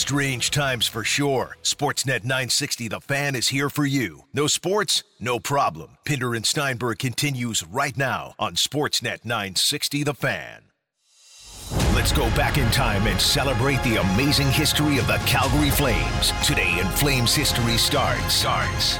Strange times for sure. Sportsnet 960 The Fan is here for you. No sports? No problem. Pinder and Steinberg continues right now on Sportsnet 960 The Fan. Let's go back in time and celebrate the amazing history of the Calgary Flames. Today in Flames history starts. Starts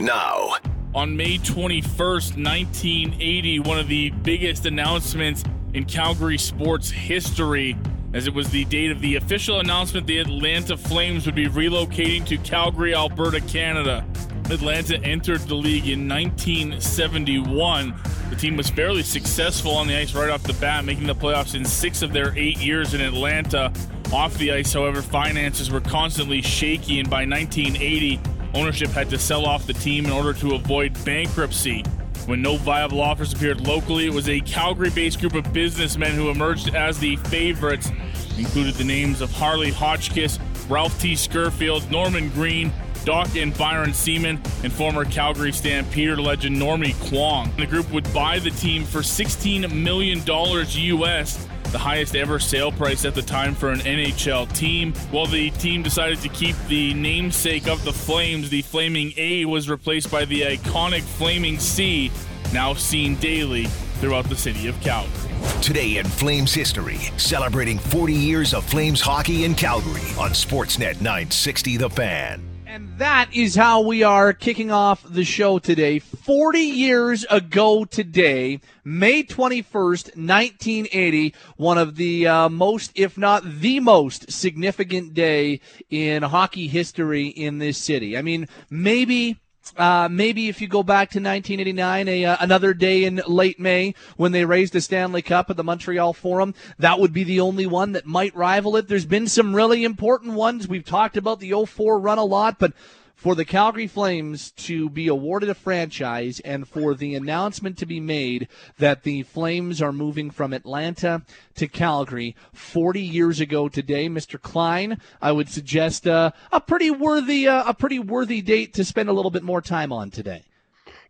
now. On May 21st, 1980, one of the biggest announcements in Calgary sports history as it was the date of the official announcement the Atlanta Flames would be relocating to Calgary, Alberta, Canada. Atlanta entered the league in 1971. The team was fairly successful on the ice right off the bat, making the playoffs in six of their eight years in Atlanta. Off the ice, however, finances were constantly shaky, and by 1980, ownership had to sell off the team in order to avoid bankruptcy. When no viable offers appeared locally, it was a Calgary based group of businessmen who emerged as the favorites, included the names of Harley Hotchkiss, Ralph T. Scurfield, Norman Green, Doc and Byron Seaman, and former Calgary Stampeder legend Normie Kwong. The group would buy the team for $16 million US the highest ever sale price at the time for an NHL team. While the team decided to keep the namesake of the Flames, the Flaming A was replaced by the iconic Flaming C, now seen daily throughout the city of Calgary. Today in Flames history, celebrating 40 years of Flames hockey in Calgary on Sportsnet 960 The Fan. And that is how we are kicking off the show today. 40 years ago today, May 21st, 1980, one of the uh, most, if not the most significant day in hockey history in this city. I mean, maybe uh, maybe if you go back to 1989, a, uh, another day in late May when they raised the Stanley Cup at the Montreal Forum, that would be the only one that might rival it. There's been some really important ones. We've talked about the 04 run a lot, but for the Calgary Flames to be awarded a franchise and for the announcement to be made that the Flames are moving from Atlanta to Calgary 40 years ago today, Mr. Klein, I would suggest uh, a pretty worthy uh, a pretty worthy date to spend a little bit more time on today.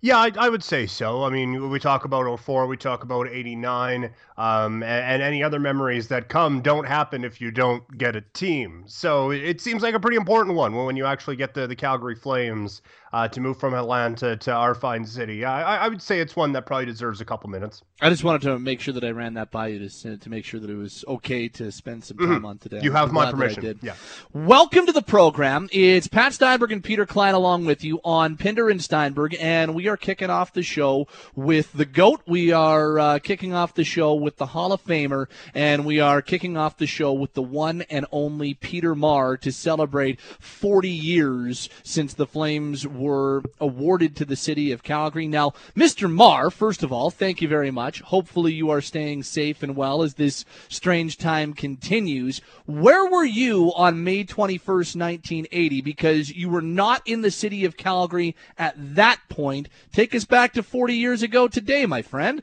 Yeah, I, I, would say so. I mean, we talk about 04, we talk about 89, um, and, and, any other memories that come don't happen if you don't get a team. So it seems like a pretty important one when you actually get the, the Calgary Flames uh, to move from Atlanta to our fine city. I, I would say it's one that probably deserves a couple minutes. I just wanted to make sure that I ran that by you to, to make sure that it was okay to spend some time mm-hmm. on today. You have my permission. Yeah. Welcome to the program. It's Pat Steinberg and Peter Klein along with you on Pinder and Steinberg, and we are kicking off the show with the GOAT. We are uh, kicking off the show with the Hall of Famer, and we are kicking off the show with the one and only Peter Maher to celebrate 40 years since the Flames were awarded to the city of Calgary. Now, Mr. Maher, first of all, thank you very much. Hopefully, you are staying safe and well as this strange time continues. Where were you on May 21st, 1980? Because you were not in the city of Calgary at that point. Take us back to 40 years ago today, my friend.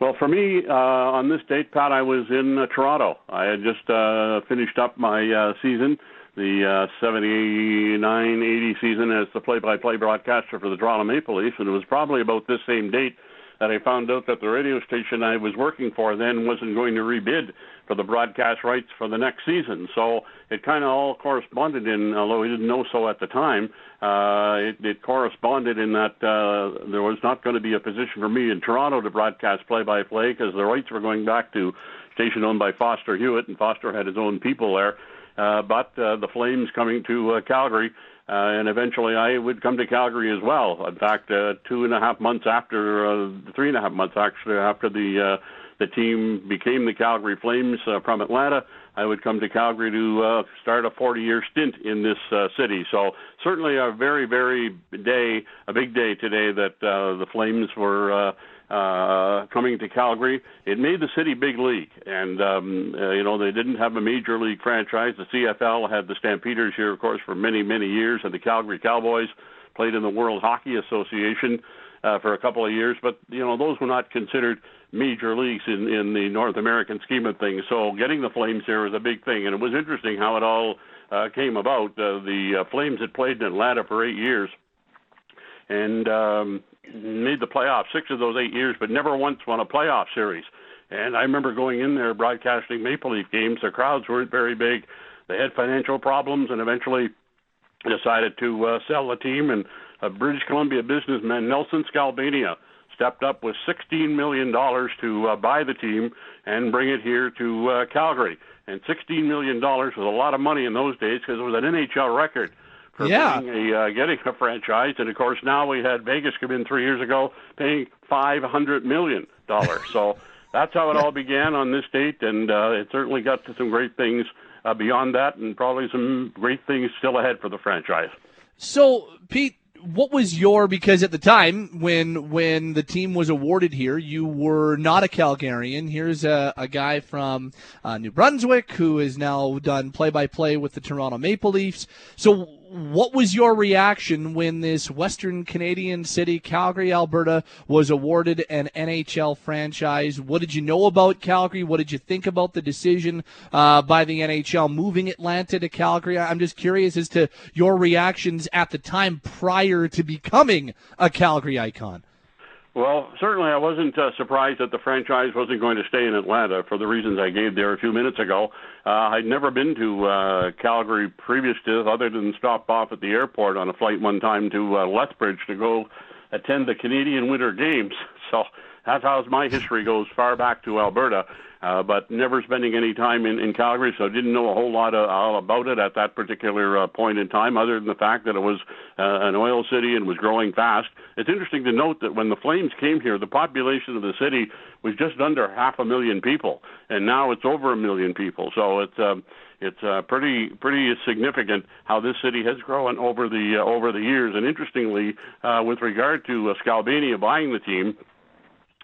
Well, for me, uh, on this date, Pat, I was in uh, Toronto. I had just uh, finished up my uh, season the uh, 79-80 season as the play-by-play broadcaster for the Toronto Maple Leafs, and it was probably about this same date that I found out that the radio station I was working for then wasn't going to rebid for the broadcast rights for the next season. So it kind of all corresponded in, although we didn't know so at the time, uh, it, it corresponded in that uh, there was not going to be a position for me in Toronto to broadcast play-by-play because the rights were going back to station owned by Foster Hewitt, and Foster had his own people there. Uh, but uh, the Flames coming to uh, Calgary, uh, and eventually I would come to Calgary as well. In fact, uh, two and a half months after, uh, three and a half months actually after the uh, the team became the Calgary Flames uh, from Atlanta, I would come to Calgary to uh, start a 40-year stint in this uh, city. So certainly a very, very day, a big day today that uh, the Flames were. Uh, uh, coming to Calgary. It made the city big league, and um, uh, you know they didn't have a major league franchise. The CFL had the Stampeders here, of course, for many many years, and the Calgary Cowboys played in the World Hockey Association uh, for a couple of years. But you know those were not considered major leagues in in the North American scheme of things. So getting the Flames here was a big thing, and it was interesting how it all uh, came about. Uh, the uh, Flames had played in Atlanta for eight years, and um, made the playoffs six of those eight years, but never once won a playoff series. And I remember going in there broadcasting Maple Leaf games. The crowds weren't very big. they had financial problems and eventually decided to uh, sell the team. And a British Columbia businessman, Nelson Skalbania, stepped up with $16 million to uh, buy the team and bring it here to uh, Calgary. And $16 million was a lot of money in those days because it was an NHL record for yeah. being a, uh, getting a franchise. And of course, now we had Vegas come in three years ago paying $500 million. so that's how it all began on this date. And uh, it certainly got to some great things uh, beyond that, and probably some great things still ahead for the franchise. So, Pete, what was your because at the time when when the team was awarded here, you were not a Calgarian. Here's a, a guy from uh, New Brunswick who has now done play by play with the Toronto Maple Leafs. So what was your reaction when this Western Canadian city, Calgary, Alberta, was awarded an NHL franchise? What did you know about Calgary? What did you think about the decision uh, by the NHL moving Atlanta to Calgary? I'm just curious as to your reactions at the time prior to becoming a Calgary icon. Well, certainly I wasn't uh, surprised that the franchise wasn't going to stay in Atlanta for the reasons I gave there a few minutes ago. Uh, I'd never been to uh, Calgary previous to other than stop off at the airport on a flight one time to uh, Lethbridge to go attend the Canadian Winter Games. So that's how my history goes far back to Alberta uh, but never spending any time in, in Calgary, so didn't know a whole lot of, all about it at that particular uh, point in time, other than the fact that it was uh, an oil city and was growing fast. It's interesting to note that when the Flames came here, the population of the city was just under half a million people, and now it's over a million people. So it's um, it's uh, pretty pretty significant how this city has grown over the uh, over the years. And interestingly, uh, with regard to uh, Skalbania buying the team,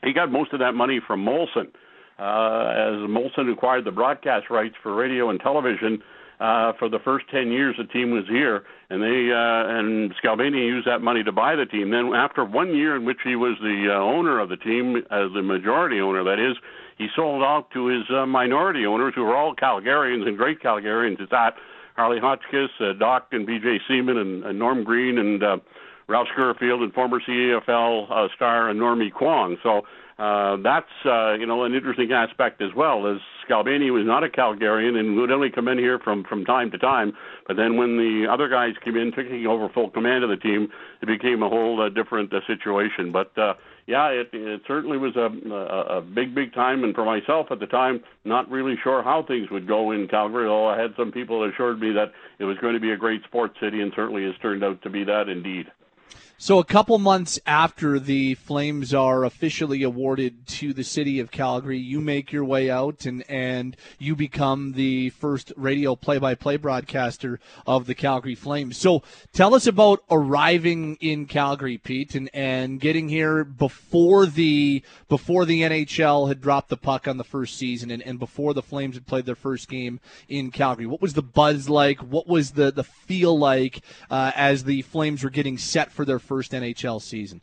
he got most of that money from Molson uh, as Molson acquired the broadcast rights for radio and television uh, for the first 10 years the team was here, and they uh, and Skalbania used that money to buy the team. Then after one year in which he was the uh, owner of the team, as the majority owner, that is, he sold out to his uh, minority owners, who were all Calgarians and great Calgarians at that. Harley Hotchkiss, uh, Doc and B.J. Seaman, and, and Norm Green, and uh, Ralph Scurfield, and former CFL uh, star Normie Kwong. So uh, that's uh, you know an interesting aspect as well. As Skalbania was not a Calgarian and would only come in here from from time to time, but then when the other guys came in, taking over full command of the team, it became a whole uh, different uh, situation. But uh, yeah, it, it certainly was a, a a big big time, and for myself at the time, not really sure how things would go in Calgary. Although I had some people assured me that it was going to be a great sports city, and certainly has turned out to be that indeed. So, a couple months after the Flames are officially awarded to the city of Calgary, you make your way out and, and you become the first radio play by play broadcaster of the Calgary Flames. So, tell us about arriving in Calgary, Pete, and, and getting here before the before the NHL had dropped the puck on the first season and, and before the Flames had played their first game in Calgary. What was the buzz like? What was the, the feel like uh, as the Flames were getting set for their first NHL season?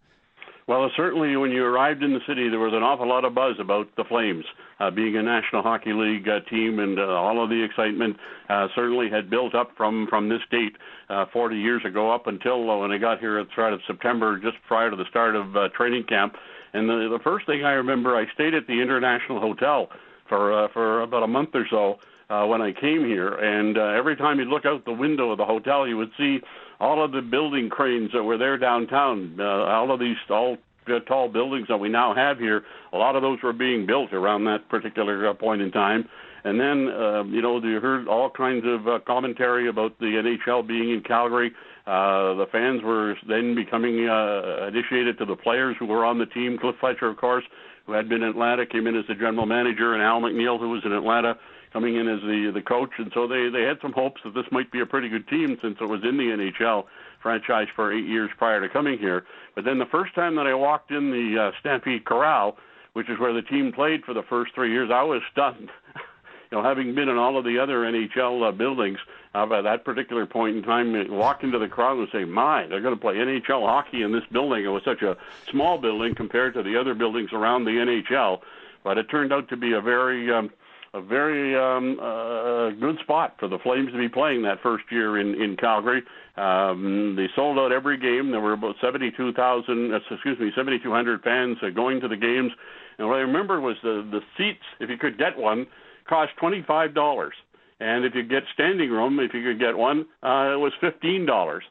Well, certainly when you arrived in the city, there was an awful lot of buzz about the Flames uh, being a National Hockey League uh, team, and uh, all of the excitement uh, certainly had built up from from this date uh, 40 years ago up until uh, when I got here at the start of September, just prior to the start of uh, training camp. And the, the first thing I remember, I stayed at the International Hotel for uh, for about a month or so uh, when I came here, and uh, every time you look out the window of the hotel, you would see all of the building cranes that were there downtown, uh, all of these all uh, tall buildings that we now have here, a lot of those were being built around that particular uh, point in time. And then, uh, you know, you heard all kinds of uh, commentary about the NHL being in Calgary. Uh, the fans were then becoming uh, initiated to the players who were on the team. Cliff Fletcher, of course, who had been in Atlanta, came in as the general manager, and Al MacNeil, who was in Atlanta, coming in as the the coach, and so they they had some hopes that this might be a pretty good team since it was in the NHL franchise for eight years prior to coming here. But then the first time that I walked in the uh, Stampede Corral, which is where the team played for the first three years, I was stunned. you know, having been in all of the other NHL uh, buildings, uh, by that particular point in time, walk into the crowd and say, "My, they're going to play NHL hockey in this building." It was such a small building compared to the other buildings around the NHL, but it turned out to be a very um, a very um, uh, good spot for the Flames to be playing that first year in in Calgary. Um, they sold out every game. There were about 72,000, uh, excuse me, 7,200 fans uh, going to the games. And what I remember was the the seats, if you could get one, cost twenty five dollars. and if you get standing room, if you could get one, uh, it was fifteen dollars.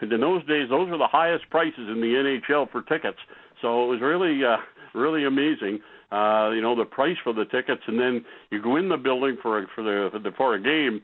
And in those days, those were the highest prices in the NHL for tickets. So it was really, uh, really amazing. Uh, you know, the price for the tickets, and then you go in the building for a, for the for, the, for a game,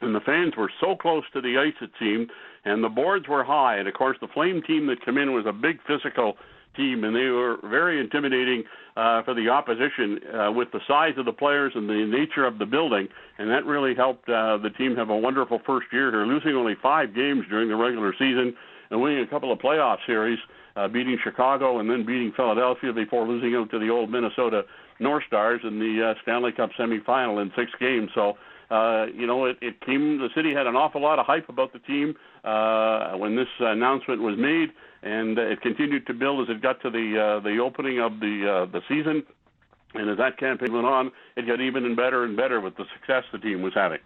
and the fans were so close to the ice it seemed, and the boards were high, and of course the Flame team that came in was a big physical team, and they were very intimidating uh, for the opposition uh, with the size of the players and the nature of the building, and that really helped uh, the team have a wonderful first year here, losing only five games during the regular season and winning a couple of playoff series, beating Chicago and then beating Philadelphia before losing out to the old Minnesota North Stars in the uh, Stanley Cup semifinal in six games. So. Uh, you know, it, it came. The city had an awful lot of hype about the team uh, when this announcement was made, and uh, it continued to build as it got to the uh, the opening of the uh, the season. And as that campaign went on, it got even and better and better with the success the team was having.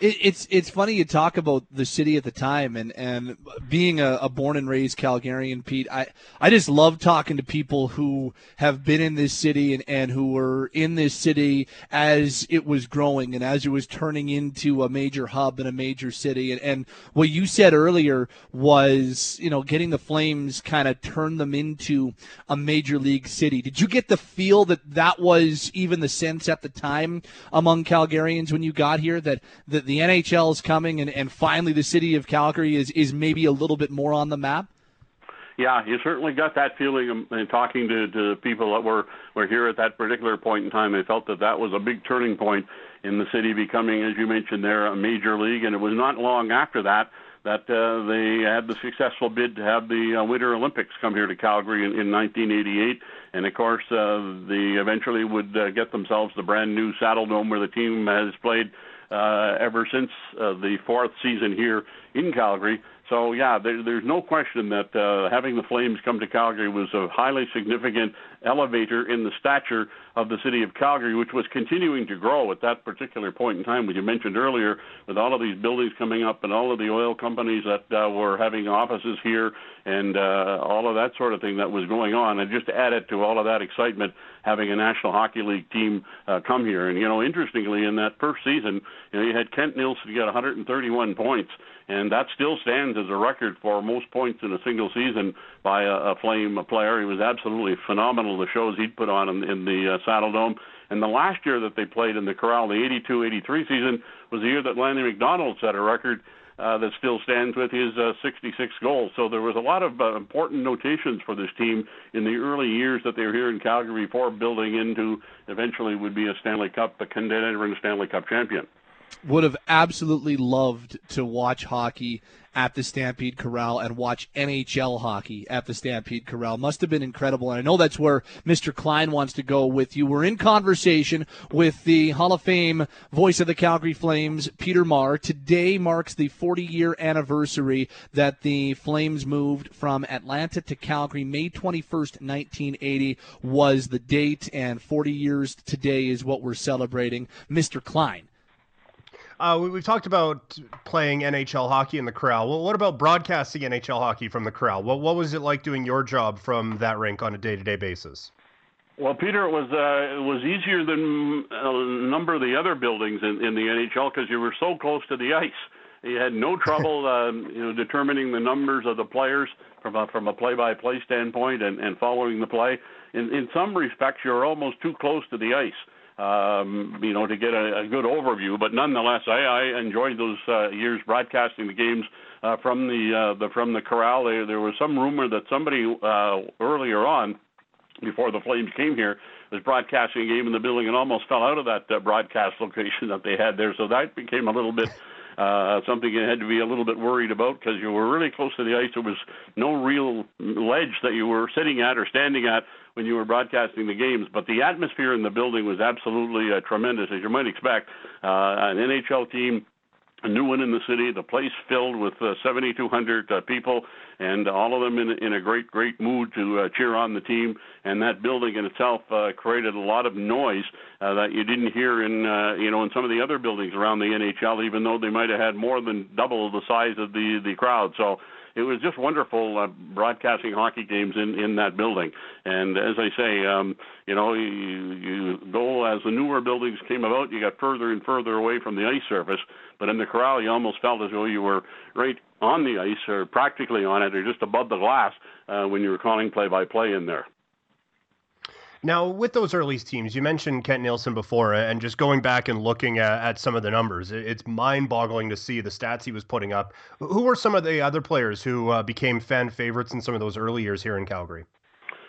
It, it's it's funny you talk about the city at the time and and being a, a, born and raised Calgarian, Pete. I I just love talking to people who have been in this city and, and who were in this city as it was growing and as it was turning into a major hub and a major city. And, and what you said earlier was you know getting the Flames kind of turn them into a major league city. Did you get the feel that that was even the sense at the time among Calgarians when you got here that the, the NHL is coming and, and finally the city of Calgary is, is maybe a little bit more on the map? Yeah, you certainly got that feeling in talking to, to people that were, were here at that particular point in time. They felt that that was a big turning point in the city becoming, as you mentioned there, a major league. And it was not long after that that uh, they had the successful bid to have the uh, Winter Olympics come here to Calgary in, in 1988, and of course uh, they eventually would uh, get themselves the brand new Saddledome where the team has played uh, ever since uh, the fourth season here in Calgary. So yeah, there, there's no question that uh, having the Flames come to Calgary was a highly significant elevator in the stature of the city of Calgary, which was continuing to grow at that particular point in time, which you mentioned earlier, with all of these buildings coming up and all of the oil companies that uh, were having offices here and uh, all of that sort of thing that was going on. And just added to all of that excitement, having a National Hockey League team uh, come here. And, you know, interestingly, in that first season, you know, you had Kent Nilsson get 131 points and that still stands as a record for most points in a single season by a, a Flame player. He was absolutely phenomenal. The shows he'd put on in, in the uh, Saddledome. And the last year that they played in the Corral, the 82-83 season, was the year that Lanny McDonald set a record uh, that still stands with his uh, 66 goals. So there was a lot of uh, important notations for this team in the early years that they were here in Calgary before building into eventually would be a Stanley Cup, a contender and a Stanley Cup champion would have absolutely loved to watch hockey at the Stampede Corral and watch NHL hockey at the Stampede Corral. Must have been incredible. And I know that's where Mr. Klein wants to go with you. We're in conversation with the Hall of Fame voice of the Calgary Flames, Peter Maher. Today marks the 40 year anniversary that the Flames moved from Atlanta to Calgary. May 21st, 1980 was the date, and 40 years today is what we're celebrating. Mr. Klein uh, we, have talked about playing NHL hockey in the Corral. Well, what about broadcasting NHL hockey from the Corral? What, what was it like doing your job from that rink on a day to day basis? Well, Peter, it was uh, it was easier than a number of the other buildings in, in the NHL because you were so close to the ice. You had no trouble, um, you know, determining the numbers of the players from a, from a play-by-play standpoint and, and following the play. In in some respects, you're almost too close to the ice um, you know, to get a, a good overview. But nonetheless, I, I enjoyed those uh, years broadcasting the games uh, from the, uh, the from the corral. There, there was some rumor that somebody uh, earlier on, before the Flames came here, was broadcasting a game in the building and almost fell out of that uh, broadcast location that they had there. So that became a little bit. Uh, something you had to be a little bit worried about because you were really close to the ice. There was no real ledge that you were sitting at or standing at when you were broadcasting the games. But the atmosphere in the building was absolutely uh, tremendous, as you might expect. Uh, an NHL team a new one in the city. The place filled with uh, 7,200 uh, people, and all of them in, in a great, great mood to uh, cheer on the team. And that building in itself uh, created a lot of noise uh, that you didn't hear in, uh, you know, in some of the other buildings around the NHL, even though they might have had more than double the size of the the crowd. So it was just wonderful uh, broadcasting hockey games in in that building. And as I say, um, you know, you, you go as the newer buildings came about, you got further and further away from the ice surface. But in the corral, you almost felt as though you were right on the ice, or practically on it, or just above the glass uh, when you were calling play-by-play in there. Now, with those early teams, you mentioned Kent Nilsson before, and just going back and looking at, at some of the numbers, it's mind boggling to see the stats he was putting up. Who were some of the other players who uh, became fan favorites in some of those early years here in Calgary?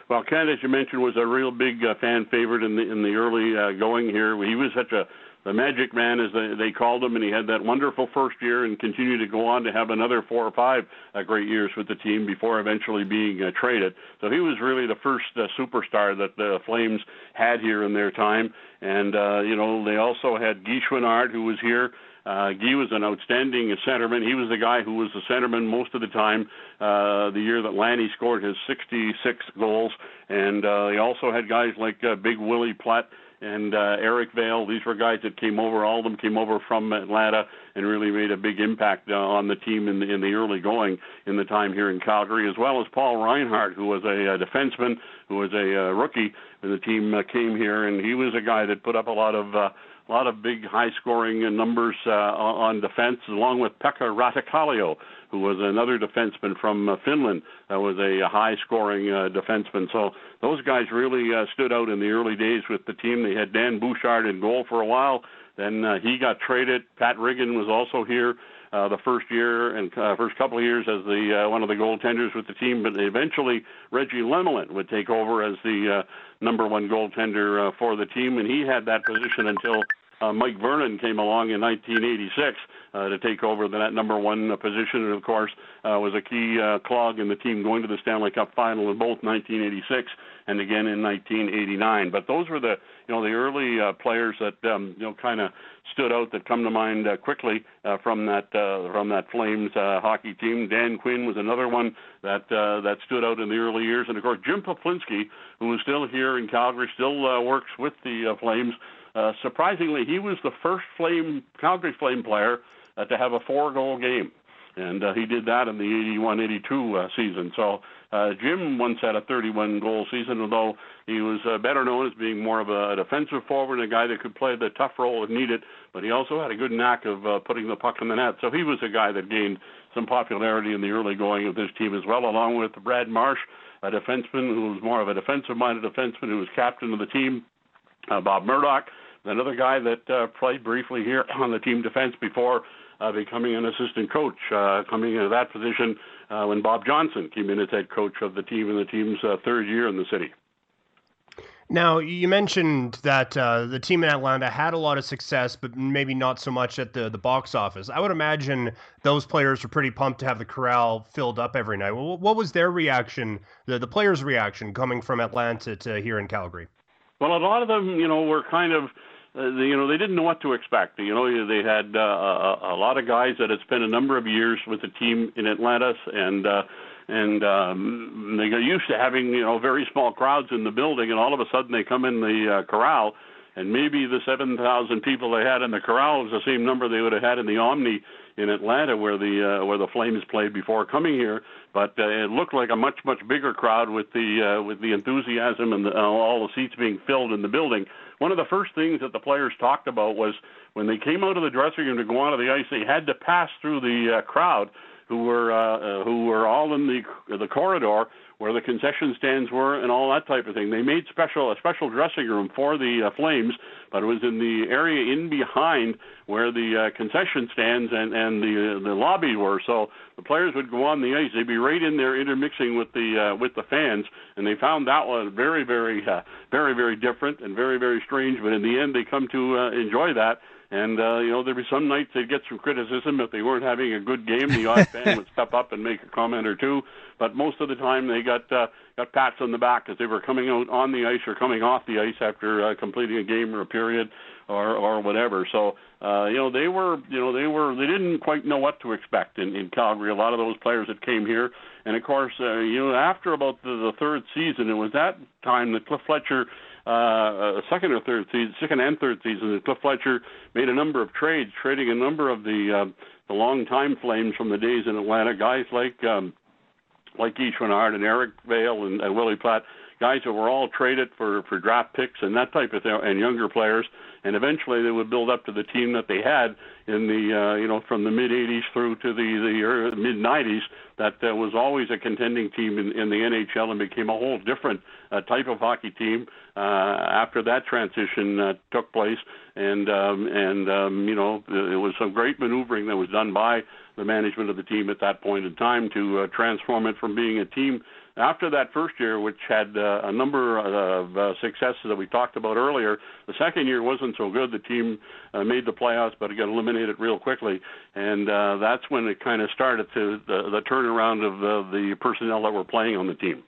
Well, Kent, as you mentioned, was a real big uh, fan favorite in the in the early uh, going here. He was such a the Magic Man, as they, they called him, and he had that wonderful first year and continued to go on to have another four or five uh, great years with the team before eventually being uh, traded. So he was really the first uh, superstar that the Flames had here in their time. And, uh, you know, they also had Guy Chouinard, who was here. Uh, Guy was an outstanding centerman. He was the guy who was the centerman most of the time. Uh, the year that Lanny scored his 66 goals, and uh, he also had guys like uh, Big Willie Plett and uh, Eric Vail. These were guys that came over. All of them came over from Atlanta and really made a big impact uh, on the team in the, in the early going in the time here in Calgary, as well as Paul Reinhardt, who was a, a defenseman, who was a uh, rookie when the team uh, came here, and he was a guy that put up a lot of. Uh, a lot of big high-scoring numbers uh, on defense, along with Pekka Rautakallio, who was another defenseman from uh, Finland that was a high-scoring uh, defenseman. So those guys really uh, stood out in the early days with the team. They had Dan Bouchard in goal for a while. Then uh, he got traded. Pat Riggin was also here uh, the first year and uh, first couple of years as the uh, one of the goaltenders with the team. But eventually Reggie Lemelin would take over as the uh, number one goaltender uh, for the team, and he had that position until uh, Mike Vernon came along in 1986 uh, to take over that number one uh, position, and of course uh, was a key uh, clog in the team going to the Stanley Cup final in both 1986 and again in 1989. But those were the you know the early uh, players that um, you know kind of stood out that come to mind uh, quickly uh, from that uh, from that Flames uh, hockey team. Dan Quinn was another one that uh, that stood out in the early years, and of course Jim Peplinski, who is still here in Calgary, still uh, works with the uh, Flames. Uh, surprisingly, he was the first Flame Calgary Flame player uh, to have a four-goal game, and uh, he did that in the 81-82 uh, season. So uh, Jim once had a 31-goal season, although he was uh, better known as being more of a defensive forward, a guy that could play the tough role if needed. But he also had a good knack of uh, putting the puck in the net. So he was a guy that gained some popularity in the early going of this team as well, along with Brad Marsh, a defenseman who was more of a defensive-minded defenseman who was captain of the team. Uh, Bob Murdoch, another guy that uh, played briefly here on the team defense before uh, becoming an assistant coach, uh, coming into that position uh, when Bob Johnson came in as head coach of the team in the team's uh, third year in the city. Now, you mentioned that uh, the team in Atlanta had a lot of success, but maybe not so much at the, the box office. I would imagine those players were pretty pumped to have the corral filled up every night. What was their reaction, the, the players' reaction coming from Atlanta to here in Calgary? Well, a lot of them, you know, were kind of uh, you know they didn't know what to expect. You know they had uh, a, a lot of guys that had spent a number of years with the team in Atlanta, and uh, and um, they got used to having you know very small crowds in the building, and all of a sudden they come in the uh, corral, and maybe the 7,000 people they had in the corral was the same number they would have had in the Omni in Atlanta, where the uh, where the Flames played before coming here. But uh, it looked like a much much bigger crowd with the uh, with the enthusiasm and the, uh, all the seats being filled in the building one of the first things that the players talked about was when they came out of the dressing room to go onto the ice, they had to pass through the uh, crowd who were uh, uh, who were all in the the corridor where the concession stands were and all that type of thing. They made special a special dressing room for the uh, Flames, but it was in the area in behind where the uh, concession stands and and the uh, the lobby were. So the players would go on the ice. They'd be right in there intermixing with the uh, with the fans, and they found that one very very uh, very very different and very very strange. But in the end, they come to uh, enjoy that and uh, you know, there'd be some nights they'd get some criticism if they weren't having a good game. The odd fan would step up and make a comment or two, but most of the time they got uh, got pats on the back as they were coming out on the ice or coming off the ice after uh, completing a game or a period or or whatever. So uh, you know they were you know they were they didn't quite know what to expect in, in Calgary. A lot of those players that came here, and of course uh, you know after about the, the third season, it was that time that Cliff Fletcher. Uh, second or third season, second and third season, that Cliff Fletcher made a number of trades, trading a number of the uh, the long time flames from the days in Atlanta, guys like um, like Guy and Eric Vail and, and Willie Plett, guys that were all traded for for draft picks and that type of thing, and younger players, and eventually they would build up to the team that they had in the uh, you know from the mid 80s through to the the mid 90s that uh, was always a contending team in, in the NHL and became a whole different uh, type of hockey team uh, after that transition uh, took place. And um, and um, you know it was some great maneuvering that was done by the management of the team at that point in time to uh, transform it from being a team after that first year, which had uh, a number of uh, successes that we talked about earlier, the second year wasn't so good. The team uh, made the playoffs, but it got eliminated real quickly, and uh, that's when it kind of started to the, the turnaround of the, the personnel that were playing on the team.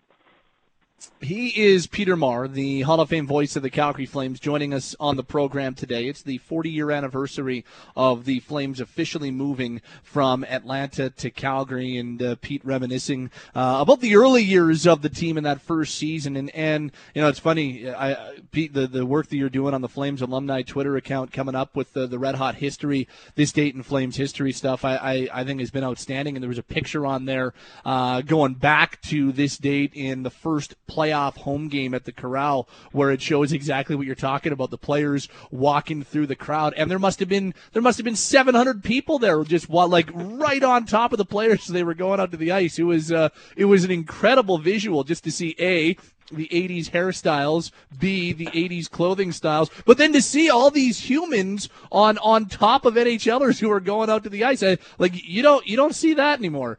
He is Peter Maher, the Hall of Fame voice of the Calgary Flames, joining us on the program today. It's the 40 year anniversary of the Flames officially moving from Atlanta to Calgary, and uh, Pete reminiscing uh, about the early years of the team in that first season. And, and you know, it's funny, I, Pete, the, the work that you're doing on the Flames alumni Twitter account coming up with the, the red hot history, this date in Flames history stuff, I, I, I think has been outstanding. And there was a picture on there uh, going back to this date in the first playoff home game at the Corral where it shows exactly what you're talking about the players walking through the crowd. And there must have been there must have been 700 people there just like right on top of the players as they were going out to the ice. It was uh, it was an incredible visual just to see a the 80s hairstyles, B, the 80s clothing styles, but then to see all these humans on on top of NHLers who are going out to the ice, I, like you don't you don't see that anymore.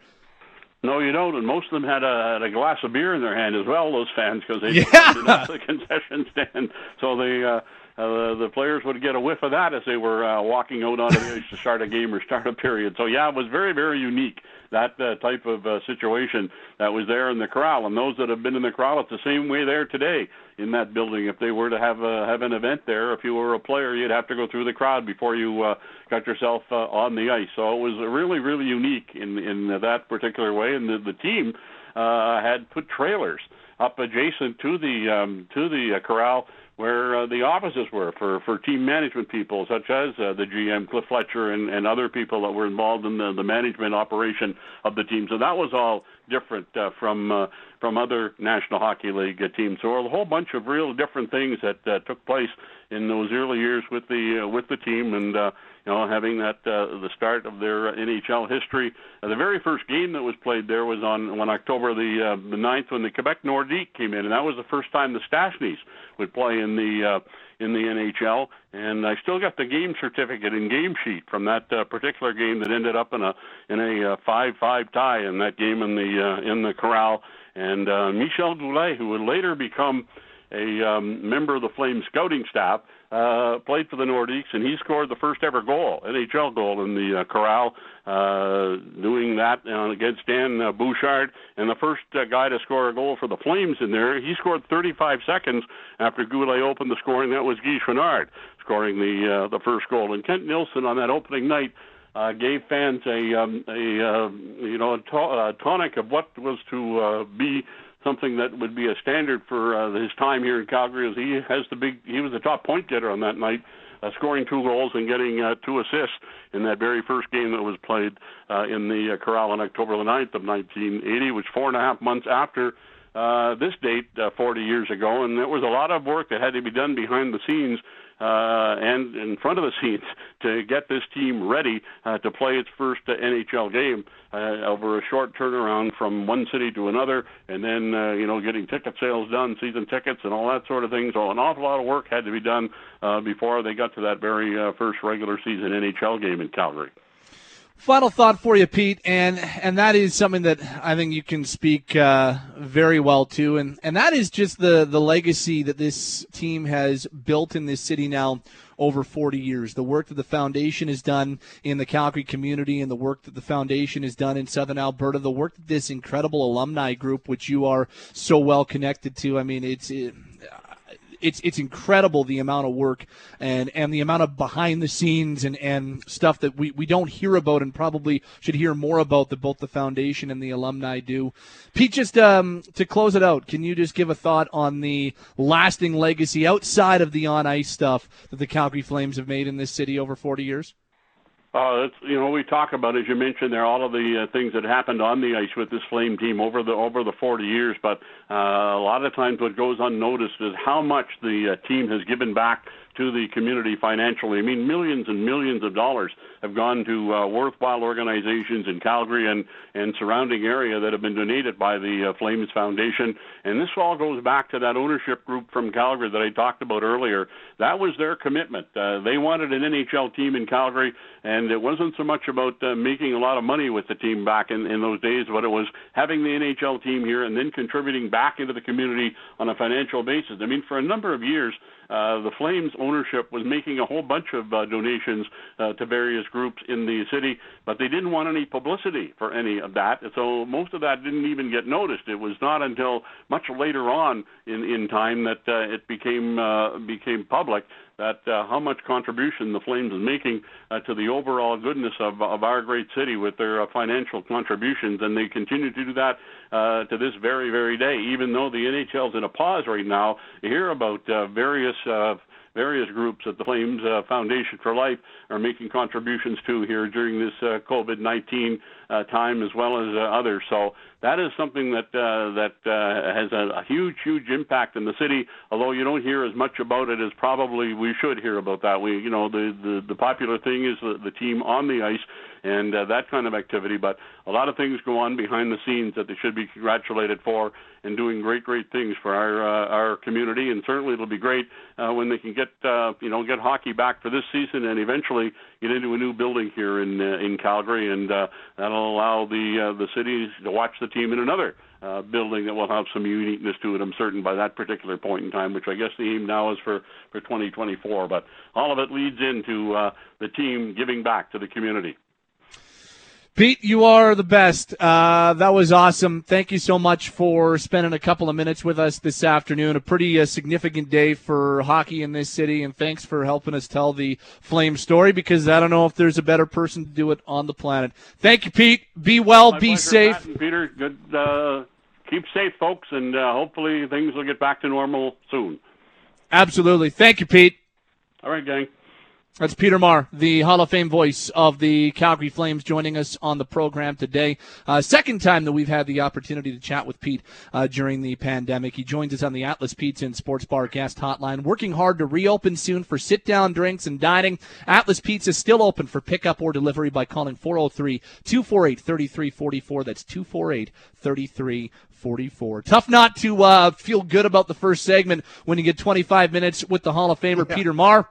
No, you don't. And most of them had a, had a glass of beer in their hand as well. Those fans because they yeah. didn't have the concession stand, so they. Uh, uh, the players would get a whiff of that as they were uh, walking out onto the ice to start a game or start a period. So yeah, it was very very unique that uh, type of uh, situation that was there in the corral. And those that have been in the corral, it's the same way there today in that building. If they were to have uh, have an event there, if you were a player, you'd have to go through the crowd before you uh, got yourself uh, on the ice. So it was really really unique in in that particular way. And the, the team uh, had put trailers up adjacent to the um, to the uh, corral where uh, the offices were for, for team management people, such as uh, the GM Cliff Fletcher and, and other people that were involved in the, the management operation of the team. So that was all different uh, from uh, from other National Hockey League uh, teams. So a whole bunch of real different things that uh, took place in those early years with the uh, with the team, and uh, know having that uh, the start of their NHL history. Uh, the very first game that was played there was on on October the uh, the ninth when the Quebec Nordique came in, and that was the first time the Stastnys would play in the uh, in the NHL, and I still got the game certificate and game sheet from that uh, particular game that ended up in a in a uh, five-five tie in that game in the uh, in the corral. And uh, Michel Goulet, who would later become a um, member of the Flames scouting staff, uh, played for the Nordiques, and he scored the first ever goal, NHL goal in the uh, Corral, uh, doing that uh, against Dan uh, Bouchard, and the first uh, guy to score a goal for the Flames in there. He scored 35 seconds after Goulet opened the scoring. That was Guy Chouinard scoring the uh, the first goal, and Kent Nilsson on that opening night. Uh, gave fans a um, a uh, you know a, to- a tonic of what was to uh, be something that would be a standard for uh, his time here in Calgary. As he has the big, he was the top point getter on that night, uh, scoring two goals and getting uh, two assists in that very first game that was played uh, in the uh, Corral on October the 9th of 1980, which four and a half months after uh, this date, uh, 40 years ago, and there was a lot of work that had to be done behind the scenes uh, and in front of the scenes to get this team ready uh, to play its first uh, NHL game uh, over a short turnaround from one city to another, and then uh, you know getting ticket sales done, season tickets, and all that sort of thing. So an awful lot of work had to be done uh, before they got to that very uh, first regular season NHL game in Calgary. Final thought for you, Pete, and and that is something that I think you can speak uh, very well to, and and that is just the the legacy that this team has built in this city now over 40 years. The work that the foundation has done in the Calgary community, and the work that the foundation has done in Southern Alberta, the work that this incredible alumni group, which you are so well connected to. I mean, it's. It, it's it's incredible the amount of work and and the amount of behind the scenes and and stuff that we we don't hear about and probably should hear more about that both the foundation and the alumni do. Pete, just um, to close it out, can you just give a thought on the lasting legacy outside of the on ice stuff that the Calgary Flames have made in this city over 40 years? Uh, it's, you know, we talk about, as you mentioned there, all of the uh, things that happened on the ice with this Flame team over the over the 40 years. But uh, a lot of times, what goes unnoticed is how much the uh, team has given back to the community financially. I mean, millions and millions of dollars have gone to uh, worthwhile organizations in Calgary and and surrounding area that have been donated by the uh, Flames Foundation. And this all goes back to that ownership group from Calgary that I talked about earlier. That was their commitment. Uh, they wanted an NHL team in Calgary, and it wasn't so much about uh, making a lot of money with the team back in, in those days, but it was having the NHL team here and then contributing back into the community on a financial basis. I mean, for a number of years, uh, the Flames ownership was making a whole bunch of uh, donations uh, to various groups in the city, but they didn't want any publicity for any of that. So most of that didn't even get noticed. It was not until much later on in in time that uh, it became uh, became public that uh, how much contribution the Flames is making uh, to the overall goodness of, of our great city with their uh, financial contributions, and they continue to do that uh, to this very, very day. Even though the NHL's in a pause right now, you hear about uh, various uh, various groups that the Flames uh, Foundation for Life are making contributions to here during this uh, COVID 19 uh, time, as well as uh, others. So that is something that uh, that uh, has a, a huge, huge impact in the city. Although you don't hear as much about it as probably we should hear about that. We, you know, the the, the popular thing is the, the team on the ice and uh, that kind of activity. But a lot of things go on behind the scenes that they should be congratulated for and doing great, great things for our uh, our community. And certainly it'll be great uh, when they can get uh, you know get hockey back for this season and eventually get into a new building here in uh, in Calgary, and uh, that'll allow the uh, the cities to watch the team in another uh, building that will have some uniqueness to it. I'm certain by that particular point in time, which I guess the aim now is for for 2024. But all of it leads into uh, the team giving back to the community. Pete, you are the best. Uh, that was awesome. Thank you so much for spending a couple of minutes with us this afternoon. A pretty uh, significant day for hockey in this city, and thanks for helping us tell the Flame story because I don't know if there's a better person to do it on the planet. Thank you, Pete. Be well, My be safe. Peter, good. Uh, keep safe, folks, and uh, hopefully things will get back to normal soon. Absolutely. Thank you, Pete. All right, gang. That's Peter Maher, the Hall of Fame voice of the Calgary Flames, joining us on the program today. Uh, second time that we've had the opportunity to chat with Pete uh, during the pandemic. He joins us on the Atlas Pizza and Sports Bar guest hotline, working hard to reopen soon for sit down drinks and dining. Atlas Pizza is still open for pickup or delivery by calling 403 248 3344. That's 248 3344. Tough not to uh, feel good about the first segment when you get 25 minutes with the Hall of Famer, Peter Maher.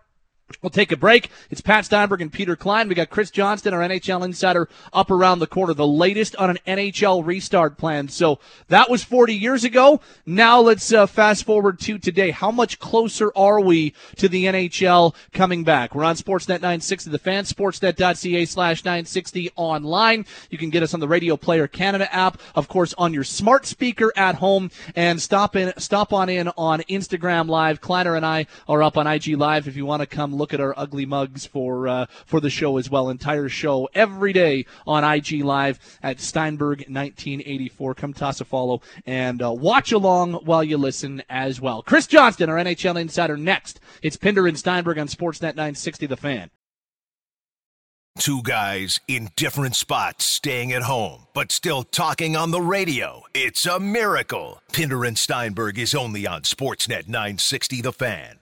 We'll take a break. It's Pat Steinberg and Peter Klein. We got Chris Johnston, our NHL insider, up around the corner. The latest on an NHL restart plan. So that was 40 years ago. Now let's uh, fast forward to today. How much closer are we to the NHL coming back? We're on Sportsnet 960, the fan, sportsnet.ca slash 960 online. You can get us on the Radio Player Canada app, of course, on your smart speaker at home, and stop in, stop on in on Instagram Live. Kleiner and I are up on IG Live if you want to come look at our ugly mugs for uh, for the show as well. Entire show every day on IG Live at Steinberg 1984. Come toss a follow and uh, watch along while you listen as well. Chris Johnston, our NHL insider, next. It's Pinder and Steinberg on Sportsnet 960. The Fan. Two guys in different spots staying at home, but still talking on the radio. It's a miracle. Pinder and Steinberg is only on Sportsnet 960 The Fan.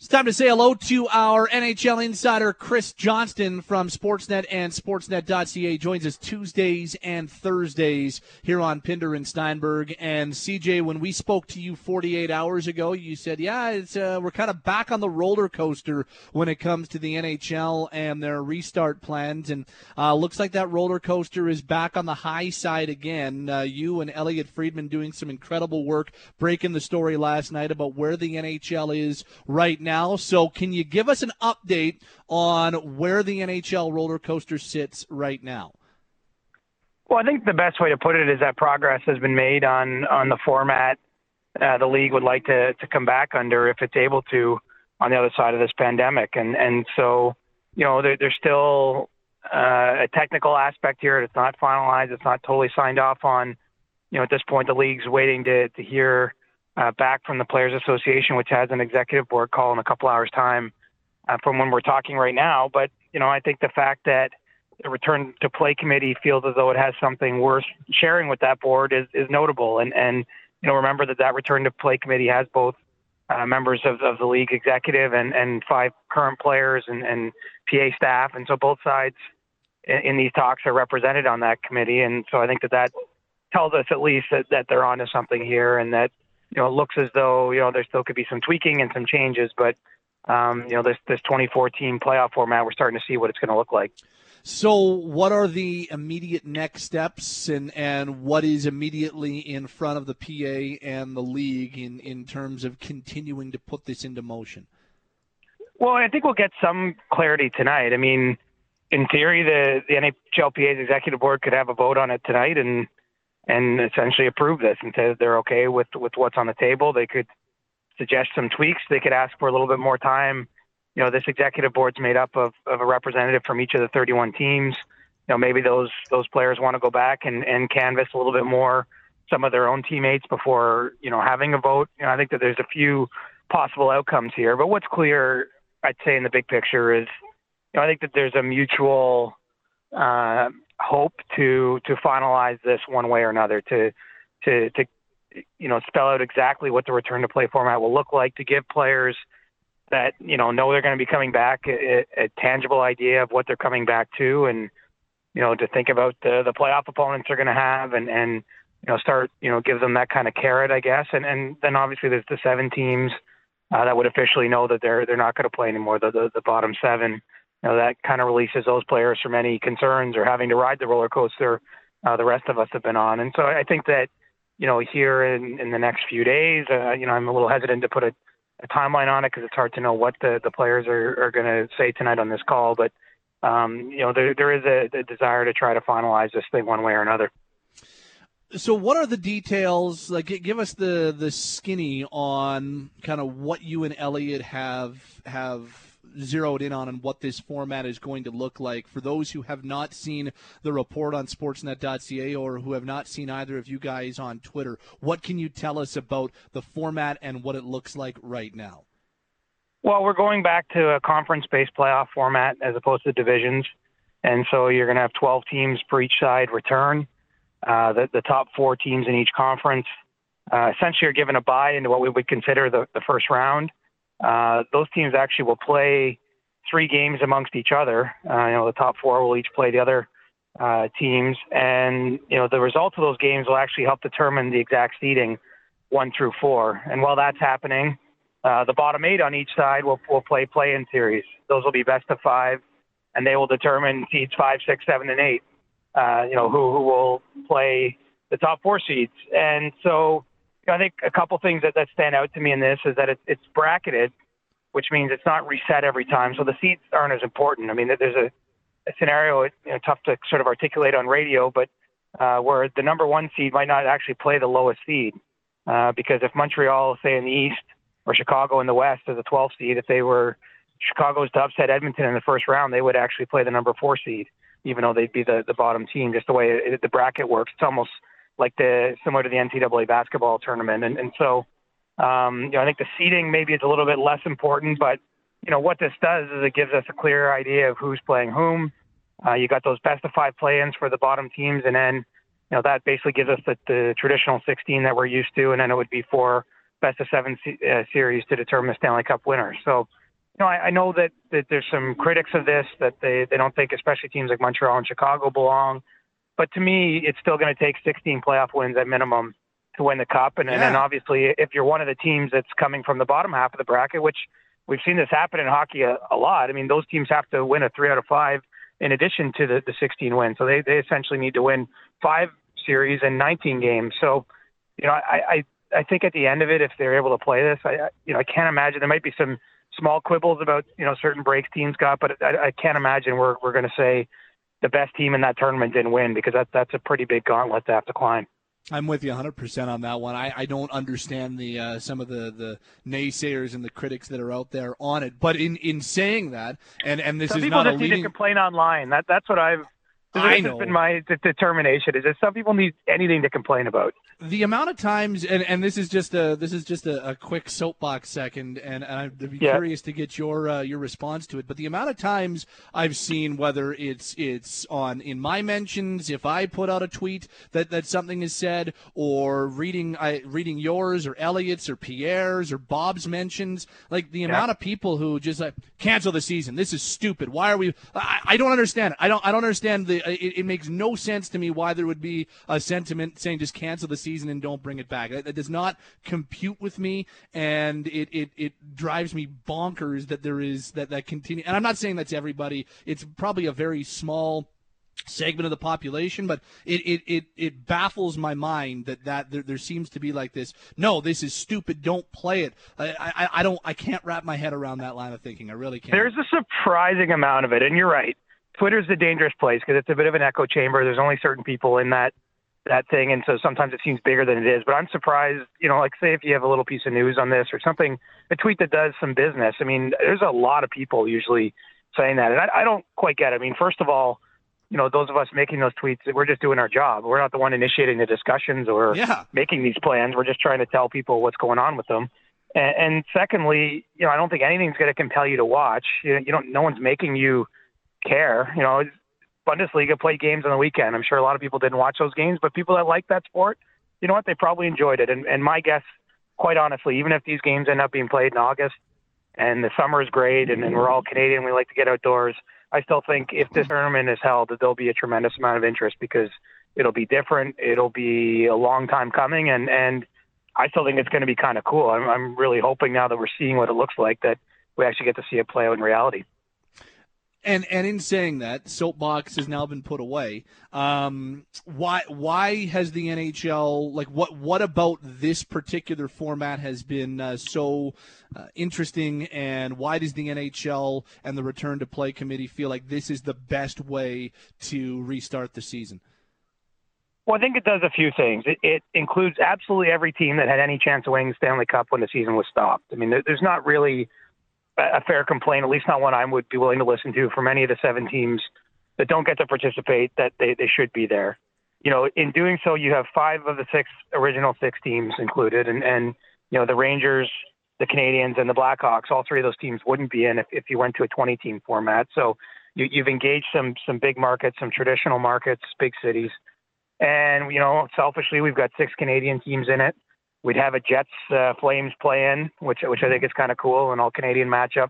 It's time to say hello to our NHL insider, Chris Johnston from Sportsnet and Sportsnet.ca. Joins us Tuesdays and Thursdays here on Pinder and Steinberg. And CJ, when we spoke to you 48 hours ago, you said, yeah, uh, we're kind of back on the roller coaster when it comes to the NHL and their restart plans. And uh, looks like that roller coaster is back on the high side again. Uh, you and Elliot Friedman doing some incredible work breaking the story last night about where the NHL is right now now. So, can you give us an update on where the NHL roller coaster sits right now? Well, I think the best way to put it is that progress has been made on on the format uh, the league would like to to come back under if it's able to on the other side of this pandemic. And and so you know there, there's still uh, a technical aspect here. It's not finalized. It's not totally signed off on. You know, at this point, the league's waiting to to hear uh, back from the Players Association, which has an executive board call in a couple hours' time uh, from when we're talking right now. But you know, I think the fact that the return to play committee feels as though it has something worth sharing with that board is, is notable. And and you know, remember that that return to play committee has both uh, members of, of the league executive and, and five current players and, and PA staff, and so both sides in, in these talks are represented on that committee. And so I think that that tells us at least that, that they're onto something here, and that you know it looks as though you know there still could be some tweaking and some changes, but um, you know this this 2014 playoff format, we're starting to see what it's going to look like. So, what are the immediate next steps, and, and what is immediately in front of the PA and the league in, in terms of continuing to put this into motion? Well, I think we'll get some clarity tonight. I mean, in theory, the, the NHLPA's executive board could have a vote on it tonight and and essentially approve this and say that they're okay with with what's on the table. They could suggest some tweaks. They could ask for a little bit more time you know, this executive board's made up of, of a representative from each of the 31 teams. You know, maybe those those players want to go back and, and canvass a little bit more some of their own teammates before, you know, having a vote. You know, I think that there's a few possible outcomes here. But what's clear, I'd say, in the big picture is, you know, I think that there's a mutual uh, hope to to finalize this one way or another, to to to you know spell out exactly what the return to play format will look like, to give players – that you know know they're going to be coming back, a, a tangible idea of what they're coming back to, and you know to think about the the playoff opponents they're going to have, and and you know start you know give them that kind of carrot, I guess, and and then obviously there's the seven teams uh, that would officially know that they're they're not going to play anymore, the, the the bottom seven. You know that kind of releases those players from any concerns or having to ride the roller coaster uh, the rest of us have been on, and so I think that you know here in in the next few days, uh, you know I'm a little hesitant to put a a timeline on it because it's hard to know what the, the players are, are going to say tonight on this call. But um, you know, there there is a, a desire to try to finalize this thing one way or another. So, what are the details? Like, give us the the skinny on kind of what you and Elliot have have zeroed in on and what this format is going to look like. For those who have not seen the report on sportsnet.ca or who have not seen either of you guys on Twitter, what can you tell us about the format and what it looks like right now? Well, we're going back to a conference based playoff format as opposed to divisions. And so you're going to have 12 teams per each side return. Uh, the, the top four teams in each conference uh, essentially are given a bye into what we would consider the, the first round. Uh, those teams actually will play three games amongst each other. Uh, you know, the top four will each play the other uh, teams, and you know the results of those games will actually help determine the exact seeding one through four. And while that's happening, uh, the bottom eight on each side will will play play-in series. Those will be best of five, and they will determine seeds five, six, seven, and eight. Uh, you know who who will play the top four seeds, and so I think a couple things that, that stand out to me in this is that it, it's bracketed, which means it's not reset every time. So the seeds aren't as important. I mean, there's a, a scenario, you know, tough to sort of articulate on radio, but uh, where the number one seed might not actually play the lowest seed. Uh, because if Montreal, say in the East, or Chicago in the West as a 12 seed, if they were Chicago's to upset Edmonton in the first round, they would actually play the number four seed, even though they'd be the, the bottom team. Just the way it, the bracket works, it's almost like the similar to the NCAA basketball tournament. And and so um, you know I think the seeding maybe is a little bit less important, but you know what this does is it gives us a clear idea of who's playing whom. Uh, you got those best of five play-ins for the bottom teams, and then you know that basically gives us the, the traditional 16 that we're used to, and then it would be four best of seven uh, series to determine the Stanley Cup winner. So, you know, I, I know that, that there's some critics of this that they, they don't think, especially teams like Montreal and Chicago belong. But to me, it's still going to take 16 playoff wins at minimum to win the cup. And, yeah. and then obviously, if you're one of the teams that's coming from the bottom half of the bracket, which we've seen this happen in hockey a, a lot. I mean, those teams have to win a three out of five in addition to the, the 16 wins. So they, they essentially need to win five series and 19 games. So, you know, I, I, I think at the end of it, if they're able to play this, I, you know, I can't imagine there might be some small quibbles about, you know, certain breaks teams got, but I, I can't imagine we're, we're going to say, the best team in that tournament didn't win because that that's a pretty big gauntlet to have to climb. I'm with you 100% on that one. I, I don't understand the uh, some of the, the naysayers and the critics that are out there on it. But in, in saying that, and, and this some is people not just a need leading... to complain online. That that's what I've. This I has been my d- determination. Is that some people need anything to complain about. the amount of times and, and this is just a this is just a, a quick soapbox second and, and I'd be Yeah. curious to get your uh, your response to it but the amount of times I've seen whether it's it's on in my mentions if I put out a tweet that, that something is said or reading I reading yours or Elliot's or Pierre's or Bob's mentions like the amount of people who just like cancel the season this is stupid why are we I, I don't understand it I don't I don't understand the it, it makes no sense to me why there would be a sentiment saying just cancel the season and don't bring it back. That, that does not compute with me, and it, it, it drives me bonkers that there is that that continue. And I'm not saying that's everybody. It's probably a very small segment of the population, but it, it, it, it baffles my mind that, that there, there seems to be like this, no, this is stupid, don't play it. I, I, I don't I can't wrap my head around that line of thinking. I really can't. There's a surprising amount of it, and you're right. Twitter's a dangerous place because it's a bit of an echo chamber. There's only certain people in that that thing, and so sometimes it seems bigger than it is. But I'm surprised, you know, like say if you have a little piece of news on this or something, a tweet that does some business. I mean, there's a lot of people usually saying that, and I, I don't quite get it. I mean, first of all, you know, those of us making those tweets, we're just doing our job. We're not the one initiating the discussions or Yeah. making these plans. We're just trying to tell people what's going on with them. And, and secondly, you know, I don't think anything's going to compel you to watch. You, you don't. No one's making you care. You know, Bundesliga played games on the weekend. I'm sure a lot of people didn't watch those games, but people that like that sport, you know what? They probably enjoyed it. And, and my guess, quite honestly, even if these games end up being played in August and the summer is great and, and we're all Canadian, we like to get outdoors. I still think if this tournament is held, that there'll be a tremendous amount of interest because it'll be different. It'll be a long time coming, and and I still think it's going to be kind of cool. I'm, I'm really hoping now that we're seeing what it looks like that we actually get to see it play out in reality. And and in saying that, soapbox has now been put away. Um, why why has the NHL like what what about this particular format has been uh, so uh, interesting? And why does the NHL and the return to play committee feel like this is the best way to restart the season? Well, I think it does a few things. It, it includes absolutely every team that had any chance of winning the Stanley Cup when the season was stopped. I mean, there, there's not really a fair complaint, at least not one I would be willing to listen to from any of the seven teams that don't get to participate that they, they should be there. You know, in doing so, you have five of the six original six teams included, and, and you know, the Rangers, the Canadiens, and the Blackhawks, all three of those teams wouldn't be in if, if you went to a 20 team format. So you, you've engaged some, some big markets, some traditional markets, big cities. And, you know, selfishly, we've got six Canadian teams in it. We'd have a Jets uh, Flames play in, which which I think is kind of cool, an all Canadian matchup.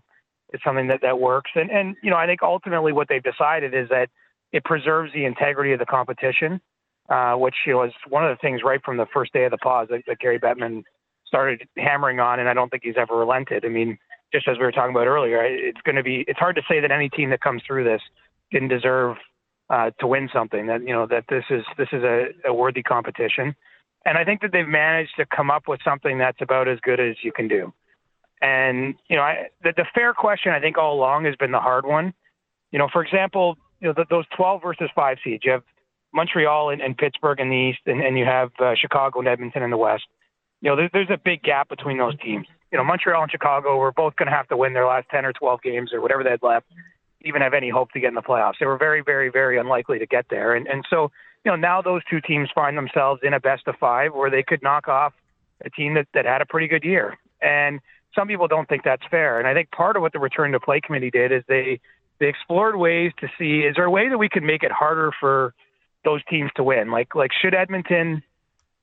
It's something that, that works. And, and, you know, I think ultimately what they've decided is that it preserves the integrity of the competition, uh, which you know, is one of the things right from the first day of the pause that, that Gary Bettman started hammering on, and I don't think he's ever relented. I mean, just as we were talking about earlier, it's going to be it's hard to say that any team that comes through this didn't deserve uh, to win something. That you know that this is this is a, a worthy competition, and I think that they've managed to come up with something that's about as good as you can do. And you know, I, the, the fair question I think all along has been the hard one. You know, for example, you know the, those 12 versus five seeds. You have Montreal and, and Pittsburgh in the east, and, and you have uh, Chicago and Edmonton in the west. You know, there, there's a big gap between those teams. You know, Montreal and Chicago were both going to have to win their last 10 or 12 games or whatever they had left, even have any hope to get in the playoffs. They were very, very, very unlikely to get there. And and so, you know, now those two teams find themselves in a best of five where they could knock off a team that, that had a pretty good year. And some people don't think that's fair. And I think part of what the return to play committee did is they they explored ways to see is there a way that we could make it harder for those teams to win? Like like should Edmonton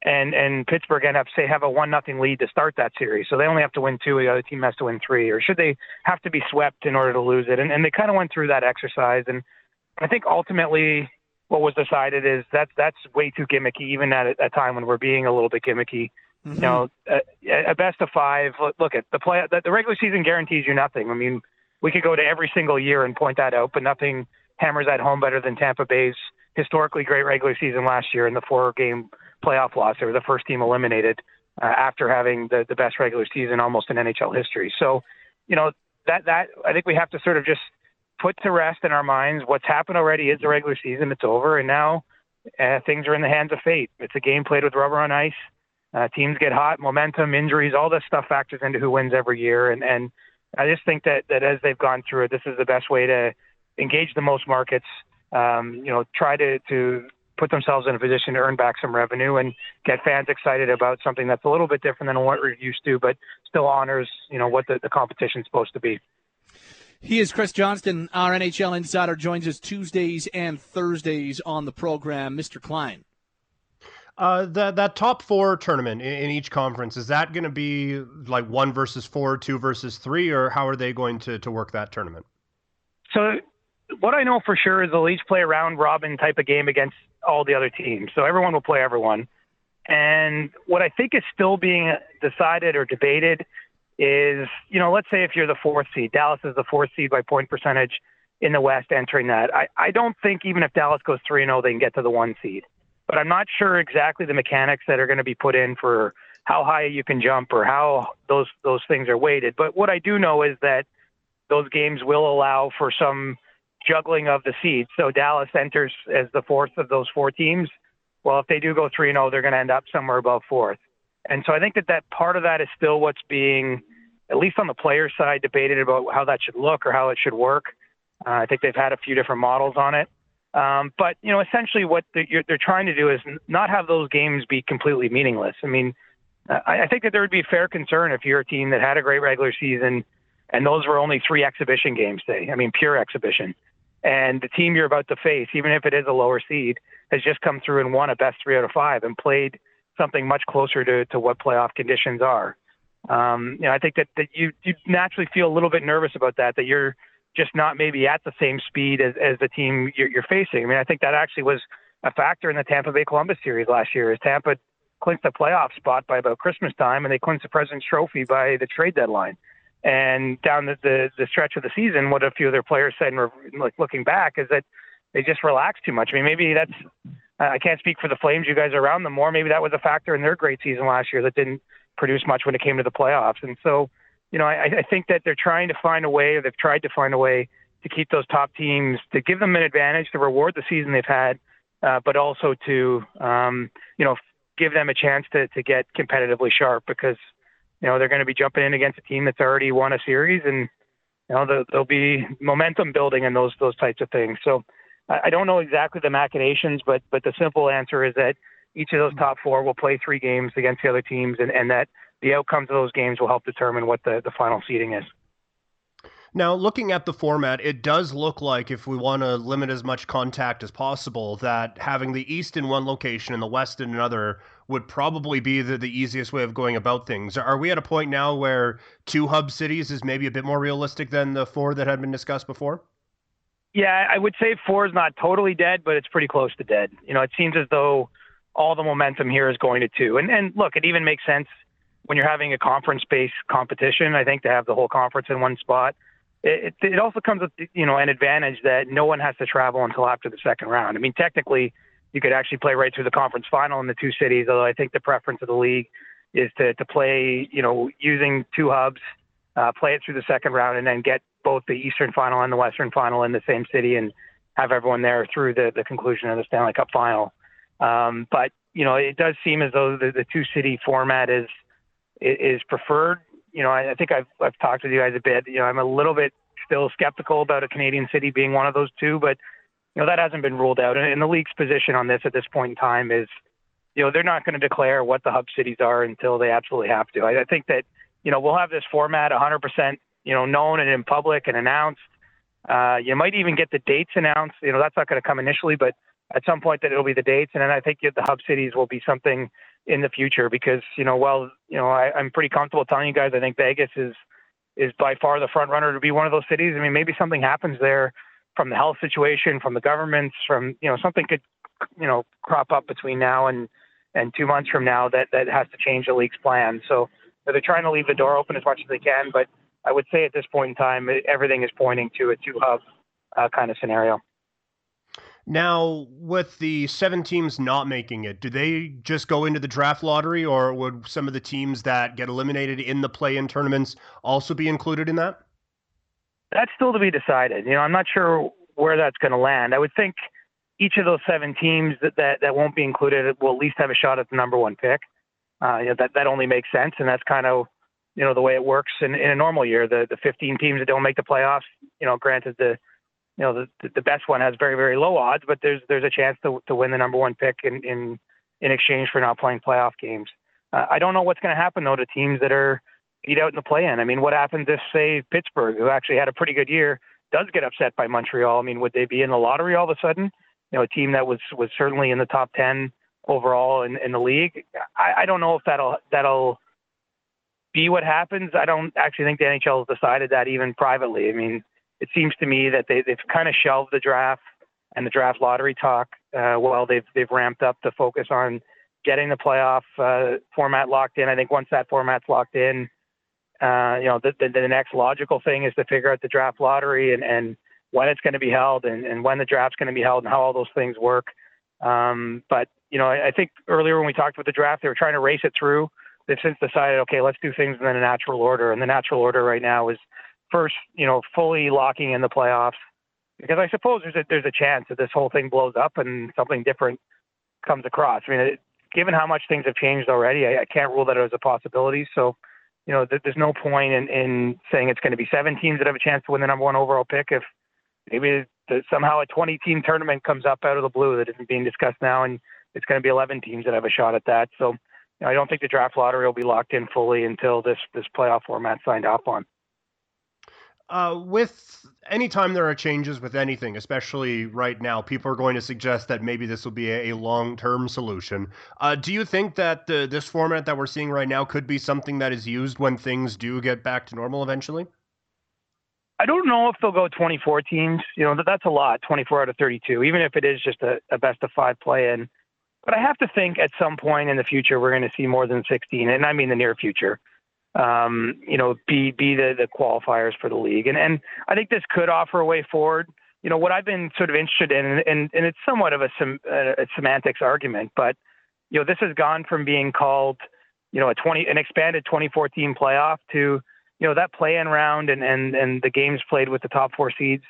and and Pittsburgh end up say have a one nothing lead to start that series, so they only have to win two, the other team has to win three, or should they have to be swept in order to lose it? And, and they kind of went through that exercise, and I think ultimately what was decided is that's that's way too gimmicky, even at a time when we're being a little bit gimmicky. Mm-hmm. You know, a, a best of five. Look, at the play. The, the regular season guarantees you nothing. I mean, we could go to every single year and point that out, but nothing hammers that home better than Tampa Bay's historically great regular season last year in the four game playoff loss. They were the first team eliminated uh, after having the, the best regular season almost in NHL history. So, you know, that, that, I think we have to sort of just put to rest in our minds what's happened already is the regular season. It's over. And now uh, things are in the hands of fate. It's a game played with rubber on ice. Uh, teams get hot, momentum, injuries, all this stuff factors into who wins every year. And, and I just think that, that as they've gone through it, this is the best way to engage the most markets. Um, you know, try to, to put themselves in a position to earn back some revenue and get fans excited about something that's a little bit different than what we're used to, but still honors, you know, what the, the competition's supposed to be. He is Chris Johnston, our NHL insider, joins us Tuesdays and Thursdays on the program. Mr. Klein. Uh, that that top four tournament in, in each conference is that going to be like one versus four, two versus three, or how are they going to to work that tournament? So, what I know for sure is they'll each play a round robin type of game against all the other teams. So everyone will play everyone. And what I think is still being decided or debated is, you know, let's say if you're the fourth seed, Dallas is the fourth seed by point percentage in the West entering that. I, I don't think even if Dallas goes 3 0, they can get to the one seed. But I'm not sure exactly the mechanics that are going to be put in for how high you can jump or how those those things are weighted. But what I do know is that those games will allow for some juggling of the seeds. So Dallas enters as the fourth of those four teams. Well, if they do go 3 0, they're going to end up somewhere above fourth. And so I think that that part of that is still what's being, at least on the player side, debated about how that should look or how it should work. Uh, I think they've had a few different models on it. Um, but you know, essentially, what they're, they're trying to do is not have those games be completely meaningless. I mean, I, I think that there would be fair concern if you're a team that had a great regular season, and those were only three exhibition games. Say, I mean, pure exhibition, and the team you're about to face, even if it is a lower seed, has just come through and won a best three out of five and played something much closer to, to what playoff conditions are. Um, you know, I think that, that you, you naturally feel a little bit nervous about that, that you're just not maybe at the same speed as, as the team you're, you're facing. I mean, I think that actually was a factor in the Tampa Bay Columbus series last year as Tampa clinched the playoff spot by about Christmas time and they clinched the President's Trophy by the trade deadline. And down the, the, the stretch of the season, what a few of their players said, and like looking back, is that they just relaxed too much. I mean, maybe that's I can't speak for the Flames. You guys are around them more. Maybe that was a factor in their great season last year that didn't produce much when it came to the playoffs. And so, you know, I, I think that they're trying to find a way, or they've tried to find a way to keep those top teams, to give them an advantage, to reward the season they've had, uh, but also to, um, you know, give them a chance to, to get competitively sharp because, you know, they're going to be jumping in against a team that's already won a series and, you know, there'll be momentum building and those, those types of things. So, I don't know exactly the machinations, but but the simple answer is that each of those top four will play three games against the other teams, and, and that the outcomes of those games will help determine what the, the final seeding is. Now, looking at the format, it does look like if we want to limit as much contact as possible, that having the East in one location and the West in another would probably be the, the easiest way of going about things. Are we at a point now where two hub cities is maybe a bit more realistic than the four that had been discussed before? Yeah, I would say four is not totally dead, but it's pretty close to dead. You know, it seems as though all the momentum here is going to two. And and look, it even makes sense when you're having a conference-based competition. I think to have the whole conference in one spot. It, it, also comes with you know an advantage that no one has to travel until after the second round. I mean, technically, you could actually play right through the conference final in the two cities. Although I think the preference of the league is to to play you know using two hubs, uh, play it through the second round, and then get both the Eastern Final and the Western Final in the same city and have everyone there through the, the conclusion of the Stanley Cup Final. Um, but you know, it does seem as though the, the two city format is is preferred. You know, I, I think I've I've talked with you guys a bit. You know, I'm a little bit still skeptical about a Canadian city being one of those two, but you know that hasn't been ruled out. And, and the league's position on this at this point in time is, you know, they're not going to declare what the hub cities are until they absolutely have to. I, I think that you know we'll have this format 100% you know, known and in public and announced. Uh, you might even get the dates announced. You know, that's not going to come initially, but at some point that it'll be the dates. And then I think the hub cities will be something in the future because, you know, well, you know, I, I'm pretty comfortable telling you guys I think Vegas is is by far the front runner to be one of those cities. I mean, maybe something happens there from the health situation, from the governments, from you know, something could you know crop up between now and and two months from now that that has to change the league's plan. So they're trying to leave the door open as much as they can, but I would say at this point in time, everything is pointing to a two hub uh, kind of scenario. Now, with the seven teams not making it, do they just go into the draft lottery, or would some of the teams that get eliminated in the play in tournaments also be included in that? That's still to be decided. You know, I'm not sure where that's going to land. I would think, each of those seven teams that, that, that won't be included will at least have a shot at the number one pick. Uh, you that, that only makes sense. And that's kind of, you know, the way it works in, in a normal year. The, the 15 teams that don't make the playoffs, you know, granted the, you know, the, the best one has very, very low odds, but there's, there's a chance to, to win the number one pick in, in, in exchange for not playing playoff games. Uh, I don't know what's going to happen though to teams that are beat out in the play-in. I mean, what happens if, say, Pittsburgh, who actually had a pretty good year, does get upset by Montreal? I mean, would they be in the lottery all of a sudden? You know, a team that was was certainly in the top ten overall in, in the league. I, I don't know if that'll that'll be what happens. I don't actually think the NHL has decided that even privately. I mean, it seems to me that they, they've kind of shelved the draft and the draft lottery talk uh, while they've they've ramped up the focus on getting the playoff uh, format locked in. I think once that format's locked in, uh, you know, the, the, the next logical thing is to figure out the draft lottery and, and when it's going to be held and, and when the draft's going to be held and how all those things work. Um, but, you know, I, I think earlier when we talked about the draft, they were trying to race it through. They've since decided, okay, let's do things in a natural order. And the natural order right now is first, you know, fully locking in the playoffs. Because I suppose there's a, there's a chance that this whole thing blows up and something different comes across. I mean, it, given how much things have changed already, I, I can't rule that as a possibility. So, you know, th- there's no point in, in saying it's going to be seven teams that have a chance to win the number one overall pick if maybe the, somehow a 20 team tournament comes up out of the blue that isn't being discussed now, and it's going to be 11 teams that have a shot at that. So, you know, I don't think the draft lottery will be locked in fully until this this playoff format signed off on. Uh, with anytime there are changes with anything, especially right now, people are going to suggest that maybe this will be a, a long-term solution. Uh, do you think that the, this format that we're seeing right now could be something that is used when things do get back to normal eventually? I don't know if they'll go 24 teams. You know, that's a lot, 24 out of 32, even if it is just a, a best of five play in. But I have to think at some point in the future we're going to see more than 16, and I mean the near future um, you know, be be the, the qualifiers for the league. And and I think this could offer a way forward. You know, what I've been sort of interested in, and, and it's somewhat of a, sem- a semantics argument, but you know, this has gone from being called, you know, a 20 an expanded 2014 playoff to, you know, that play-in round and and and the games played with the top four seeds.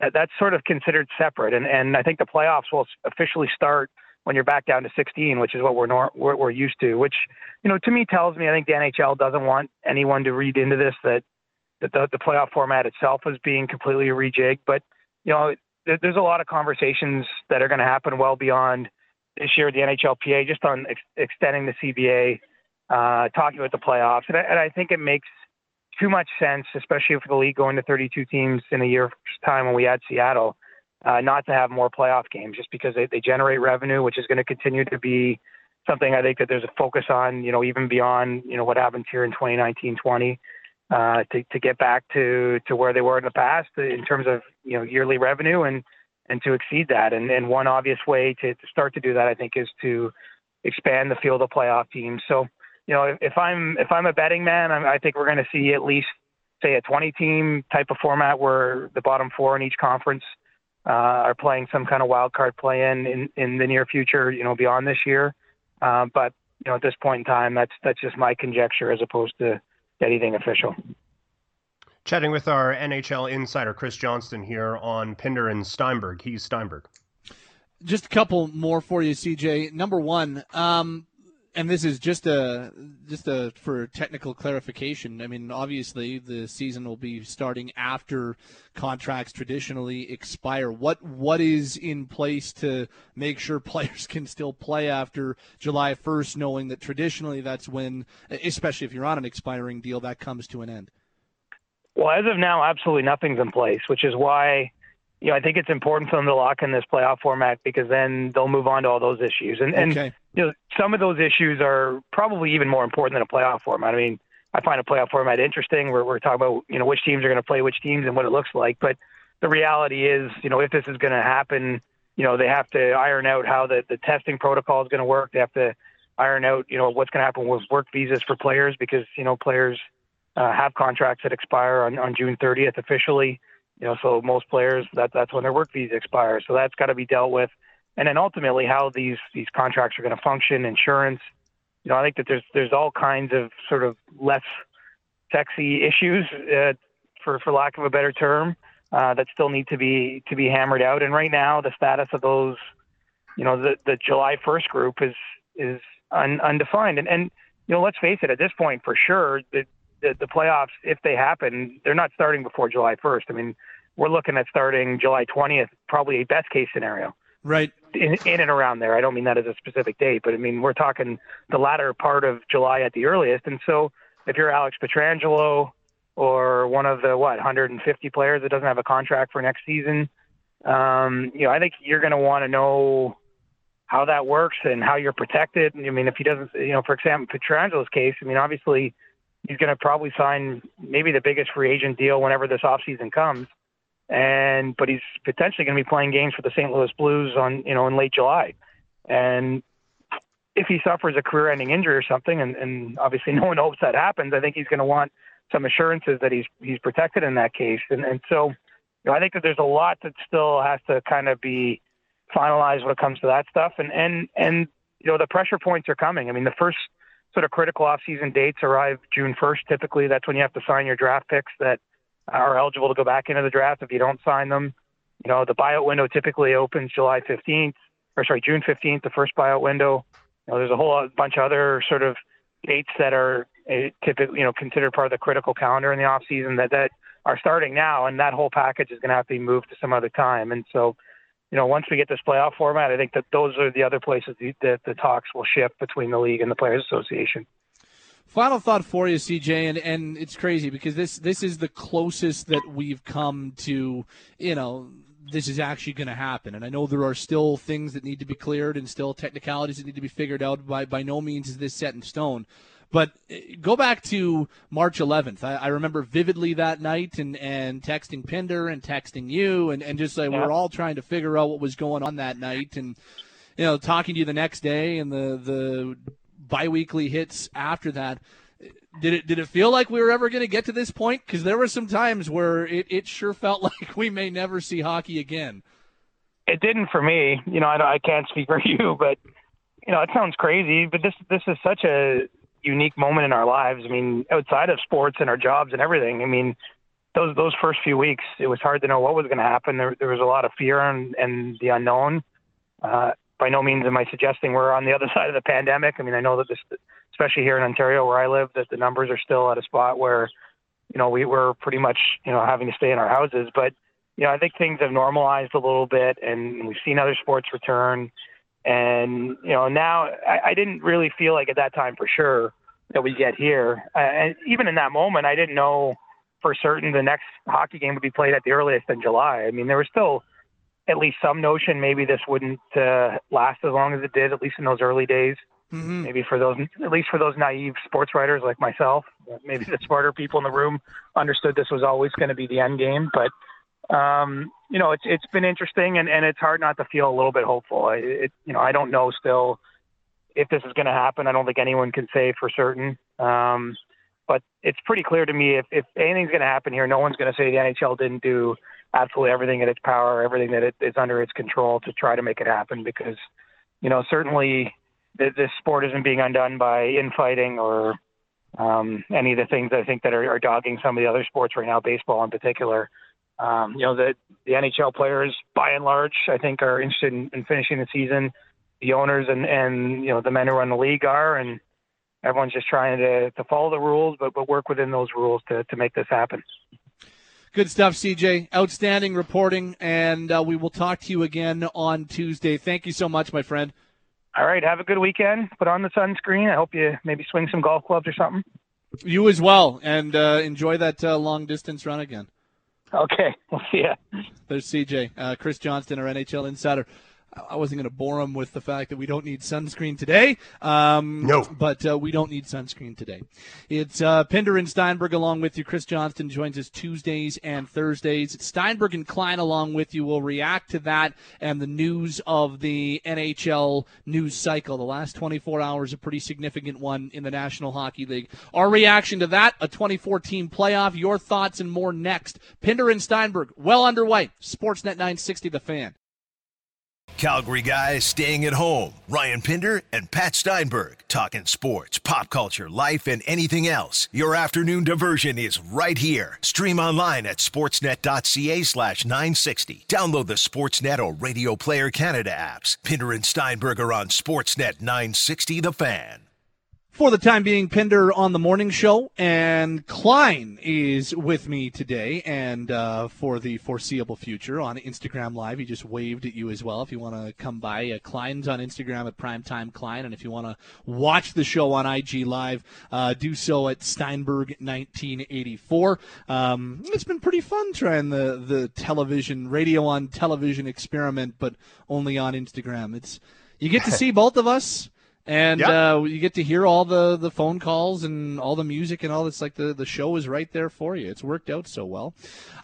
That, that's sort of considered separate, and and I think the playoffs will officially start when you're back down to 16, which is what we're, nor- we're, we're used to. Which, you know, to me tells me I think the NHL doesn't want anyone to read into this that that the, the playoff format itself is being completely rejigged. But you know, there, there's a lot of conversations that are going to happen well beyond this year, the NHLPA, just on ex- extending the CBA, uh, talking about the playoffs, and I, and I think it makes too much sense, especially for the league going to 32 teams in a year's time when we add Seattle uh, not to have more playoff games just because they, they generate revenue, which is going to continue to be something I think that there's a focus on, you know, even beyond, you know, what happens here in 2019 20 uh, to, to get back to, to where they were in the past in terms of, you know, yearly revenue and, and to exceed that. And, and one obvious way to, to start to do that, I think, is to expand the field of playoff teams. So, you know, if, if I'm if I'm a betting man, I'm, I think we're going to see at least say a 20 team type of format where the bottom four in each conference uh, are playing some kind of wild card play in, in in the near future, you know, beyond this year. Uh, but you know, at this point in time, that's that's just my conjecture as opposed to anything official. Chatting with our NHL insider Chris Johnston here on Pinder and Steinberg. He's Steinberg. Just a couple more for you, CJ. Number one, um, and this is just a just a for technical clarification. I mean, obviously the season will be starting after contracts traditionally expire. What what is in place to make sure players can still play after July 1st, knowing that traditionally that's when, especially if you're on an expiring deal, that comes to an end. Well, as of now, absolutely nothing's in place, which is why you know, I think it's important for them to lock in this playoff format because then they'll move on to all those issues. And, and okay. You know, some of those issues are probably even more important than a playoff format. I mean, I find a playoff format interesting. We're, we're talking about, you know, which teams are going to play which teams and what it looks like. But the reality is, you know, if this is going to happen, you know, they have to iron out how the, the testing protocol is going to work. They have to iron out, you know, what's going to happen with work visas for players because, you know, players uh, have contracts that expire on, on June 30th officially. You know, so most players that that's when their work visa expires. So that's got to be dealt with. And then ultimately, how these these contracts are going to function, insurance. You know, I think that there's there's all kinds of sort of less sexy issues, uh, for for lack of a better term, uh, that still need to be to be hammered out. And right now, the status of those, you know, the the July 1st group is is un, undefined. And and you know, let's face it, at this point, for sure, the, the the playoffs, if they happen, they're not starting before July 1st. I mean, we're looking at starting July 20th, probably a best case scenario. Right. In, in and around there. I don't mean that as a specific date, but I mean we're talking the latter part of July at the earliest. And so, if you're Alex Pietrangelo or one of the what 150 players that doesn't have a contract for next season, um, you know, I think you're going to want to know how that works and how you're protected. I mean, if he doesn't, you know, for example, Pietrangelo's case, I mean, obviously he's going to probably sign maybe the biggest free agent deal whenever this offseason comes and but he's potentially going to be playing games for the St. Louis Blues on you know in late July, and if he suffers a career-ending injury or something, and, and obviously no one hopes that happens, I think he's going to want some assurances that he's he's protected in that case, and and so you know I think that there's a lot that still has to kind of be finalized when it comes to that stuff, and and and you know the pressure points are coming. I mean the first sort of critical off-season dates arrive June 1st. Typically, that's when you have to sign your draft picks that are eligible to go back into the draft if you don't sign them. You know, the buyout window typically opens July 15th, or sorry, June 15th, the first buyout window. You know, there's a whole bunch of other sort of dates that are uh, typically, you know, considered part of the critical calendar in the off season that that are starting now, and that whole package is going to have to be moved to some other time. And so, you know, once we get this playoff format, I think that those are the other places that the talks will shift between the league and the Players Association. Final thought for you, CJ, and, and it's crazy because this this is the closest that we've come to, you know, this is actually going to happen. And I know there are still things that need to be cleared and still technicalities that need to be figured out. By by no means is this set in stone. But eh, go back to March 11th. I, I remember vividly that night and, and texting Pinder and texting you and, and just like yeah. we we're all trying to figure out what was going on that night and you know talking to you the next day and the the biweekly hits after that. Did it did it feel like we were ever going to get to this point? Because there were some times where it, it sure felt like we may never see hockey again. It didn't for me. You know, I, I can't speak for you, but you know, it sounds crazy, but this this is such a unique moment in our lives. I mean, outside of sports and our jobs and everything. I mean, those those first few weeks, it was hard to know what was going to happen. There, there was a lot of fear and, and the unknown. Uh, by no means am I suggesting we're on the other side of the pandemic. I mean, I know that this, especially here in Ontario where I live, that the numbers are still at a spot where, you know, we were pretty much, you know, having to stay in our houses. But, you know, I think things have normalized a little bit and we've seen other sports return. And, you know, now I, I didn't really feel like at that time for sure that we get here. Uh, and even in that moment, I didn't know for certain the next hockey game would be played at the earliest in July. I mean, there was still at least some notion maybe this wouldn't uh, last as long as it did, at least in those early days. Mm-hmm. Maybe for those, at least for those naive sports writers like myself, maybe the smarter people in the room understood this was always going to be the end game. But um, you know, it's it's been interesting, and, and it's hard not to feel a little bit hopeful. I, it, you know, I don't know still if this is going to happen. I don't think anyone can say for certain. Um, but it's pretty clear to me if, if anything's going to happen here, no one's going to say the NHL didn't do absolutely everything in its power, everything that it is under its control to try to make it happen. Because, you know, certainly th- this sport isn't being undone by infighting or um, any of the things I think that are, are dogging some of the other sports right now, baseball in particular. Um, you know, the, the NHL players, by and large, I think are interested in, in finishing the season. The owners and, and, you know, the men who run the league are, and everyone's just trying to, to follow the rules, but, but work within those rules to, to make this happen. Good stuff, CJ. Outstanding reporting, and uh, we will talk to you again on Tuesday. Thank you so much, my friend. All right. Have a good weekend. Put on the sunscreen. I hope you maybe swing some golf clubs or something. You as well, and uh, enjoy that uh, long distance run again. Okay. We'll see ya. There's CJ. Uh, Chris Johnston, our NHL insider. I wasn't going to bore them with the fact that we don't need sunscreen today. Um, no. But uh, we don't need sunscreen today. It's uh, Pinder and Steinberg along with you. Chris Johnston joins us Tuesdays and Thursdays. Steinberg and Klein along with you will react to that and the news of the NHL news cycle. The last 24 hours, a pretty significant one in the National Hockey League. Our reaction to that, a 2014 playoff, your thoughts and more next. Pinder and Steinberg, well underway. Sportsnet 960, The Fan. Calgary guys staying at home. Ryan Pinder and Pat Steinberg talking sports, pop culture, life, and anything else. Your afternoon diversion is right here. Stream online at sportsnet.ca slash 960. Download the Sportsnet or Radio Player Canada apps. Pinder and Steinberg are on Sportsnet 960 The Fan. For the time being, Pinder on the morning show, and Klein is with me today, and uh, for the foreseeable future on Instagram Live. He just waved at you as well. If you want to come by, uh, Klein's on Instagram at Primetime Klein, and if you want to watch the show on IG Live, uh, do so at Steinberg 1984. Um, it's been pretty fun trying the the television, radio on television experiment, but only on Instagram. It's you get to see both of us and yep. uh, you get to hear all the, the phone calls and all the music and all this. Like the, the show is right there for you. It's worked out so well,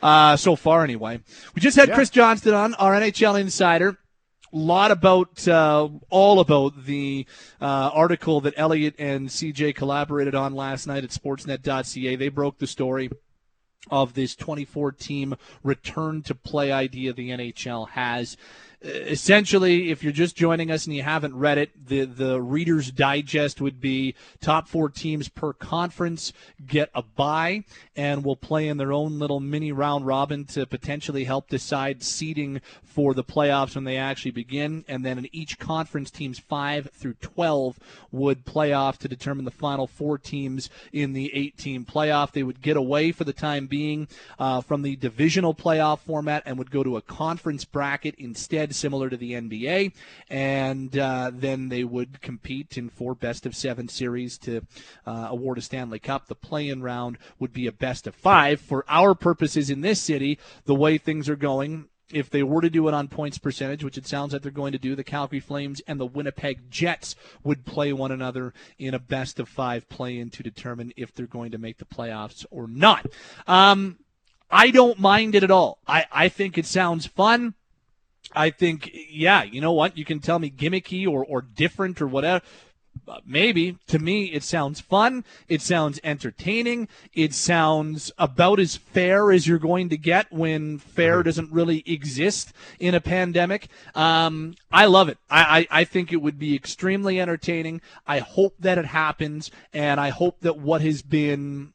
uh, so far anyway. We just had yeah. Chris Johnston on, our NHL insider. A lot about uh, all about the uh, article that Elliot and CJ collaborated on last night at Sportsnet.ca. They broke the story of this 24 team return to play idea the NHL has essentially, if you're just joining us and you haven't read it, the the Reader's Digest would be top four teams per conference get a bye and will play in their own little mini round robin to potentially help decide seeding for the playoffs when they actually begin. And then in each conference, teams five through twelve would play off to determine the final four teams in the eight-team playoff. They would get away for the time being uh, from the divisional playoff format and would go to a conference bracket instead similar to the NBA, and uh, then they would compete in four best of seven series to uh, award a Stanley Cup. The play-in round would be a best of five. For our purposes in this city, the way things are going, if they were to do it on points percentage, which it sounds like they're going to do, the Calgary Flames and the Winnipeg Jets would play one another in a best of five play in to determine if they're going to make the playoffs or not. Um, I don't mind it at all. I, I think it sounds fun. I think, yeah, you know what? You can tell me gimmicky or, or different or whatever. Maybe to me, it sounds fun. It sounds entertaining. It sounds about as fair as you're going to get when fair mm-hmm. doesn't really exist in a pandemic. Um, I love it. I, I, I think it would be extremely entertaining. I hope that it happens, and I hope that what has been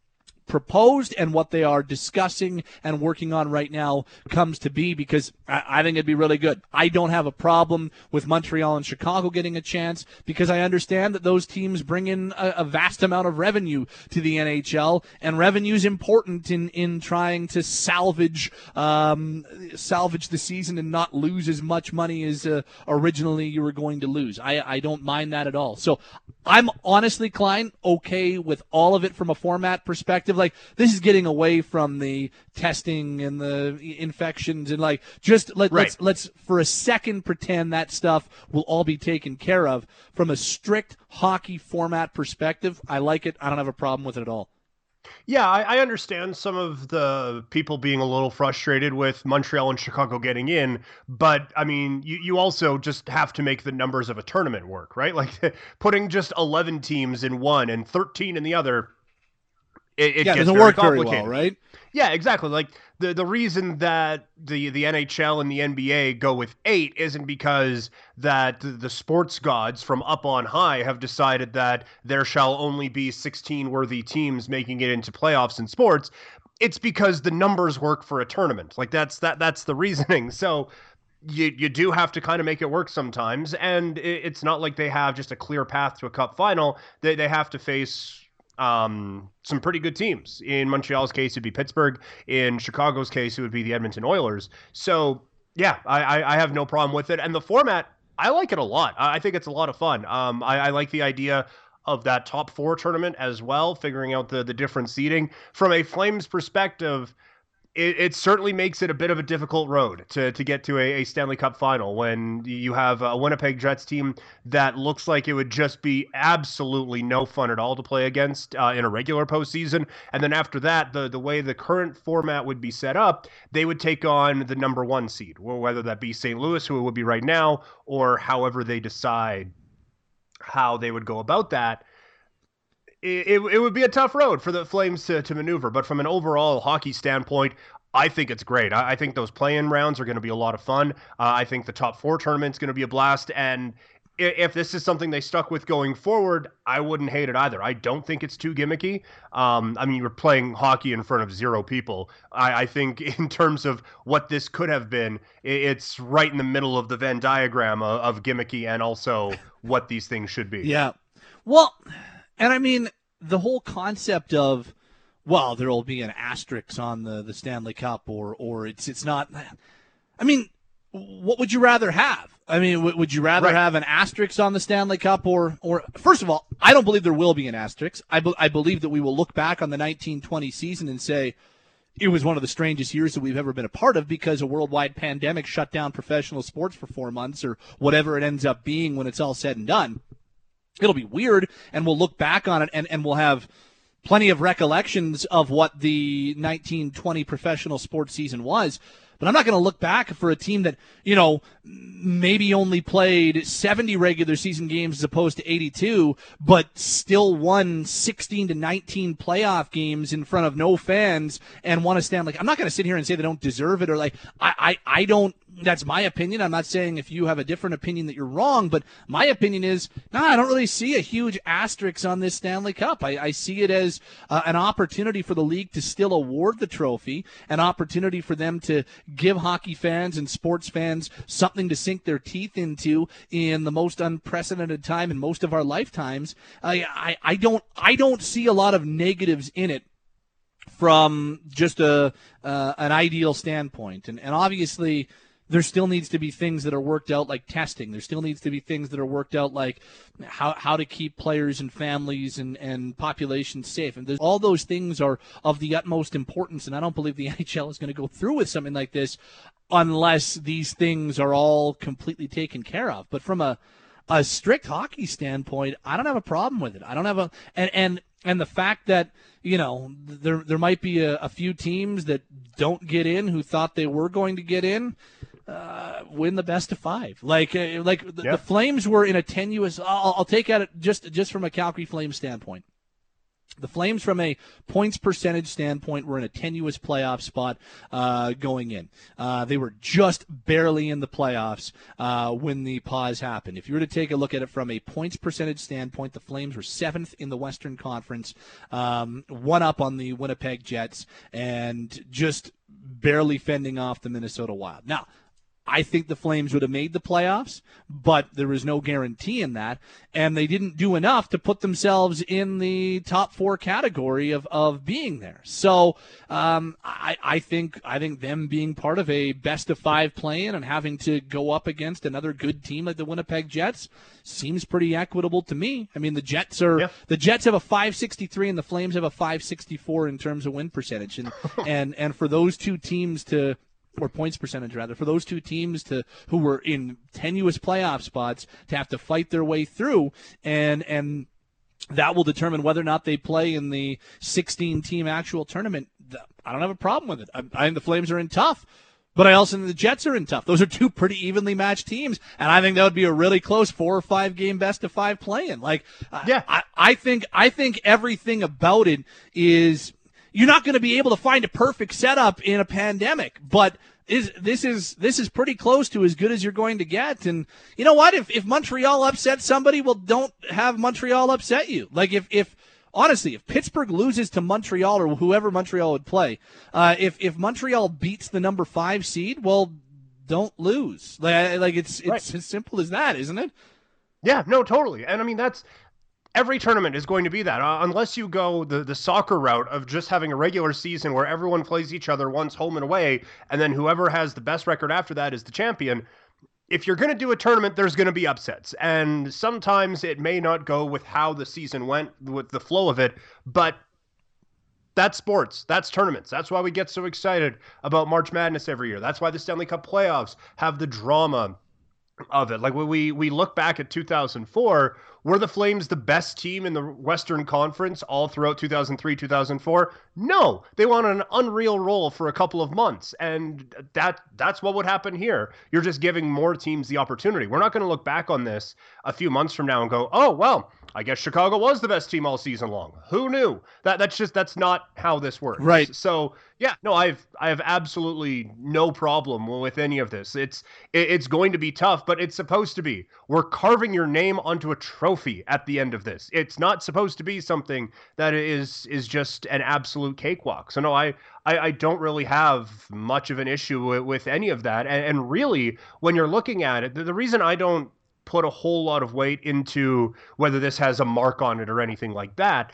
proposed and what they are discussing and working on right now comes to be because I, I, think it'd be really good. I don't have a problem with Montreal and Chicago getting a chance because I understand that those teams bring in a, a vast amount of revenue to the NHL and revenue is important in, in trying to salvage um, salvage the season and not lose as much money as uh, originally you were going to lose. I, I don't mind that at all. So I'm honestly, Klein, okay with all of it from a format perspective. Like this is getting away from the testing and the infections and like just let, right. let's let's for a second pretend that stuff will all be taken care of from a strict hockey format perspective. I like it. I don't have a problem with it at all. Yeah, I, I, understand some of the people being a little frustrated with Montreal and Chicago getting in, but I mean, you, you also just have to make the numbers of a tournament work, right? Like putting just 11 teams in one and 13 in the other, it, it yeah, gets doesn't work very well, right? Yeah, exactly. Like the the reason that the the NHL and the NBA go with eight isn't because that the sports gods from up on high have decided that there shall only be 16 worthy teams making it into playoffs in sports. It's because the numbers work for a tournament. Like that's that that's the reasoning. So you you do have to kind of make it work sometimes, and it, it's not like they have just a clear path to a cup final. They they have to face um, some pretty good teams. In Montreal's case, it'd be Pittsburgh. In Chicago's case, it would be the Edmonton Oilers. So, yeah, I, I have no problem with it. And the format, I like it a lot. I think it's a lot of fun. Um, I, I like the idea of that top four tournament as well, figuring out the the different seeding. From a Flames perspective, it, it, certainly makes it a bit of a difficult road to, to get to a, a, Stanley Cup final when you have a Winnipeg Jets team that looks like it would just be absolutely no fun at all to play against uh, in a regular postseason. And then after that, the, the way the current format would be set up, they would take on the number one seed, whether that be St. Louis, who it would be right now, or however they decide how they would go about that it, it, would be a tough road for the Flames to, to maneuver. But from an overall hockey standpoint, I think it's great. I, I think those play-in rounds are going to be a lot of fun. Uh, I think the top four tournament's going to be a blast, and if this is something they stuck with going forward, I wouldn't hate it either. I don't think it's too gimmicky. Um, I mean, you're playing hockey in front of zero people. I, I, think in terms of what this could have been, it's right in the middle of the Venn diagram of, of gimmicky and also what these things should be. Yeah. Well, and I mean, the whole concept of, well, there will be an asterisk on the, the Stanley Cup or, or it's, it's not, I mean, what would you rather have? I mean, w- would you rather right. have an asterisk on the Stanley Cup or, or first of all, I don't believe there will be an asterisk. I, be- I believe that we will look back on the 1920 season and say it was one of the strangest years that we've ever been a part of because a worldwide pandemic shut down professional sports for four months or whatever it ends up being when it's all said and done. It'll be weird, and we'll look back on it and, and we'll have plenty of recollections of what the 1920 professional sports season was. But I'm not going to look back for a team that, you know, maybe only played 70 regular season games as opposed to 82, but still won 16 to 19 playoff games in front of no fans and want to stand like, I'm not going to sit here and say they don't deserve it or like, I, I, I don't that's my opinion. I'm not saying if you have a different opinion that you're wrong, but my opinion is, no, nah, I don't really see a huge asterisk on this Stanley Cup. I, I see it as uh, an opportunity for the league to still award the trophy, an opportunity for them to give hockey fans and sports fans something to sink their teeth into in the most unprecedented time in most of our lifetimes. I, I, I don't, I don't see a lot of negatives in it from just a uh, an ideal standpoint, and and obviously there still needs to be things that are worked out like testing. There still needs to be things that are worked out like how, how to keep players and families and, and populations safe. And all those things are of the utmost importance. And I don't believe the NHL is going to go through with something like this unless these things are all completely taken care of. But from a, a strict hockey standpoint, I don't have a problem with it. I don't have a, and, and, and the fact that, you know, there, there might be a, a few teams that don't get in who thought they were going to get in uh, win the best of five. Like uh, like the, yep. the, Flames were in a tenuous. I'll, I'll take at it just just from a Calgary Flames standpoint. The Flames, from a points percentage standpoint, were in a tenuous playoff spot uh, going in. Uh, they were just barely in the playoffs uh, when the pause happened. If you were to take a look at it from a points percentage standpoint, the Flames were seventh in the Western Conference, um, one up on the Winnipeg Jets, and just barely fending off the Minnesota Wild. Now, I think the Flames would have made the playoffs, but there was no guarantee in that. And they didn't do enough to put themselves in the top four category of, of being there. So um, I, I think I think them being part of a best of five play-in and having to go up against another good team like the Winnipeg Jets seems pretty equitable to me. I mean the Jets are yeah. the Jets have a 563 and the Flames have a 564 in terms of win percentage. And and and for those two teams to or points percentage rather, for those two teams to who were in tenuous playoff spots to have to fight their way through and and that will determine whether or not they play in the 16 team actual tournament. I don't have a problem with it. I, I think the Flames are in tough. But I also think the Jets are in tough. Those are two pretty evenly matched teams, and I think that would be a really close four or five game best of five playing. Like, yeah, I, I think I think everything about it is you're not going to be able to find a perfect setup in a pandemic, but is this is this is pretty close to as good as you're going to get. And you know what? If if Montreal upsets somebody, well, don't have Montreal upset you. Like if if honestly, if Pittsburgh loses to Montreal or whoever Montreal would play, uh, if if Montreal beats the number five seed, well, don't lose. Like like it's it's right. as simple as that, isn't it? Yeah, no, totally. And I mean that's every tournament is going to be that uh, unless you go the, the soccer route of just having a regular season where everyone plays each other once home and away and then whoever has the best record after that is the champion if you're going to do a tournament there's going to be upsets and sometimes it may not go with how the season went with the flow of it but that's sports. That's tournaments. That's why we get so excited about March Madness every year. That's why the Stanley Cup playoffs have the drama of it. Like when we we look back at 2004, were the Flames the best team in the Western Conference all throughout 2003, 2004? No, they won an unreal roll for a couple of months, and that that's what would happen here. You're just giving more teams the opportunity. We're not going to look back on this a few months from now and go, "Oh, well, I guess Chicago was the best team all season long. Who knew? That that's just that's not how this works. Right. So yeah, no, I've I have absolutely no problem with any of this. It's it, it's going to be tough, but it's supposed to be. We're carving your name onto a trophy at the end of this. It's not supposed to be something that is is just an absolute cakewalk. So no, I I, I don't really have much of an issue with, with any of that. And, and really, when you're looking at it, the, the reason I don't put a whole lot of weight into whether this has a mark on it or anything like that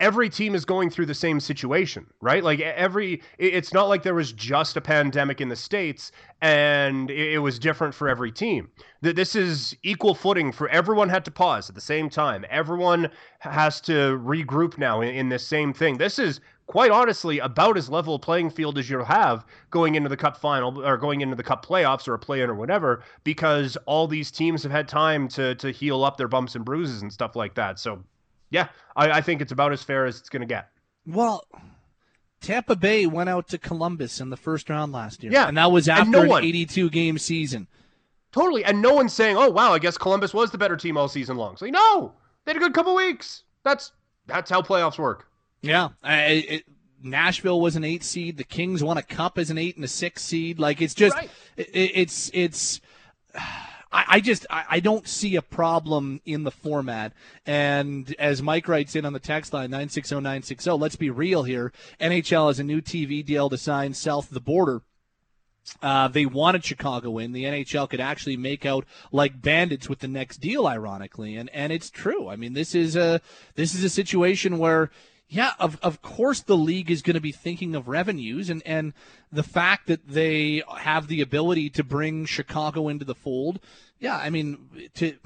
every team is going through the same situation, right? Like every, it's not like there was just a pandemic in the States and it was different for every team. This is equal footing for everyone had to pause at the same time. Everyone has to regroup now in, in this same thing. This is quite honestly about as level a playing field as you'll have going into the cup final or going into the cup playoffs or a play-in or whatever because all these teams have had time to to heal up their bumps and bruises and stuff like that. So yeah i, I think it's about as fair as it's going to get. Well, Tampa Bay went out to Columbus in the first round last year. Yeah, And that was after no an one- 82 game season. totally and no one's saying oh wow i guess columbus was the better team all season long. So no they had a good couple weeks. That's that's how playoffs work Yeah. I, it, Nashville was an eight seed. The Kings won a cup as an eight and a six seed. Like it's just, Right. it, it's, it's, I, I just I, I don't see a problem in the format. And as Mike writes in on the text line nine six zero nine six zero, let's be real here. NHL has a new TV deal to sign south of the border. Uh, they wanted Chicago in. The NHL could actually make out like bandits with the next deal, ironically, and and it's true. I mean, this is a this is a situation where. Yeah, of, of course the league is going to be thinking of revenues and, and the fact that they have the ability to bring Chicago into the fold. Yeah, I mean to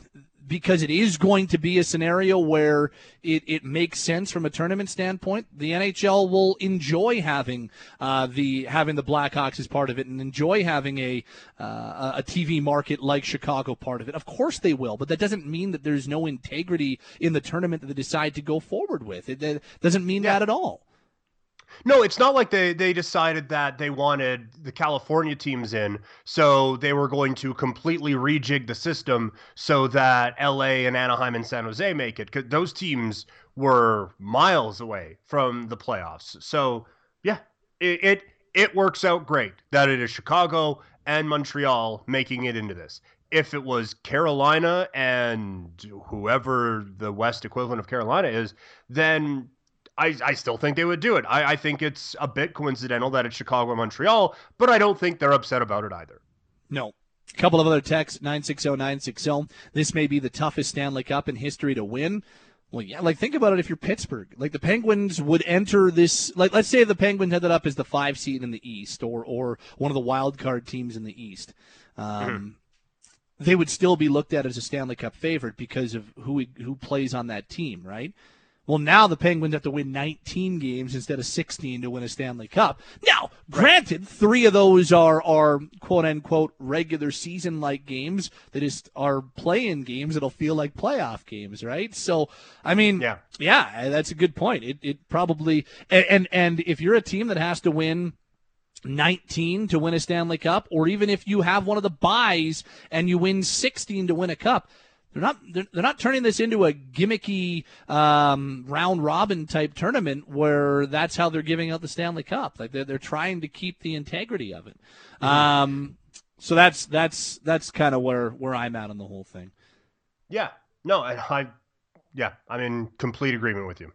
because it is going to be a scenario where it, it makes sense from a tournament standpoint. The NHL will enjoy having uh, the having the Blackhawks as part of it, and enjoy having a uh, a TV market like Chicago part of it. Of course they will, but that doesn't mean that there's no integrity in the tournament that they decide to go forward with. It, that doesn't mean that at all. No, it's not like they they decided that they wanted the California teams in, so they were going to completely rejig the system so that LA and Anaheim and San Jose make it. Cause those teams were miles away from the playoffs. So yeah, it it, it works out great that it is Chicago and Montreal making it into this. If it was Carolina and whoever the West equivalent of Carolina is, then I, I still think they would do it. I, I think it's a bit coincidental that it's Chicago and Montreal, but I don't think they're upset about it either. No. A couple of other texts 960 960. This may be the toughest Stanley Cup in history to win. Well, yeah, like think about it if you're Pittsburgh. Like the Penguins would enter this like let's say the Penguins ended up as the 5 seed in the East or or one of the wild card teams in the East. Um, they would still be looked at as a Stanley Cup favorite because of who who plays on that team, right? Well, now the Penguins have to win 19 games instead of 16 to win a Stanley Cup. Now, granted, three of those are are quote unquote regular season like games that is are play-in games that'll feel like playoff games, right? So, I mean, Yeah. yeah, that's a good point. It it probably and and, and if you're a team that has to win 19 to win a Stanley Cup, or even if you have one of the buys and you win 16 to win a cup, they're not they're, they're not turning this into a gimmicky um, round robin type tournament where that's how they're giving out the Stanley Cup. Like they're they're trying to keep the integrity of it. Um, so that's that's that's kind of where where I'm at on the whole thing. Yeah. No, I, I yeah, I'm in complete agreement with you.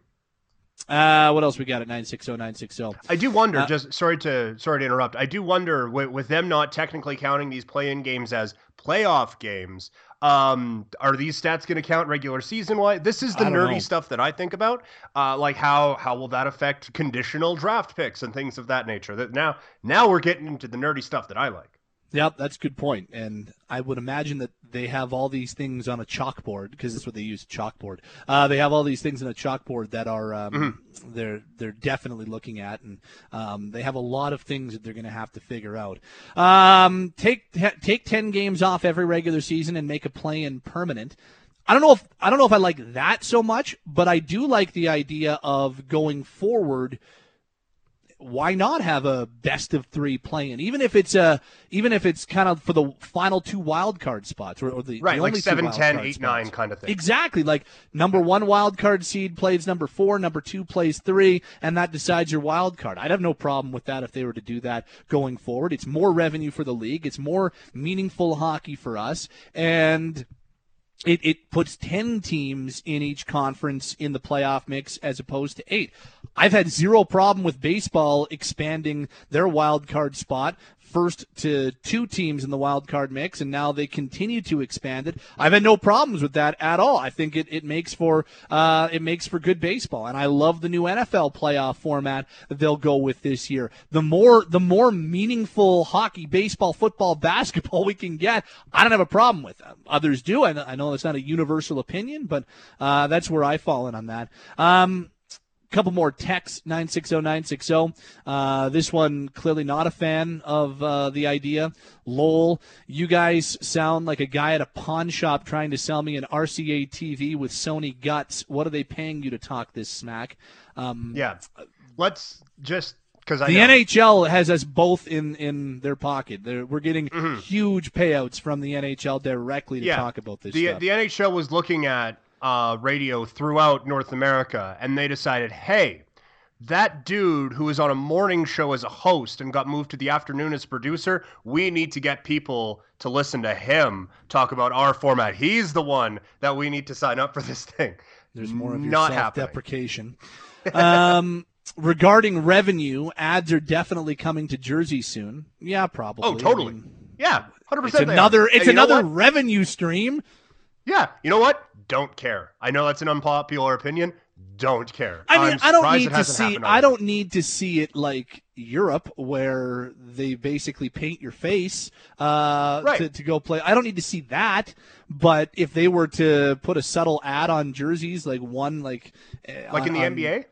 Uh, what else we got at 960 960? I do wonder. Uh, just sorry to sorry to interrupt. I do wonder with, with them not technically counting these play-in games as playoff games. Um, are these stats going to count regular season wise? This is the nerdy know. stuff that I think about. Uh, like how how will that affect conditional draft picks and things of that nature? That now now we're getting into the nerdy stuff that I like. Yep, that's a good point. And I would imagine that they have all these things on a chalkboard because that's what they use chalkboard. Uh, they have all these things in a chalkboard that are um, they're they're definitely looking at, and um, they have a lot of things that they're going to have to figure out. Um, take ha- take ten games off every regular season and make a play-in permanent. I don't know if I don't know if I like that so much, but I do like the idea of going forward why not have a best of three playing? Even if it's a, even if it's kind of for the final two wild card spots or, or the right, the like only 7, 10, 8, 9 kind of thing. Exactly, like number one wild card seed plays number four, number two plays three, and that decides your wild card. I'd have no problem with that if they were to do that going forward. It's more revenue for the league. It's more meaningful hockey for us, and it, it puts 10 teams in each conference in the playoff mix as opposed to eight. I've had zero problem with baseball expanding their wild card spot first to two teams in the wild card mix, and now they continue to expand it. I've had no problems with that at all. I think it, it makes for uh, it makes for good baseball, and I love the new NFL playoff format that they'll go with this year. The more the more meaningful hockey, baseball, football, basketball we can get, I don't have a problem with. Them. Others do. I know, I know it's not a universal opinion, but uh, that's where I fall in on that. Um, couple more texts 960 uh, this one clearly not a fan of uh, the idea lol you guys sound like a guy at a pawn shop trying to sell me an rca tv with sony guts what are they paying you to talk this smack um, yeah let's just because the know. NHL has us both in in their pocket. They're, we're getting mm-hmm. huge payouts from the NHL directly to yeah. talk about this. The stuff. the NHL was looking at uh, radio throughout North America, and they decided, hey, that dude who was on a morning show as a host and got moved to the afternoon as producer, we need to get people to listen to him talk about our format. He's the one that we need to sign up for this thing. There's more of your Not self-deprecation. um, regarding revenue, ads are definitely coming to Jersey soon. Yeah, probably. Oh, totally. I mean, yeah, hundred percent. It's another. It's another revenue stream. Yeah, you know what? Don't care. I know that's an unpopular opinion. Don't care. I mean, I'm I don't need to see. I don't need to see it like Europe, where they basically paint your face uh, right. to, to go play. I don't need to see that. But if they were to put a subtle ad on jerseys, like one, like like on, in the on, NBA.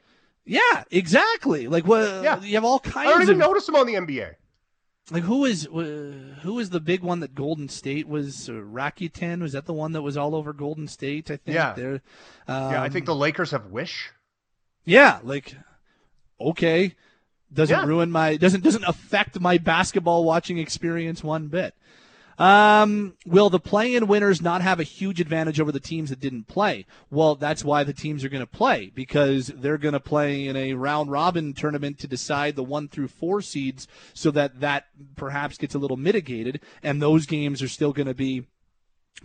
Yeah, exactly. Like what? Yeah. you have all kinds. I don't even of, notice them on the NBA. Like who is who was the big one that Golden State was? Uh, Rakuten was that the one that was all over Golden State? I think. Yeah. They're, um, yeah, I think the Lakers have Wish. Yeah, like okay, doesn't yeah. ruin my doesn't doesn't affect my basketball watching experience one bit. Um, will the play-in winners not have a huge advantage over the teams that didn't play? Well, that's why the teams are going to play because they're going to play in a round robin tournament to decide the one through four seeds, so that that perhaps gets a little mitigated, and those games are still going to be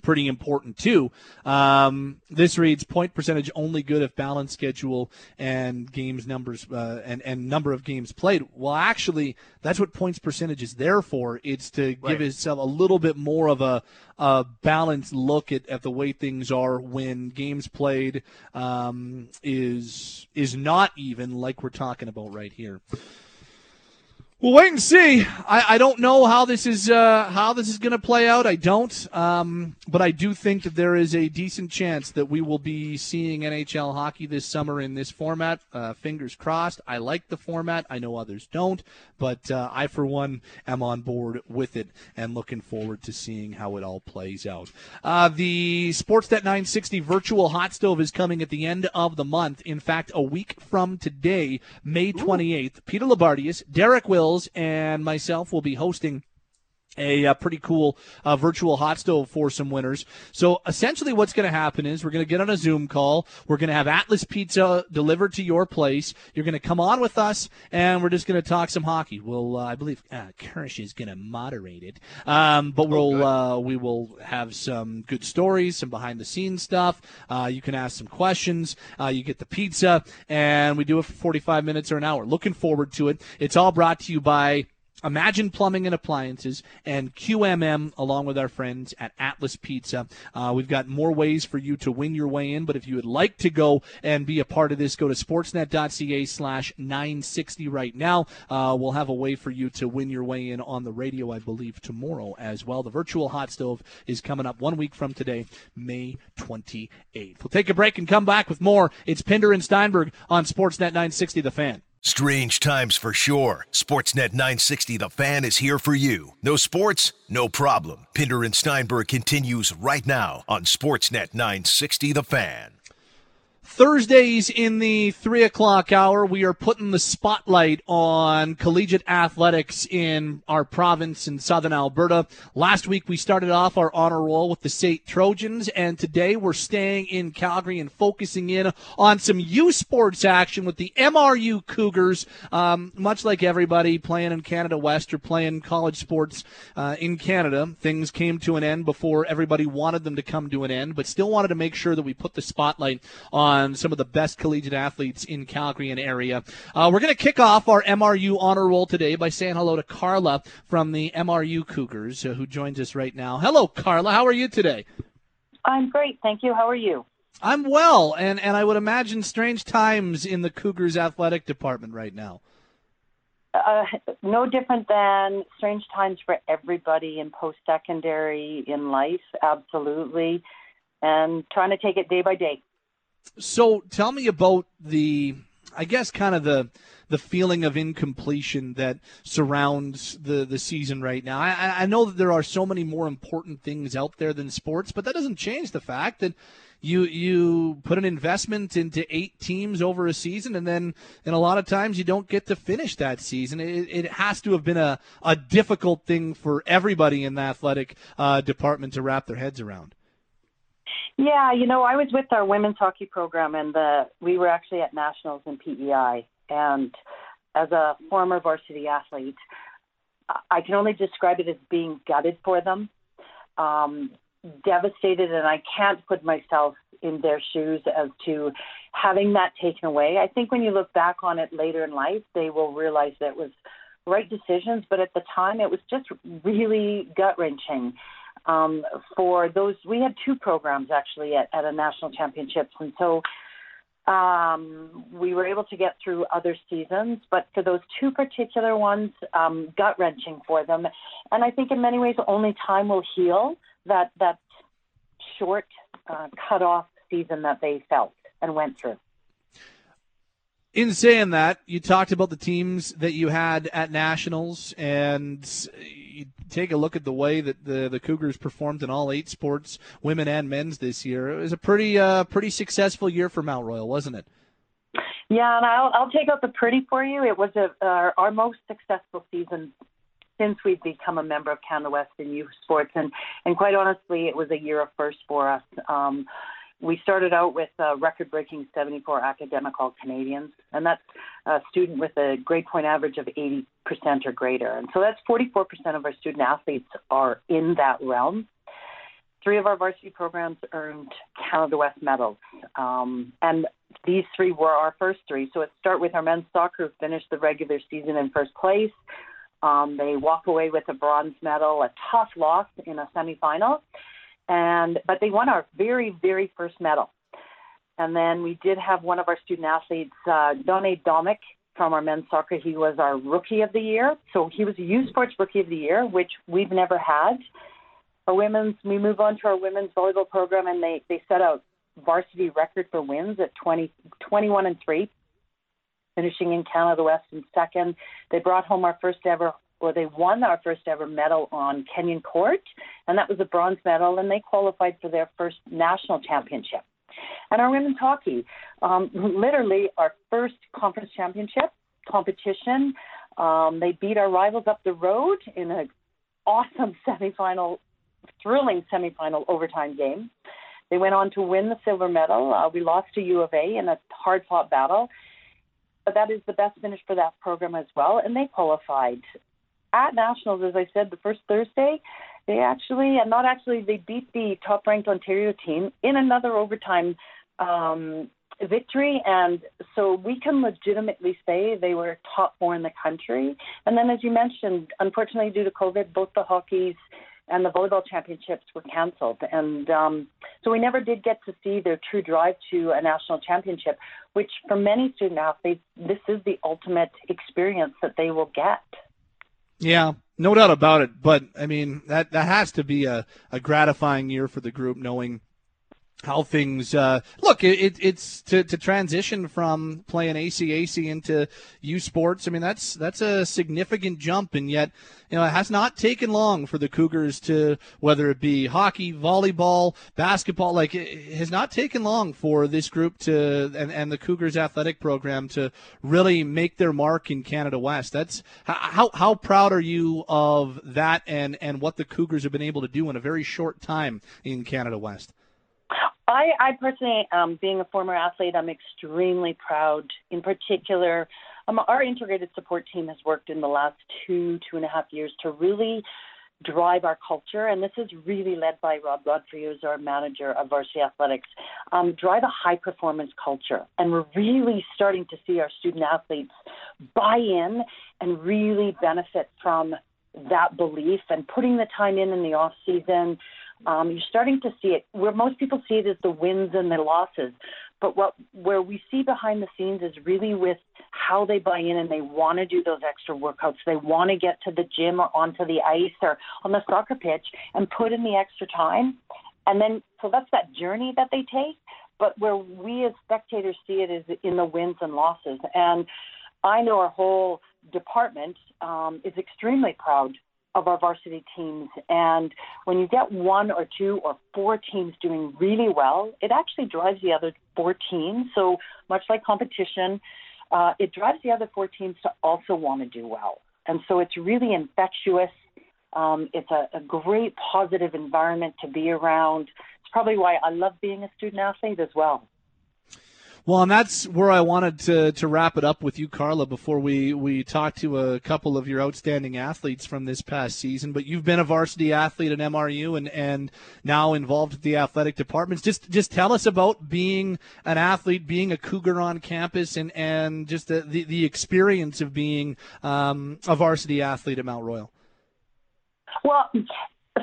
pretty important too. Um, this reads point percentage only good if balance schedule and games numbers uh, and and number of games played. Well, actually, that's what points percentage is there for. It's to right. give itself a little bit more of a, a balanced look at, at the way things are when games played um, is is not even like we're talking about right here. We'll wait and see. I, I don't know how this is uh, how this is going to play out. I don't, um, but I do think that there is a decent chance that we will be seeing NHL hockey this summer in this format. Uh, fingers crossed. I like the format. I know others don't, but uh, I, for one, am on board with it and looking forward to seeing how it all plays out. Uh, the Sportsnet 960 virtual hot stove is coming at the end of the month. In fact, a week from today, May 28th. Ooh. Peter Loubardias, Derek Will and myself will be hosting a, a, uh, pretty cool uh, virtual hot stove for some winners. So essentially, what's going to happen is we're going to get on a Zoom call. We're going to have Atlas Pizza delivered to your place. You're going to come on with us, and we're just going to talk some hockey. We'll, uh, I believe, uh, Kirsch is going to moderate it, um, but we'll oh, uh, we will have some good stories, some behind the scenes stuff. Uh, you can ask some questions. Uh, you get the pizza, and we do it for 45 minutes or an hour. Looking forward to it. It's all brought to you by Imagine Plumbing and Appliances and QMM, along with our friends at Atlas Pizza. Uh, we've got more ways for you to win your way in, but if you would like to go and be a part of this, go to sportsnet.ca slash 960 right now. Uh, we'll have a way for you to win your way in on the radio, I believe, tomorrow as well. The virtual hot stove is coming up one week from today, May 28th. We'll take a break and come back with more. It's Pinder and Steinberg on Sportsnet 960, The Fan. Strange times for sure. Sportsnet 960 The Fan is here for you. No sports? No problem. Pinder and Steinberg continues right now on Sportsnet 960 The Fan. Thursdays in the three o'clock hour, we are putting the spotlight on collegiate athletics in our province in southern Alberta. Last week, we started off our honor roll with the SAIT Trojans, and today we're staying in Calgary and focusing in on some U Sports action with the MRU Cougars. Um, much like everybody playing in Canada West or playing college sports uh, in Canada, things came to an end before everybody wanted them to come to an end, but still wanted to make sure that we put the spotlight on on some of the best collegiate athletes in Calgary and area. Uh, we're going to kick off our MRU honor roll today by saying hello to Carla from the MRU Cougars, uh, who joins us right now. Hello, Carla. How are you today? I'm great, thank you. How are you? I'm well, and and I would imagine strange times in the Cougars athletic department right now. Uh, no different than strange times for everybody in post secondary in life, absolutely, and trying to take it day by day. So tell me about the, I guess, kind of the the feeling of incompletion that surrounds the the season right now. I, I know that there are so many more important things out there than sports, but that doesn't change the fact that you you put an investment into eight teams over a season and then and a lot of times you don't get to finish that season it, it has to have been a, a difficult thing for everybody in the athletic uh, department to wrap their heads around yeah, you know, I was with our women's hockey program, and the we were actually at nationals in PEI. And as a former varsity athlete, I can only describe it as being gutted for them, um, devastated, and I can't put myself in their shoes as to having that taken away. I think when you look back on it later in life, they will realize that it was right decisions, but at the time, it was just really gut wrenching um, for those. We had two programs actually at, at a national championships, and so um, we were able to get through other seasons. But for those two particular ones, um, gut wrenching for them, and I think in many ways only time will heal that that short uh, cut off season that they felt and went through. In saying that, you talked about the teams that you had at nationals, and you take a look at the way that the the Cougars performed in all eight sports, women and men's this year. It was a pretty uh, pretty successful year for Mount Royal, wasn't it? Yeah, and I'll I'll take out the pretty for you. It was a, uh, our most successful season since we've become a member of Canada West in U Sports, and and quite honestly, it was a year of first for us. Um, we started out with a record-breaking 74 academic all Canadians, and that's a student with a grade point average of 80% or greater. And so that's 44% of our student athletes are in that realm. Three of our varsity programs earned Canada West medals, um, and these three were our first three. So let's start with our men's soccer, who finished the regular season in first place. Um, they walk away with a bronze medal, a tough loss in a semifinal and but they won our very very first medal. And then we did have one of our student athletes, uh, Donne Domick from our men's soccer. He was our rookie of the year, so he was a U Sports Rookie of the Year, which we've never had. Our women's, we move on to our women's volleyball program, and they they set out varsity record for wins at 20, 21 and three, finishing in Canada West in second. They brought home our first ever where they won our first ever medal on Kenyon Court, and that was a bronze medal, and they qualified for their first national championship. And our women's hockey, um, literally our first conference championship competition. Um, they beat our rivals up the road in an awesome semifinal, thrilling semifinal overtime game. They went on to win the silver medal. Uh, we lost to U of A in a hard fought battle, but that is the best finish for that program as well, and they qualified at nationals, as I said, the first Thursday, they actually, and not actually, they beat the top ranked Ontario team in another overtime um, victory. And so we can legitimately say they were top four in the country. And then, as you mentioned, unfortunately, due to COVID, both the hockey's and the volleyball championships were canceled. And um, so we never did get to see their true drive to a national championship, which for many student athletes, this is the ultimate experience that they will get. Yeah, no doubt about it. But I mean, that that has to be a, a gratifying year for the group, knowing how things uh, look. It, it's to, to transition from playing ACAC into U Sports. I mean, that's that's a significant jump, and yet you know it has not taken long for the Cougars to whether it be hockey, volleyball, basketball. Like it has not taken long for this group to and, and the Cougars athletic program to really make their mark in Canada West. That's how how proud are you of that and and what the Cougars have been able to do in a very short time in Canada West. I, I personally, um, being a former athlete, I'm extremely proud. In particular, um, our integrated support team has worked in the last two, two and a half years to really drive our culture, and this is really led by Rob Godfrey, who's our manager of varsity athletics, um, drive a high performance culture. And we're really starting to see our student athletes buy in and really benefit from that belief and putting the time in in the off season, um, you're starting to see it where most people see it as the wins and the losses, but what where we see behind the scenes is really with how they buy in and they want to do those extra workouts. They want to get to the gym or onto the ice or on the soccer pitch and put in the extra time. And then so that's that journey that they take. But where we as spectators see it is in the wins and losses. And I know our whole department um, is extremely proud of our varsity teams. And when you get one or two or four teams doing really well, it actually drives the other four teams. So much like competition, uh, it drives the other four teams to also want to do well. And so it's really infectious. Um, it's a, a great positive environment to be around. It's probably why I love being a student athlete as well. Well, and that's where I wanted to, to wrap it up with you, Carla, before we, we talk to a couple of your outstanding athletes from this past season. But you've been a varsity athlete at MRU and, and now involved with the athletic departments. Just just tell us about being an athlete, being a Cougar on campus, and, and just the, the, the experience of being um, a varsity athlete at Mount Royal. Well,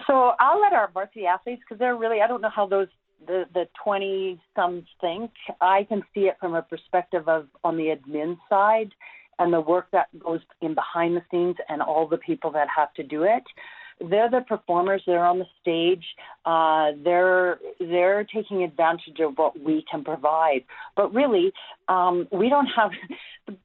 so I'll let our varsity athletes, because they're really, I don't know how those the the 20 some think. I can see it from a perspective of on the admin side and the work that goes in behind the scenes and all the people that have to do it. They're the performers. They're on the stage. Uh, they're they're taking advantage of what we can provide. But really um, we don't have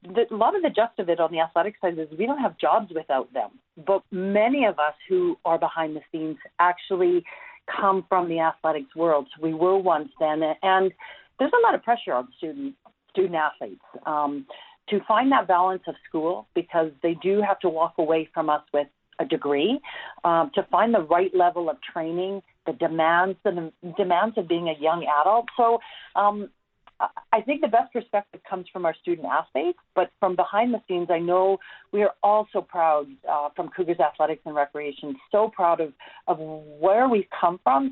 the, a lot of the gist of it on the athletic side is we don't have jobs without them. But many of us who are behind the scenes actually come from the athletics world. So we were once then, and there's a lot of pressure on student student athletes um, to find that balance of school because they do have to walk away from us with a degree um, to find the right level of training, the demands, the demands of being a young adult. So um, I think the best perspective comes from our student athletes, but from behind the scenes, I know we are all so proud uh, from Cougars Athletics and Recreation, so proud of, of where we've come from.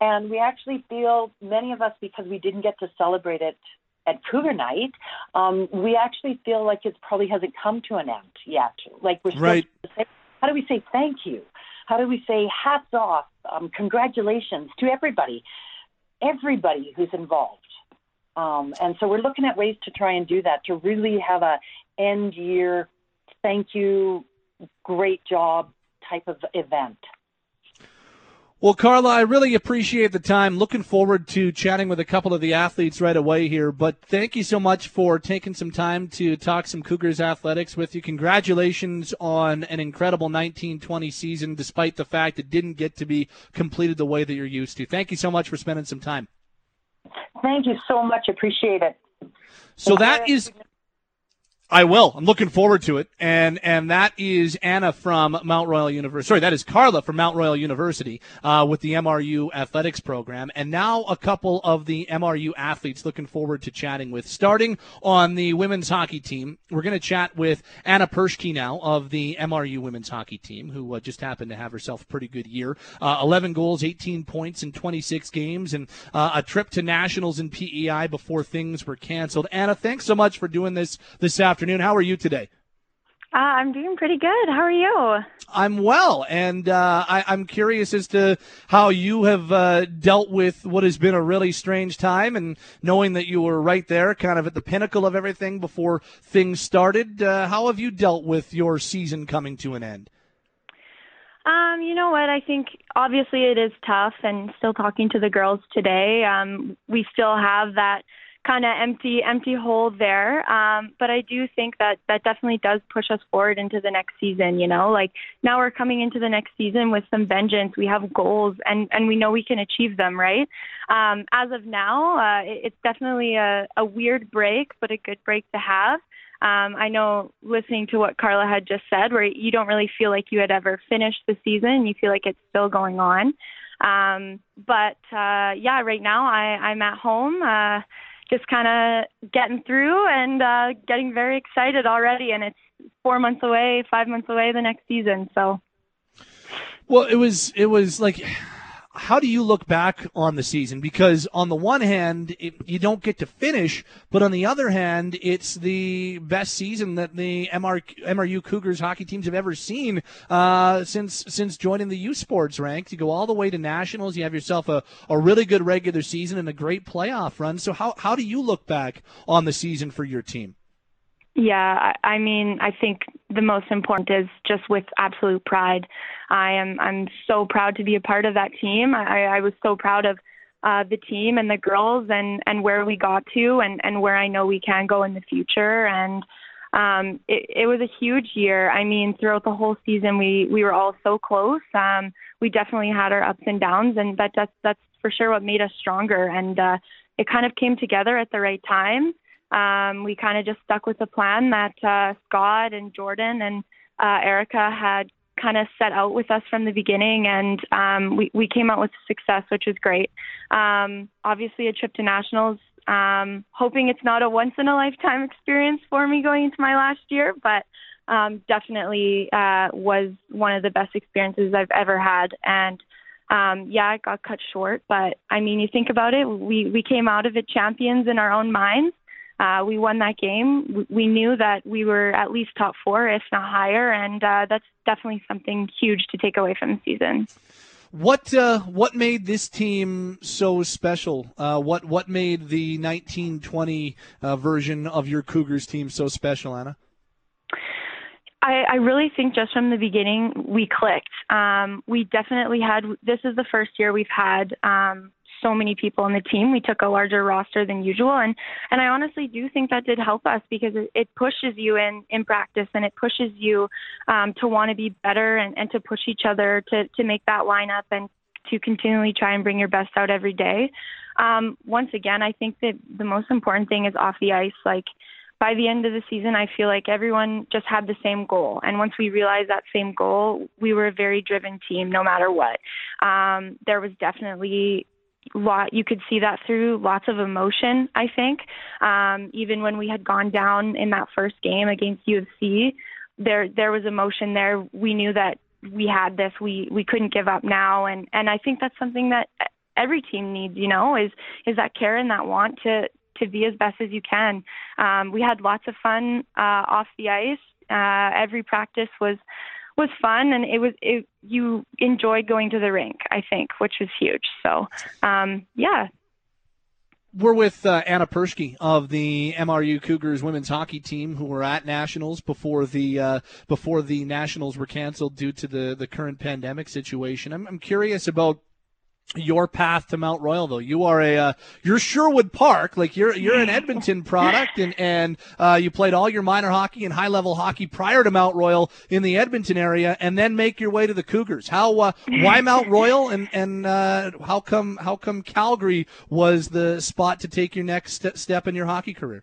And we actually feel, many of us, because we didn't get to celebrate it at Cougar Night, um, we actually feel like it probably hasn't come to an end yet. Like we're right. say, how do we say thank you? How do we say hats off, um, congratulations to everybody, everybody who's involved? Um, and so we're looking at ways to try and do that to really have a end year thank you, great job type of event. Well, Carla, I really appreciate the time. Looking forward to chatting with a couple of the athletes right away here. But thank you so much for taking some time to talk some Cougars athletics with you. Congratulations on an incredible 1920 season, despite the fact it didn't get to be completed the way that you're used to. Thank you so much for spending some time. Thank you so much. Appreciate it. So that is I will. I'm looking forward to it. And and that is Anna from Mount Royal University. Sorry, that is Carla from Mount Royal University uh, with the MRU athletics program. And now a couple of the MRU athletes looking forward to chatting with. Starting on the women's hockey team, we're going to chat with Anna Perschke now of the MRU women's hockey team, who uh, just happened to have herself a pretty good year. Uh, 11 goals, 18 points in 26 games, and uh, a trip to nationals in PEI before things were canceled. Anna, thanks so much for doing this this afternoon afternoon. How are you today? Uh, I'm doing pretty good. How are you? I'm well, and uh, I, am curious as to how you have uh, dealt with what has been a really strange time, and knowing that you were right there, kind of at the pinnacle of everything before things started. Uh, how have you dealt with your season coming to an end? Um, you know what? I think obviously it is tough, and still talking to the girls today, um, we still have that kind of empty empty hole there. Um, but I do think that that definitely does push us forward into the next season. You know, like now we're coming into the next season with some vengeance. We have goals, and and we know we can achieve them. Right. Um, as of now, uh, it, it's definitely a, a weird break, but a good break to have. Um, I know listening to what Carla had just said, where you don't really feel like you had ever finished the season, you feel like it's still going on. Um, but uh, yeah, right now I, I'm at home. Uh, just kind of getting through and uh, getting very excited already. And it's four months away, five months away the next season. So, well, it was it was like how do you look back on the season? Because on the one hand, it, you don't get to finish, but on the other hand, it's the best season that the MR, MRU Cougars hockey teams have ever seen uh, since since joining the U Sports ranks. You go all the way to nationals. You have yourself a, a really good regular season and a great playoff run. So how how do you look back on the season for your team? Yeah, I mean, I think the most important is just with absolute pride. I am I'm so proud to be a part of that team. I, I was so proud of uh, the team and the girls and and where we got to and and where I know we can go in the future and um it, it was a huge year. I mean, throughout the whole season we we were all so close. Um we definitely had our ups and downs and that that's that's for sure what made us stronger and uh it kind of came together at the right time um, we kind of just stuck with the plan that uh, Scott and Jordan and uh, Erica had kind of set out with us from the beginning, and um, we we came out with success, which was great. Um, obviously, a trip to nationals. Um, hoping it's not a once in a lifetime experience for me going into my last year, but um, definitely uh, was one of the best experiences I've ever had. And um, yeah, it got cut short, but I mean, you think about it, we we came out of it champions in our own minds uh, we won that game. We knew that we were at least top four, if not higher, and uh, that's definitely something huge to take away from the season. What uh, what made this team so special? Uh, what what made the 1920 uh, version of your Cougars team so special, Anna? I, I really think just from the beginning we clicked. Um, we definitely had. This is the first year we've had um, so many people on the team. We took a larger roster than usual, and and I honestly do think that did help us because it, it pushes you in in practice and it pushes you um, to want to be better and, and to push each other to to make that lineup and to continually try and bring your best out every day. Um, once again, I think that the most important thing is off the ice. Like by the end of the season, I feel like everyone just had the same goal. And once we realized that same goal, we were a very driven team no matter what. Um, there was definitely lot you could see that through lots of emotion i think. Um even when we had gone down in that first game against U of C there there was emotion there. We knew that we had this. We we couldn't give up now. And and i think that's something that every team needs you know is is that care and that want to to be as best as you can. Um we had lots of fun uh off the ice. Uh every practice was was fun and it was it, you enjoyed going to the rink i think which was huge so um, yeah we're with uh, Anna Persky of the MRU Cougars women's hockey team, who were at nationals before the uh, before the nationals were canceled due to the, the current pandemic situation. I'm, I'm curious about your path to Mount Royal though. You are a uh, you're Sherwood Park, like you're you're an Edmonton product, and and uh, you played all your minor hockey and high level hockey prior to Mount Royal in the Edmonton area, and then make your way to the Cougars. How uh, why Mount Royal, and and uh, how come how come Calgary was the spot to take your next step in your hockey career?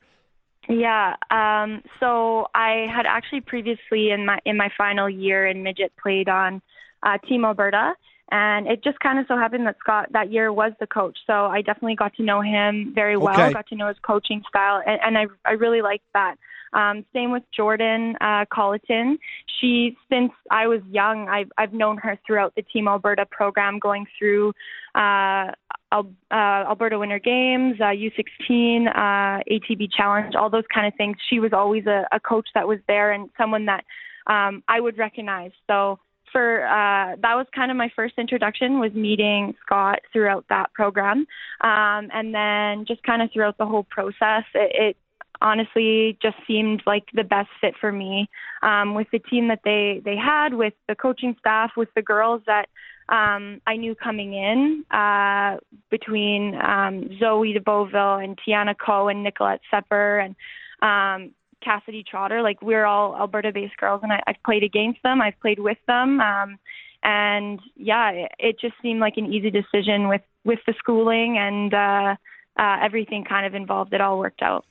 Yeah, um, so I had actually previously in my in my final year in midget played on uh, Team Alberta and it just kind of so happened that Scott that year was the coach. So I definitely got to know him very well, okay. got to know his coaching style, and, and I, I really liked that. Um, same with Jordan uh, Colliton. She, since I was young, I've, I've known her throughout the Team Alberta program, going through uh, uh, Alberta Winter Games, uh, U16, uh, ATB Challenge, all those kind of things. She was always a, a coach that was there and someone that um, I would recognize. So for uh, that was kind of my first introduction was meeting Scott throughout that program, um, and then just kind of throughout the whole process, it, it honestly just seemed like the best fit for me um, with the team that they they had, with the coaching staff, with the girls that um, I knew coming in uh, between um, Zoe de Beauville and Tiana Coe and Nicolette Sepper and um, Cassidy Trotter. Like we're all Alberta-based girls, and I, I've played against them. I've played with them. Um, and yeah, it, it just seemed like an easy decision with with the schooling and uh, uh, everything kind of involved. It all worked out.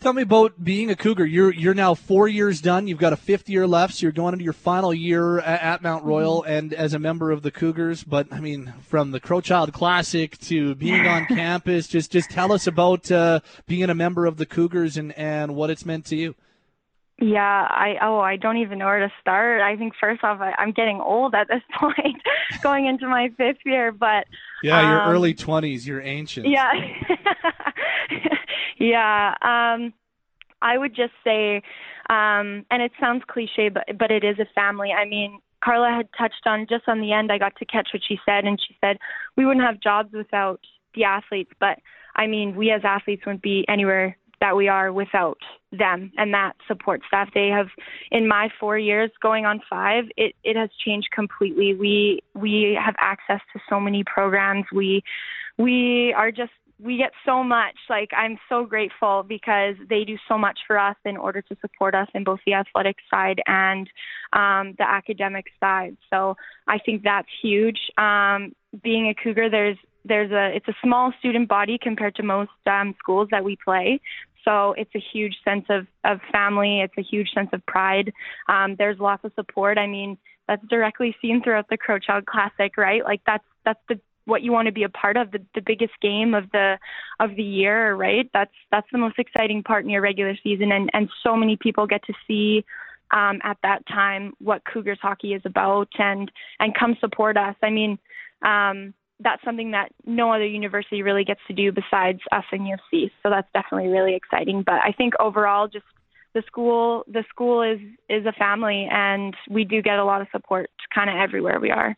Tell me about being a Cougar. You're you're now four years done. You've got a fifth year left, so you're going into your final year at, at Mount Royal mm-hmm. and as a member of the Cougars. But I mean, from the Crowchild Classic to being on campus, just just tell us about uh, being a member of the Cougars and and what it's meant to you. Yeah, I oh I don't even know where to start. I think first off, I, I'm getting old at this point, going into my fifth year. But yeah, um, you're early twenties. You're ancient. Yeah, yeah. Um, I would just say, um, and it sounds cliche, but but it is a family. I mean, Carla had touched on just on the end. I got to catch what she said, and she said we wouldn't have jobs without the athletes. But I mean, we as athletes wouldn't be anywhere that we are without them and that support staff. They have, in my four years going on five, it, it has changed completely. We we have access to so many programs. We we are just we get so much. Like I'm so grateful because they do so much for us in order to support us in both the athletic side and um, the academic side. So I think that's huge. Um, being a Cougar, there's there's a it's a small student body compared to most um, schools that we play. So it's a huge sense of, of family. It's a huge sense of pride. Um, there's lots of support. I mean, that's directly seen throughout the Crowchild Classic, right? Like that's that's the what you want to be a part of the, the biggest game of the of the year right that's that's the most exciting part in your regular season and and so many people get to see um at that time what cougars hockey is about and and come support us i mean um that's something that no other university really gets to do besides us and UC. So that's definitely really exciting. But I think overall, just the school, the school is is a family, and we do get a lot of support kind of everywhere we are.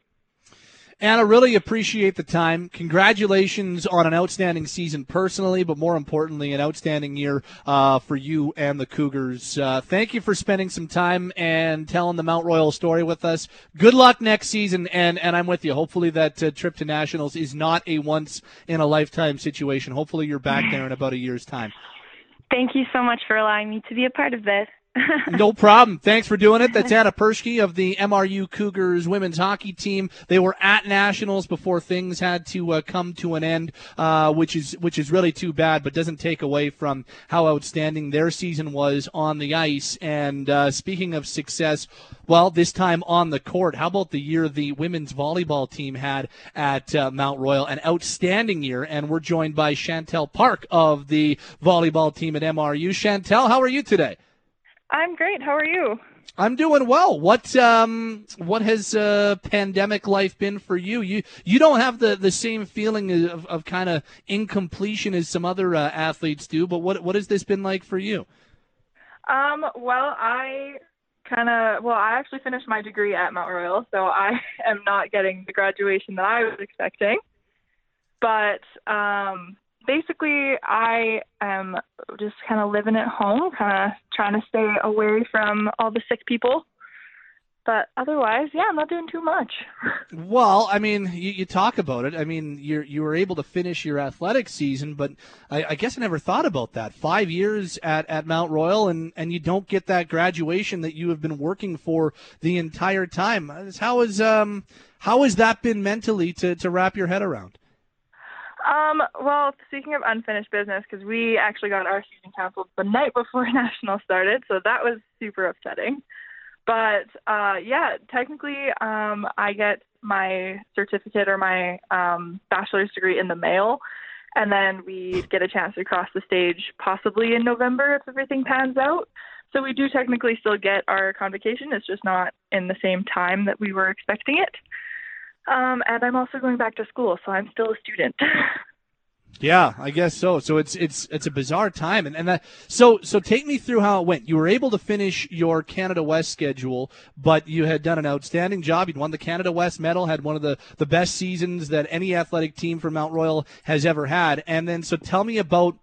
Anna, really appreciate the time. Congratulations on an outstanding season personally, but more importantly, an outstanding year uh, for you and the Cougars. Uh, thank you for spending some time and telling the Mount Royal story with us. Good luck next season, and, and I'm with you. Hopefully, that uh, trip to nationals is not a once in a lifetime situation. Hopefully, you're back there in about a year's time. Thank you so much for allowing me to be a part of this no problem. Thanks for doing it. That's Anna Persky of the MRU Cougars women's hockey team. They were at nationals before things had to uh, come to an end, uh, which is which is really too bad, but doesn't take away from how outstanding their season was on the ice. And uh, speaking of success, well, this time on the court, how about the year the women's volleyball team had at uh, Mount Royal? An outstanding year, and we're joined by Chantel Park of the volleyball team at MRU. Chantel, how are you today? I'm great. How are you? I'm doing well. What um what has uh, pandemic life been for you? You you don't have the, the same feeling of, of kind of incompletion as some other uh, athletes do, but what what has this been like for you? Um well, I kind of well, I actually finished my degree at Mount Royal, so I am not getting the graduation that I was expecting. But um basically, I am just kind of living at home, kind of trying to stay away from all the sick people. But otherwise, yeah, I'm not doing too much. Well, I mean, you, you talk about it. I mean, you you were able to finish your athletic season, but I, I guess I never thought about that. Five years at, at Mount Royal, and, and you don't get that graduation that you have been working for the entire time. How is um how has that been mentally to, to wrap your head around? Um, well, speaking of unfinished business, because we actually got our season canceled the night before national started, so that was super upsetting. But uh, yeah, technically, um, I get my certificate or my um, bachelor's degree in the mail, and then we get a chance to cross the stage possibly in November if everything pans out. So we do technically still get our convocation. It's just not in the same time that we were expecting it. Um, and I'm also going back to school, so I'm still a student. Yeah, I guess so. So it's it's it's a bizarre time, and and that so so take me through how it went. You were able to finish your Canada West schedule, but you had done an outstanding job. You'd won the Canada West medal, had one of the the best seasons that any athletic team from Mount Royal has ever had. And then so tell me about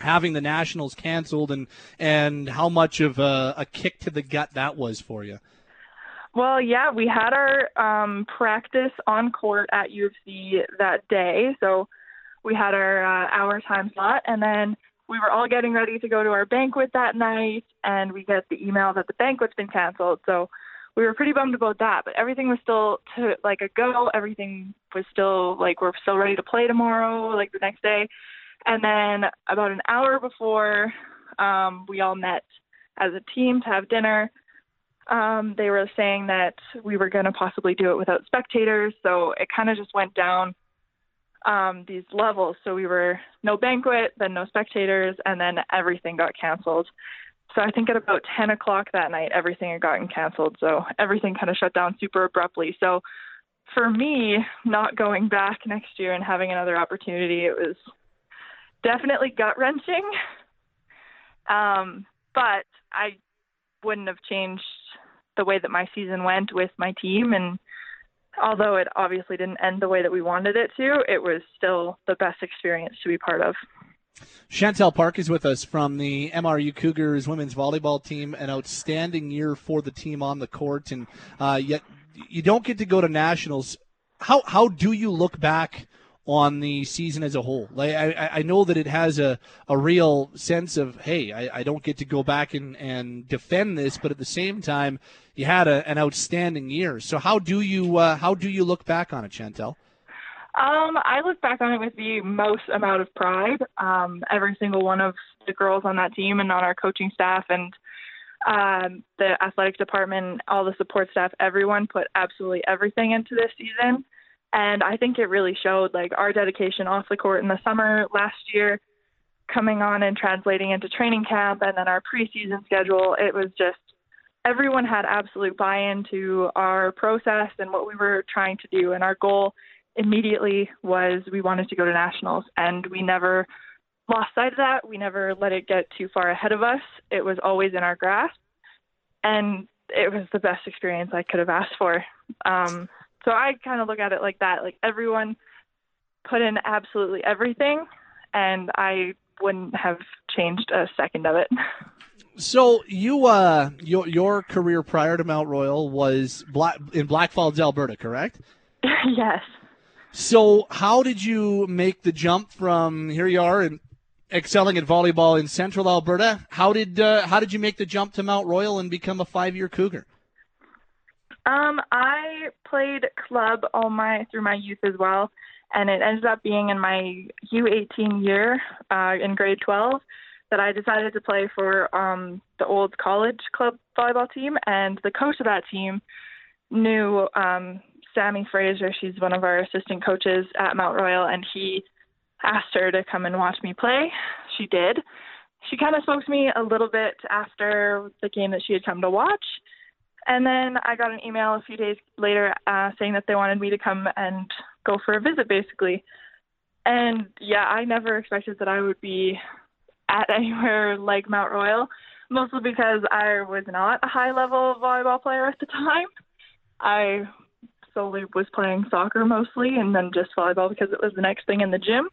having the Nationals canceled and and how much of a, a kick to the gut that was for you. Well, yeah, we had our um, practice on court at U of C that day, so we had our uh, hour time slot, and then we were all getting ready to go to our banquet that night, and we get the email that the banquet's been canceled. So we were pretty bummed about that, but everything was still to like a go. Everything was still like we're still ready to play tomorrow, like the next day. And then about an hour before um, we all met as a team to have dinner, um, they were saying that we were going to possibly do it without spectators. So it kind of just went down um, these levels. So we were no banquet, then no spectators, and then everything got canceled. So I think at about 10 o'clock that night, everything had gotten canceled. So everything kind of shut down super abruptly. So for me, not going back next year and having another opportunity, it was definitely gut wrenching. Um, but I wouldn't have changed the way that my season went with my team. And although it obviously didn't end the way that we wanted it to, it was still the best experience to be part of. Chantel Park is with us from the MRU Cougars women's volleyball team. An outstanding year for the team on the court, and uh, yet you don't get to go to nationals. How how do you look back on the season as a whole. Like I, I know that it has a, a real sense of, hey, I, I don't get to go back and, and defend this, but at the same time, you had a, an outstanding year. So how do you uh, how do you look back on it, Chantel? Um, I look back on it with the most amount of pride. Um, every single one of the girls on that team and on our coaching staff and um, the athletic department, all the support staff, everyone put absolutely everything into this season. And I think it really showed like our dedication off the court in the summer last year, coming on and translating into training camp and then our preseason schedule. It was just everyone had absolute buy in to our process and what we were trying to do. And our goal immediately was we wanted to go to nationals and we never lost sight of that. We never let it get too far ahead of us. It was always in our grasp. And it was the best experience I could have asked for. Um, so I kind of look at it like that. Like everyone put in absolutely everything, and I wouldn't have changed a second of it. So you, uh, your your career prior to Mount Royal was Black, in Blackfalds, Alberta, correct? yes. So how did you make the jump from here you are and excelling at volleyball in Central Alberta? How did uh, how did you make the jump to Mount Royal and become a five year Cougar? Um, I played club all my through my youth as well, and it ended up being in my U18 year uh, in grade 12 that I decided to play for um, the Olds College club volleyball team, and the coach of that team knew um, Sammy Fraser. She's one of our assistant coaches at Mount Royal, and he asked her to come and watch me play. She did. She kind of spoke to me a little bit after the game that she had come to watch and then I got an email a few days later uh, saying that they wanted me to come and go for a visit, basically. And yeah, I never expected that I would be at anywhere like Mount Royal, mostly because I was not a high level volleyball player at the time. I solely was playing soccer mostly and then just volleyball because it was the next thing in the gym.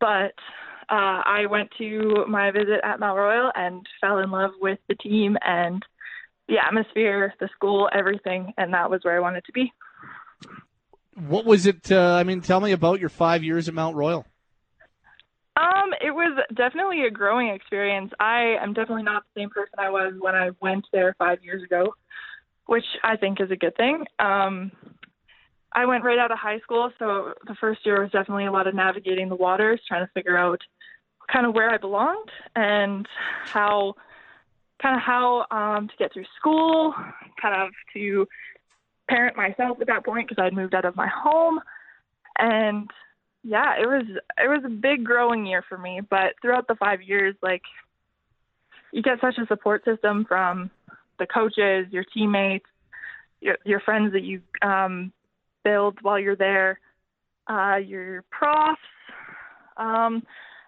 But uh, I went to my visit at Mount Royal and fell in love with the team and the atmosphere, the school, everything, and that was where I wanted to be. What was it? Uh, I mean, tell me about your five years at Mount Royal. Um, it was definitely a growing experience. I am definitely not the same person I was when I went there five years ago, which I think is a good thing. Um, I went right out of high school, so the first year was definitely a lot of navigating the waters, trying to figure out kind of where I belonged and how kind of how um, to get through school, kind of to parent myself at that point because I'd moved out of my home, and yeah, it was it was a big growing year for me. But throughout the five years, like you get such a support system from the coaches, your teammates, your your friends that you um, build while you're there, uh, your profs. Um,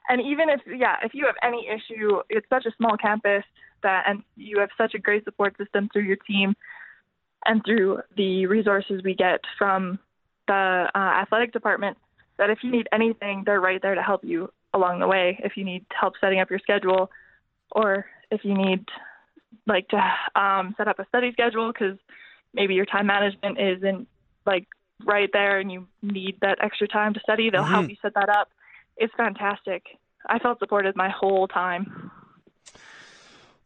and even if yeah, if you have any issue, it's such a small campus that and you have such a great support system through your team and through the resources we get from the uh, athletic department that if you need anything, they're right there to help you along the way if you need help setting up your schedule or if you need like to um, set up a study schedule because maybe your time management isn't like right there and you need that extra time to study. They'll mm-hmm. help you set that up. It's fantastic. I felt supported my whole time.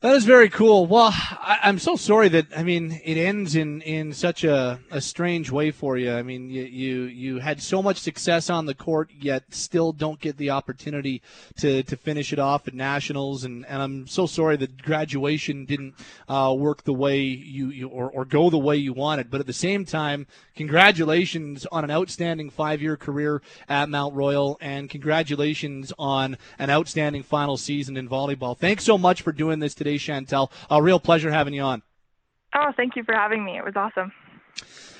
That is very cool. Well, I, am so sorry that I mean it ends in, in such a, a strange way for you. I mean you, you you had so much success on the court, yet still don't get the opportunity to, to finish it off at nationals, and, and I'm so sorry that graduation didn't uh, work the way you, you or, or go the way you wanted. But at the same time, congratulations on an outstanding five year career at Mount Royal, and congratulations on an outstanding final season in volleyball. Thanks so much for doing this today. Chantel. A real pleasure having you on. Oh, thank you for having me. It was awesome.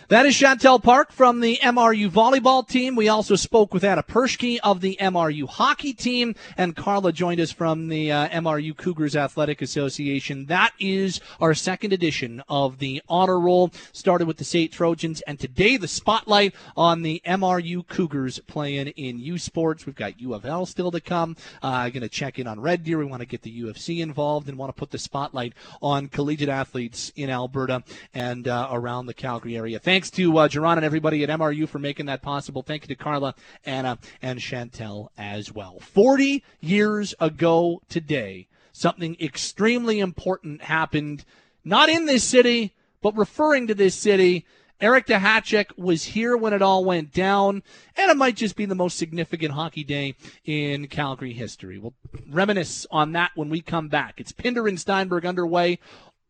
That is Chantel Park from the MRU volleyball team. We also spoke with Anna Perschke of the MRU hockey team, and Carla joined us from the uh, MRU Cougars Athletic Association. That is our second edition of the Honor Roll. Started with the SAIT Trojans, and today the spotlight on the MRU Cougars playing in U Sports. We've got U of L still to come. Uh, going to check in on Red Deer. We want to get the U of C involved and want to put the spotlight on collegiate athletes in Alberta and uh, around the Calgary area. Thank Thanks to uh, and everybody at MRU for making that possible. Thank you to Carla, Anna, and Chantel as well. 40 years ago today, something extremely important happened, not in this city, but referring to this city. Eric Duhatschek was here when it all went down, and it might just be the most significant hockey day in Calgary history. We'll reminisce on that when we come back. It's Pinder and Steinberg underway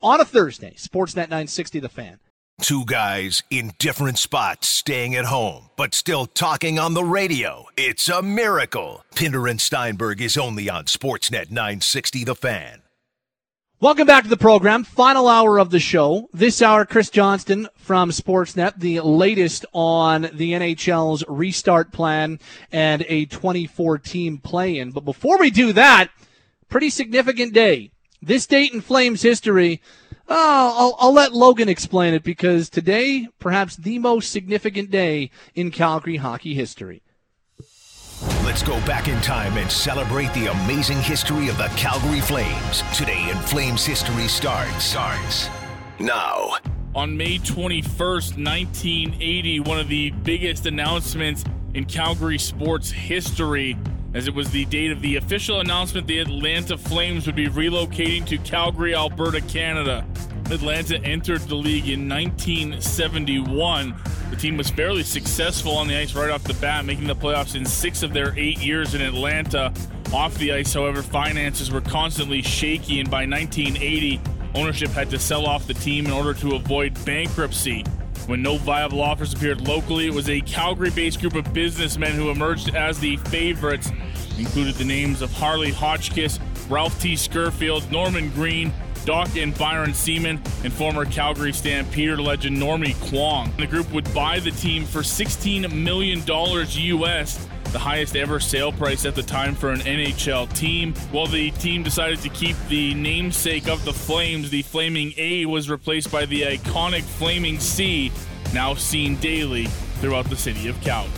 on a Thursday. Sportsnet 960, The Fan. Two guys in different spots staying at home, but still talking on the radio. It's a miracle. Pinder and Steinberg is only on Sportsnet 960 The Fan. Welcome back to the program. Final hour of the show. This hour, Chris Johnston from Sportsnet, the latest on the NHL's restart plan and a 24 team play in. But before we do that, pretty significant day. This date in Flames history Oh, I'll, I'll let Logan explain it because today, perhaps the most significant day in Calgary hockey history. Let's go back in time and celebrate the amazing history of the Calgary Flames. Today in Flames history starts. Starts now. On May 21st, 1980, one of the biggest announcements in Calgary sports history as it was the date of the official announcement the Atlanta Flames would be relocating to Calgary, Alberta, Canada. Atlanta entered the league in 1971. The team was fairly successful on the ice right off the bat, making the playoffs in six of their eight years in Atlanta. Off the ice, however, finances were constantly shaky, and by 1980, ownership had to sell off the team in order to avoid bankruptcy. When no viable offers appeared locally, it was a Calgary based group of businessmen who emerged as the favorites, included the names of Harley Hotchkiss, Ralph T. Scurfield, Norman Green, Doc and Byron Seaman, and former Calgary Stampeder legend Normie Kwong. The group would buy the team for $16 million US the highest ever sale price at the time for an NHL team. While the team decided to keep the namesake of the Flames, the Flaming A was replaced by the iconic Flaming C, now seen daily throughout the city of Calgary.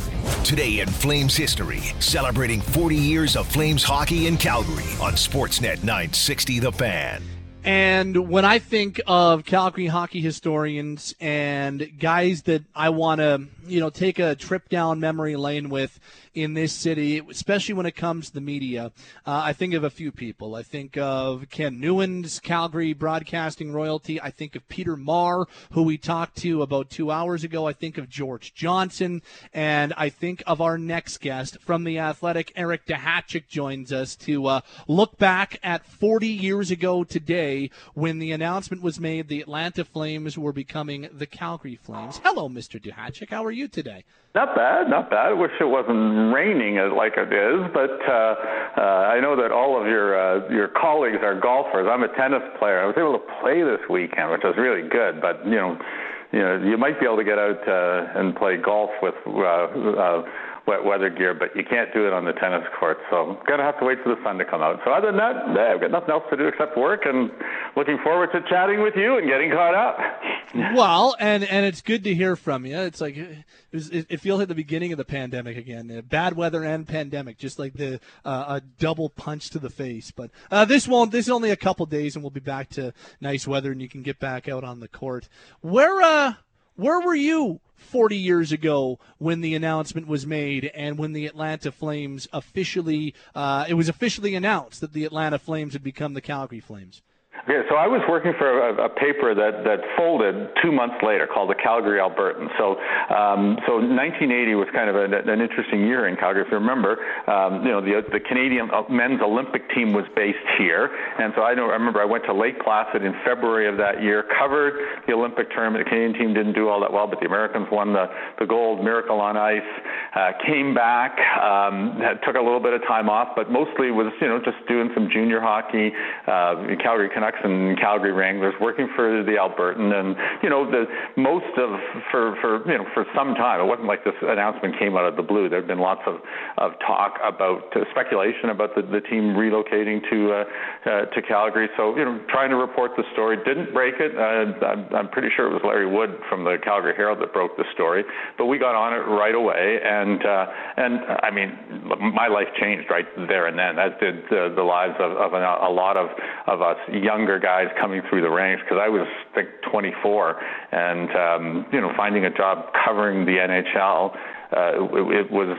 Today in Flames history, celebrating 40 years of Flames hockey in Calgary on Sportsnet 960 The Fan. And when I think of Calgary hockey historians and guys that I want to, you know, take a trip down memory lane with, in this city, especially when it comes to the media. Uh, I think of a few people. I think of Ken Newans, Calgary broadcasting royalty. I think of Peter Maher, who we talked to about two hours ago. I think of George Johnson. And I think of our next guest from The Athletic, Eric Duhatschek, joins us to uh, look back at 40 years ago today when the announcement was made the Atlanta Flames were becoming the Calgary Flames. Hello, Mr. Duhatschek. How are you today? Not bad, not bad. I wish it wasn't raining like it is, but uh, uh, I know that all of your uh, your colleagues are golfers. I'm a tennis player. I was able to play this weekend, which was really good. But you know, you know, you might be able to get out uh, and play golf with uh, uh, wet weather gear, but you can't do it on the tennis court. So I'm gonna have to wait for the sun to come out. So other than that, I've got nothing else to do except work, and looking forward to chatting with you and getting caught up. well, and and it's good to hear from you. It's like it, was, it feels like the beginning of the pandemic again. Uh, bad weather and pandemic, just like the uh, a double punch to the face. But uh, this won't. This is only a couple days, and we'll be back to nice weather, and you can get back out on the court. Where uh, where were you 40 years ago when the announcement was made and when the Atlanta Flames officially uh, it was officially announced that the Atlanta Flames had become the Calgary Flames? Yeah, so I was working for a, a paper that, that folded two months later called the Calgary Albertan. So, um, so 1980 was kind of a, an interesting year in Calgary. If you remember, um, you know, the, the Canadian uh, men's Olympic team was based here. And so I, know, I remember I went to Lake Placid in February of that year, covered the Olympic tournament. The Canadian team didn't do all that well, but the Americans won the, the gold, miracle on ice, uh, came back, um, took a little bit of time off, but mostly was, you know, just doing some junior hockey, uh, Calgary Canucks and Calgary Wranglers, working for the Albertan, and you know the most of for for you know for some time. It wasn't like this announcement came out of the blue. There had been lots of of talk about uh, speculation about the, the team relocating to uh, uh, to Calgary. So you know, trying to report the story, didn't break it. Uh, I'm, I'm pretty sure it was Larry Wood from the Calgary Herald that broke the story, but we got on it right away, and uh, and I mean, my life changed right there and then. As did uh, the lives of, of a, a lot of of us young younger guys coming through the ranks because I was like 24, and um, you know, finding a job covering the NHL. Uh, it, it was,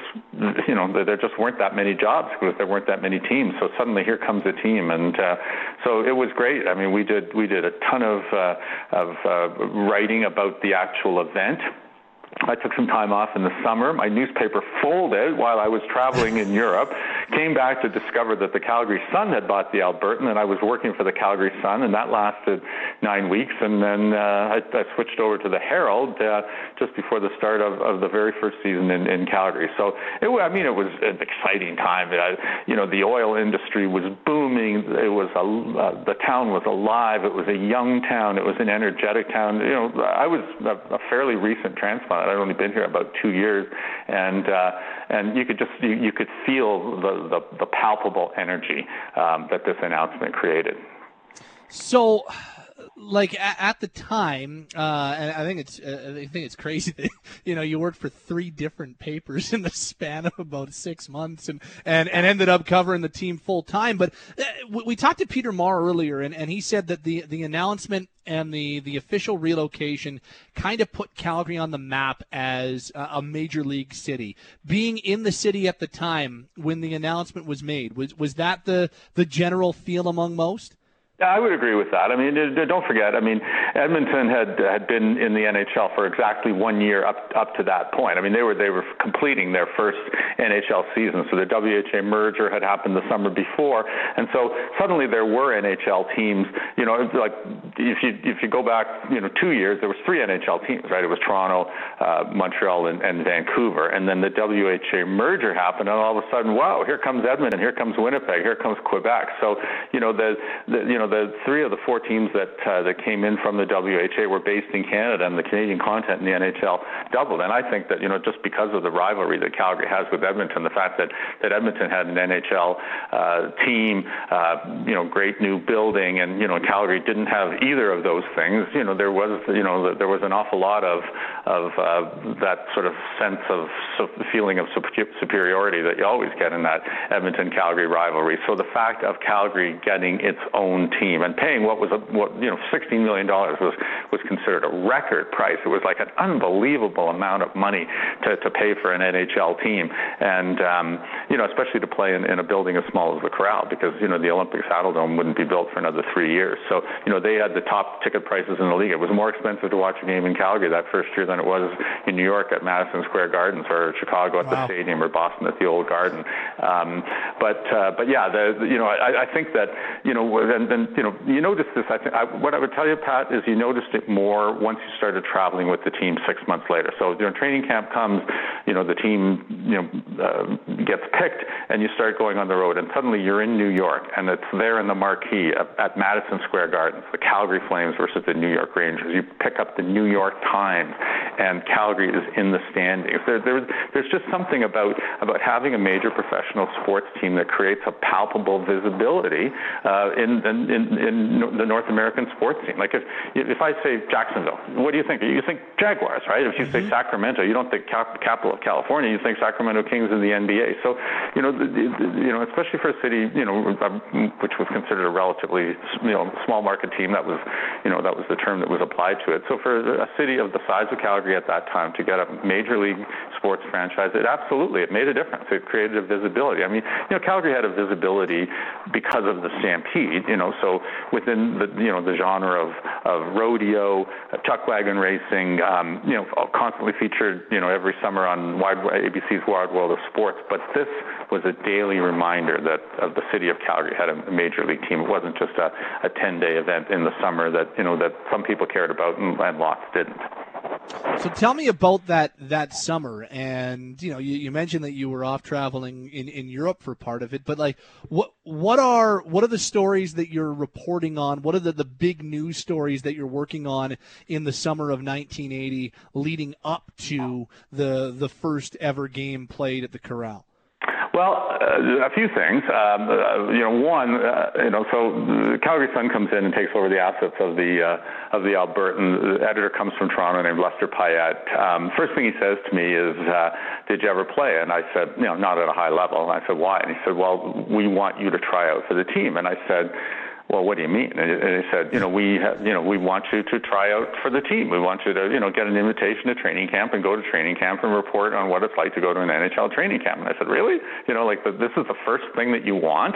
you know, there just weren't that many jobs because there weren't that many teams. So suddenly here comes a team, and uh, so it was great. I mean, we did we did a ton of uh, of uh, writing about the actual event I took some time off in the summer. My newspaper folded while I was traveling in Europe. Came back to discover that the Calgary Sun had bought the Albertan, and I was working for the Calgary Sun, and that lasted nine weeks. And then uh, I, I switched over to the Herald uh, just before the start of, of the very first season in, in Calgary. So it, I mean, it was an exciting time. I, you know, the oil industry was booming. It was a, uh, the town was alive. It was a young town. It was an energetic town. You know, I was a, a fairly recent transplant. I'd only been here about two years, and uh, and you could just you, you could feel the, the, the palpable energy um, that this announcement created. So like at, the time, uh, and I think it's uh, I think it's crazy that you know you worked for three different papers in the span of about six months, and and, and ended up covering the team full time. But uh, we talked to Peter Maher earlier, and, and he said that the the announcement and the the official relocation kind of put Calgary on the map as a major league city. Being in the city at the time when the announcement was made, was was that the the general feel among most? I would agree with that. I mean, don't forget. I mean, Edmonton had had been in the NHL for exactly one year up up to that point. I mean, they were they were completing their first NHL season. So the WHA merger had happened the summer before, and so suddenly there were NHL teams. You know, like if you if you go back, you know, two years, there was three NHL teams, right? It was Toronto, uh, Montreal, and, and Vancouver, and then the WHA merger happened, and all of a sudden, wow, here comes Edmonton, here comes Winnipeg, here comes Quebec. So you know the, the you know the three of the four teams that uh, that came in from the WHA were based in Canada, and the Canadian content in the NHL doubled. And I think that you know just because of the rivalry that Calgary has with Edmonton, the fact that that Edmonton had an NHL uh, team, uh, you know, great new building, and you know Calgary didn't have either of those things. You know, there was you know there was an awful lot of of uh, that sort of sense of feeling of superiority that you always get in that Edmonton Calgary rivalry. So the fact of Calgary getting its own team and paying what was a, what you know 16 million dollars was was considered a record price. It was like an unbelievable amount of money to, to pay for an NHL team, and um, you know especially to play in, in a building as small as the Corral because you know the Olympic Saddledome wouldn't be built for another three years. So you know they had the top ticket prices in the league. It was more expensive to watch a game in Calgary that first year than it was in New York at Madison Square Gardens or Chicago at wow. the Stadium or Boston at the Old Garden. Um, But uh, but yeah, the, you know, I, I think that you know, and, and you know, you notice this. I think I, what I would tell you, Pat, is you noticed it more once you started traveling with the team six months later. So know, training camp comes, you know, the team you know uh, gets picked, and you start going on the road, and suddenly you're in New York, and it's there in the marquee at, at Madison Square Gardens, the Calgary Flames versus the New York Rangers. You pick up the New York Times, and Calgary is in the standings. There, there, there's just something about about having a major professional sports team that creates a palpable visibility uh, in, in, in the North American sports scene. Like if if I say Jacksonville, what do you think? You think Jaguars, right? If you say mm-hmm. Sacramento, you don't think cap- capital of California. You think Sacramento Kings in the NBA. So you know, the, the, you know, especially for a city, you know, um, which was considered a relatively you know small market team, that was you know that was the term that was applied to it. So for a city of the size of Calgary at that time to get a major league sports franchise, it absolutely it made a difference. It created a visibility. I mean, you know, Calgary had a visibility because of the Stampede. You know, so within the you know the genre of of rodeo, uh, chuck wagon racing, um, you know, constantly featured you know every summer on wide ABC's Wide World of Sports. But this was a daily reminder that of the city of Calgary had a major league team. It wasn't just a, a 10 day event in the summer that you know that some people cared about and, and lots didn't. So tell me about that that summer, and you know, you, you, mentioned that you were off traveling in, in Europe for part of it, but like, what what are what are the stories that you're reporting on? What are the, the big news stories that you're working on in the summer of 1980, leading up to the the first ever game played at the Corral? Well, uh, a few things. Um, uh, you know, one, uh, you know, so Calgary Sun comes in and takes over the assets of the uh, of the Albertan. The editor comes from Toronto named Lester Pyatt. Um, first thing he says to me is, uh, "Did you ever play?" And I said, "You know, not at a high level." And I said, "Why?" And he said, "Well, we want you to try out for the team." And I said well, what do you mean? And he said, you know, we, have, you know, we want you to try out for the team. We want you to, you know, get an invitation to training camp and go to training camp and report on what it's like to go to an NHL training camp. And I said, really? You know, like the, this is the first thing that you want?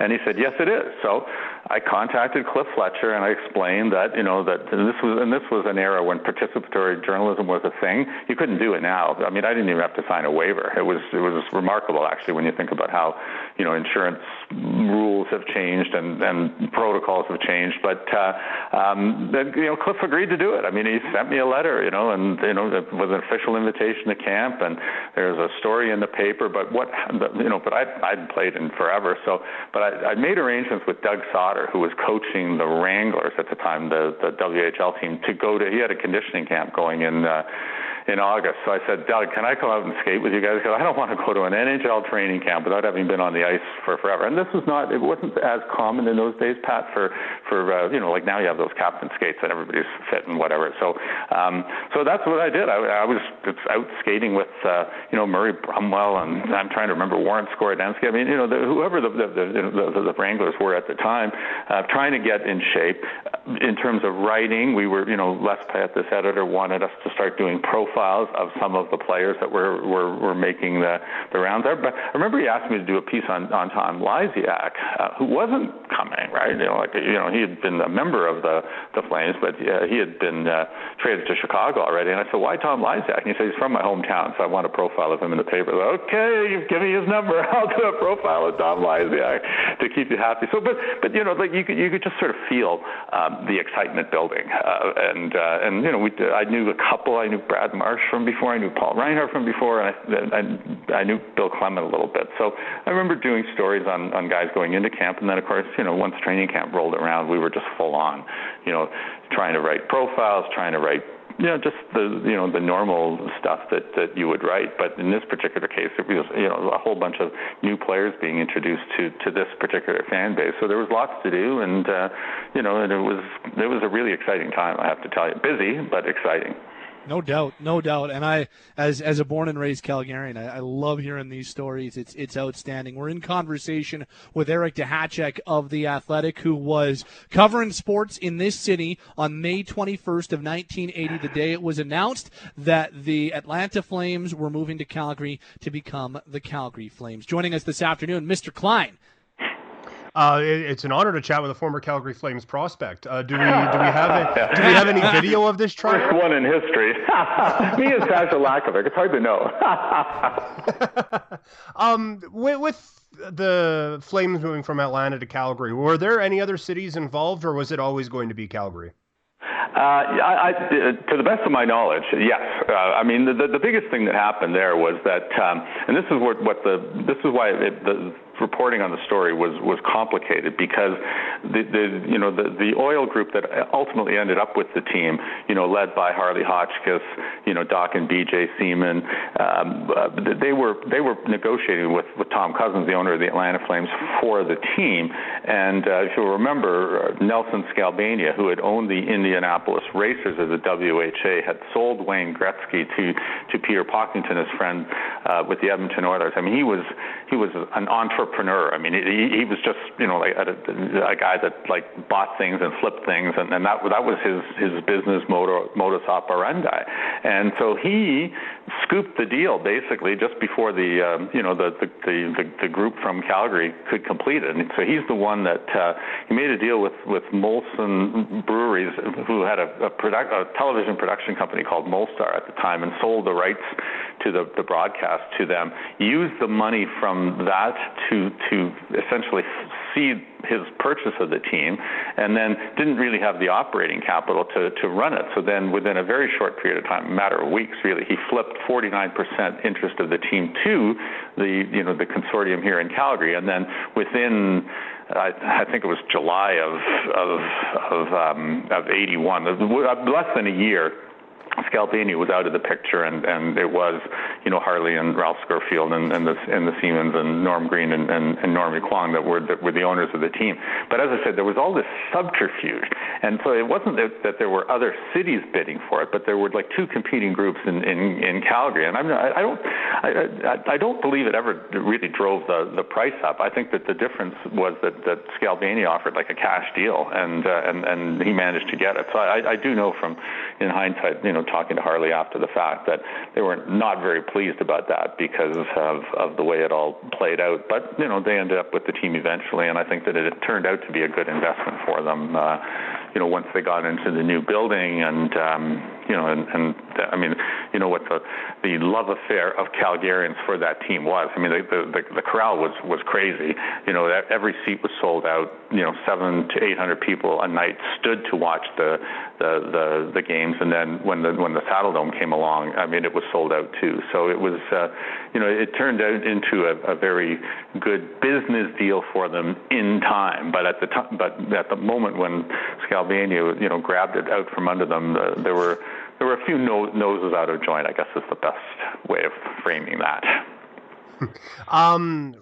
And he said, yes, it is. So I contacted Cliff Fletcher and I explained that, you know, that this was, and this was an era when participatory journalism was a thing. You couldn't do it now. I mean, I didn't even have to sign a waiver. It was, it was remarkable actually when you think about how, you know, insurance rules have changed and, and protocols have changed. But uh, um, you know, Cliff agreed to do it. I mean, he sent me a letter, you know, and you know, with an official invitation to camp, and there's a story in the paper. But what, you know, but I I'd played in forever, so but I, I made arrangements with Doug Who was coaching the Wranglers at the time, the the WHL team, to go to. He had a conditioning camp going in. Uh, in August. So I said, Doug, can I come out and skate with you guys? Because I don't want to go to an NHL training camp without having been on the ice for forever. And this was not, it wasn't as common in those days, Pat, for, for uh, you know, like now you have those captain skates that everybody's fit and whatever. So, um, so that's what I did. I, I was out skating with, uh, you know, Murray Brumwell and I'm trying to remember Warren Skorodenski. I mean, you know, the, whoever the, the, the, the, the Wranglers were at the time, uh, trying to get in shape. In terms of writing, we were, you know, Les Pyatt, this editor, wanted us to start doing pro profiles of some of the players that were were, were making the, the rounds there. But I remember he asked me to do a piece on on Tom Lysiak, uh, who wasn't coming, right? You know, like you know, he had been a member of the the Flames, but uh, he had been uh, traded to Chicago already. And I said, why Tom Lysiak? And he said he's from my hometown, so I want a profile of him in the paper. Said, okay, you've me his number. I'll do a profile of Tom Lysiak to keep you happy. So, but but you know, like you could you could just sort of feel um, the excitement building, uh, and uh, and you know, we I knew a couple. I knew Brad Marsh from before. I knew Paul Reinhart from before, and I, I, I knew Bill Clement a little bit. So I remember doing stories on, on guys going into camp, and then of course, you know, once training camp rolled around, we were just full on, you know, trying to write profiles, trying to write you know, just the you know the normal stuff that that you would write. But in this particular case, it was you know a whole bunch of new players being introduced to to this particular fan base. So there was lots to do, and uh, you know, and it was it was a really exciting time. I have to tell you, busy but exciting. No doubt, no doubt. And I, as as a born and raised Calgarian, I, I, love hearing these stories. It's it's outstanding. We're in conversation with Eric Duhatschek of the Athletic, who was covering sports in this city on May 21st of 1980, the day it was announced that the Atlanta Flames were moving to Calgary to become the Calgary Flames. Joining us this afternoon, Mr. Klein. Uh, it, it's an honor to chat with a former Calgary Flames prospect. Uh, do we do we have a, do we have any video of this trial? First one in history. Me and Sasha Lakovic. It's hard to know. um, with, with the Flames moving from Atlanta to Calgary, were there any other cities involved, or was it always going to be Calgary? Uh, I, I, to the best of my knowledge, yes. Uh, I mean, the, the biggest thing that happened there was that, um, and this is what, what the this is why it, the reporting on the story was was complicated because the, the you know the the oil group that ultimately ended up with the team, you know, led by Harley Hotchkiss, you know, Doc and BJ Seaman, um, uh, they were they were negotiating with with Tom Cousins, the owner of the Atlanta Flames, for the team. And uh, if you'll remember, Nelson Skalbania, who had owned the Indianapolis Racers as a WHA, had sold Wayne Gretzky to to Peter Pocklington, his friend, uh, with the Edmonton Oilers. I mean, he was he was an entrepreneur. I mean, he, he was just you know like a, a guy that like bought things and flipped things, and, and that that was his his business motor, modus operandi. And so he scooped the deal basically just before the um, you know the the, the the group from Calgary could complete it. And so he's the one that uh, he made a deal with with Molson Breweries, who had a, a, product, a television production company called Molstar at the time, and sold the rights to the, the broadcast to them. Used the money from that to to essentially seed his purchase of the team, and then didn't really have the operating capital to, to run it. So then, within a very short period of time, matter of weeks, really, he flipped 49% interest of the team to the you know the consortium here in Calgary, and then within I, I think it was July of of of, um, of 81, less than a year Skalbania was out of the picture, and, and it was, you know, Harley and Ralph Scurfield and, and the and the Seamans and Norm Green and, and, and Kwong that were that were the owners of the team. But as I said, there was all this subterfuge, and so it wasn't that, that there were other cities bidding for it, but there were like two competing groups in in, in Calgary, and I'm I, I don't I, I, I don't believe it ever really drove the the price up. I think that the difference was that that Skalbania offered like a cash deal, and uh, and and he managed to get it. So I, I do know from in hindsight, you know know, talking to Harley after the fact that they were not very pleased about that because of, of the way it all played out. But, you know, they ended up with the team eventually, and I think that it turned out to be a good investment for them. Uh, you know, once they got into the new building and, um, you know, and, and I mean, you know what the the love affair of Calgarians for that team was. I mean, the the, the corral was was crazy. You know, every seat was sold out. You know, seven to eight hundred people a night stood to watch the the the, the games, and then when the when the Saddledome came along, I mean, it was sold out too. So it was, uh, you know, it turned out into a, a very good business deal for them in time. But at the time, but at the moment when Skalbania, you know, grabbed it out from under them, uh, there were there were a few no- noses out of joint. I guess is the best way of framing that. um,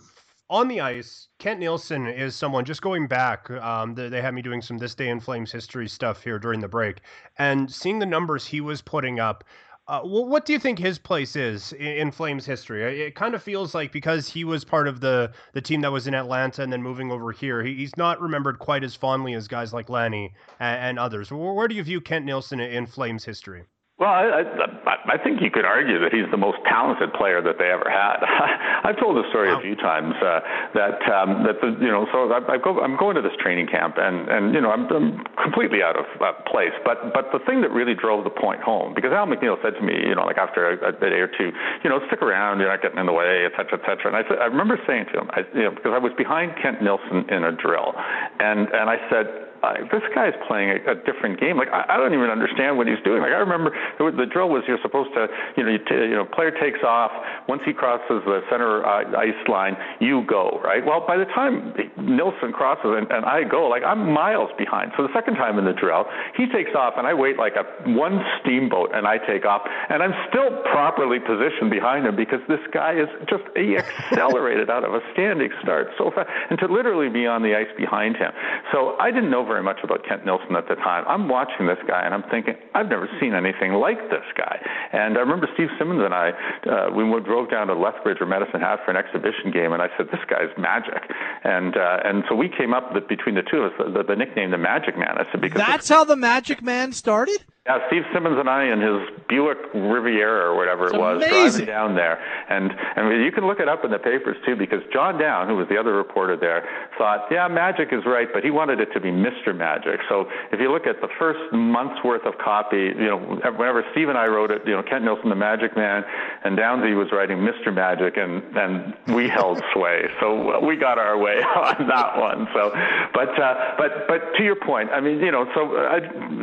on the ice, Kent Nilsson is someone. Just going back, um, they, they had me doing some this day in Flames history stuff here during the break, and seeing the numbers he was putting up. Uh, what do you think his place is in, Flames history? It kind of feels like because he was part of the the team that was in Atlanta and then moving over here, he's not remembered quite as fondly as guys like Lanny and, others. Where do you view Kent Nilsson in Flames history? Well, I, I, I think you could argue that he's the most talented player that they ever had. I've told the story wow. a few times uh, that um, that the, you know. So I, I go, I'm going to this training camp, and and you know I'm, I'm completely out of uh, place. But but the thing that really drove the point home, because Al MacNeil said to me, you know, like after a, a day or two, you know, stick around, you're not getting in the way, et cetera, et cetera. And I said, I remember saying to him, I, you know, because I was behind Kent Nilsson in a drill, and and I said uh, this guy's playing a, a different game. Like I, I don't even understand what he's doing. Like I remember the, the drill was you're supposed to, you know, you, t- you know, player takes off. Once he crosses the center uh, ice line, you go right. Well, by the time Nilsson crosses and, and I go, like I'm miles behind. So the second time in the drill, he takes off and I wait like a one steamboat and I take off and I'm still properly positioned behind him because this guy is just he accelerated out of a standing start so fast and to literally be on the ice behind him. So I didn't know very much about Kent Nilsson at the time. I'm watching this guy and I'm thinking, I've never seen anything like this guy. And I remember Steve Simmons and I, uh, we drove down to Lethbridge or Medicine Hat for an exhibition game, and I said, this guy's magic. And uh, and so we came up with, between the two of us the, the, nickname the Magic Man. I said because that's how the Magic Man started. Yeah, Steve Simmons and I in his Buick Riviera or whatever it's it was amazing. driving down there, and and you can look it up in the papers too because John Down, who was the other reporter there, thought, yeah, Magic is right, but he wanted it to be Mr. Magic. So if you look at the first month's worth of copy, you know, whenever Steve and I wrote it, you know, Kent Nilsson, the Magic Man, and Downsy was writing Mr. Magic, and and we held sway, so we got our way on that one. So, but uh, but but to your point, I mean, you know, so I,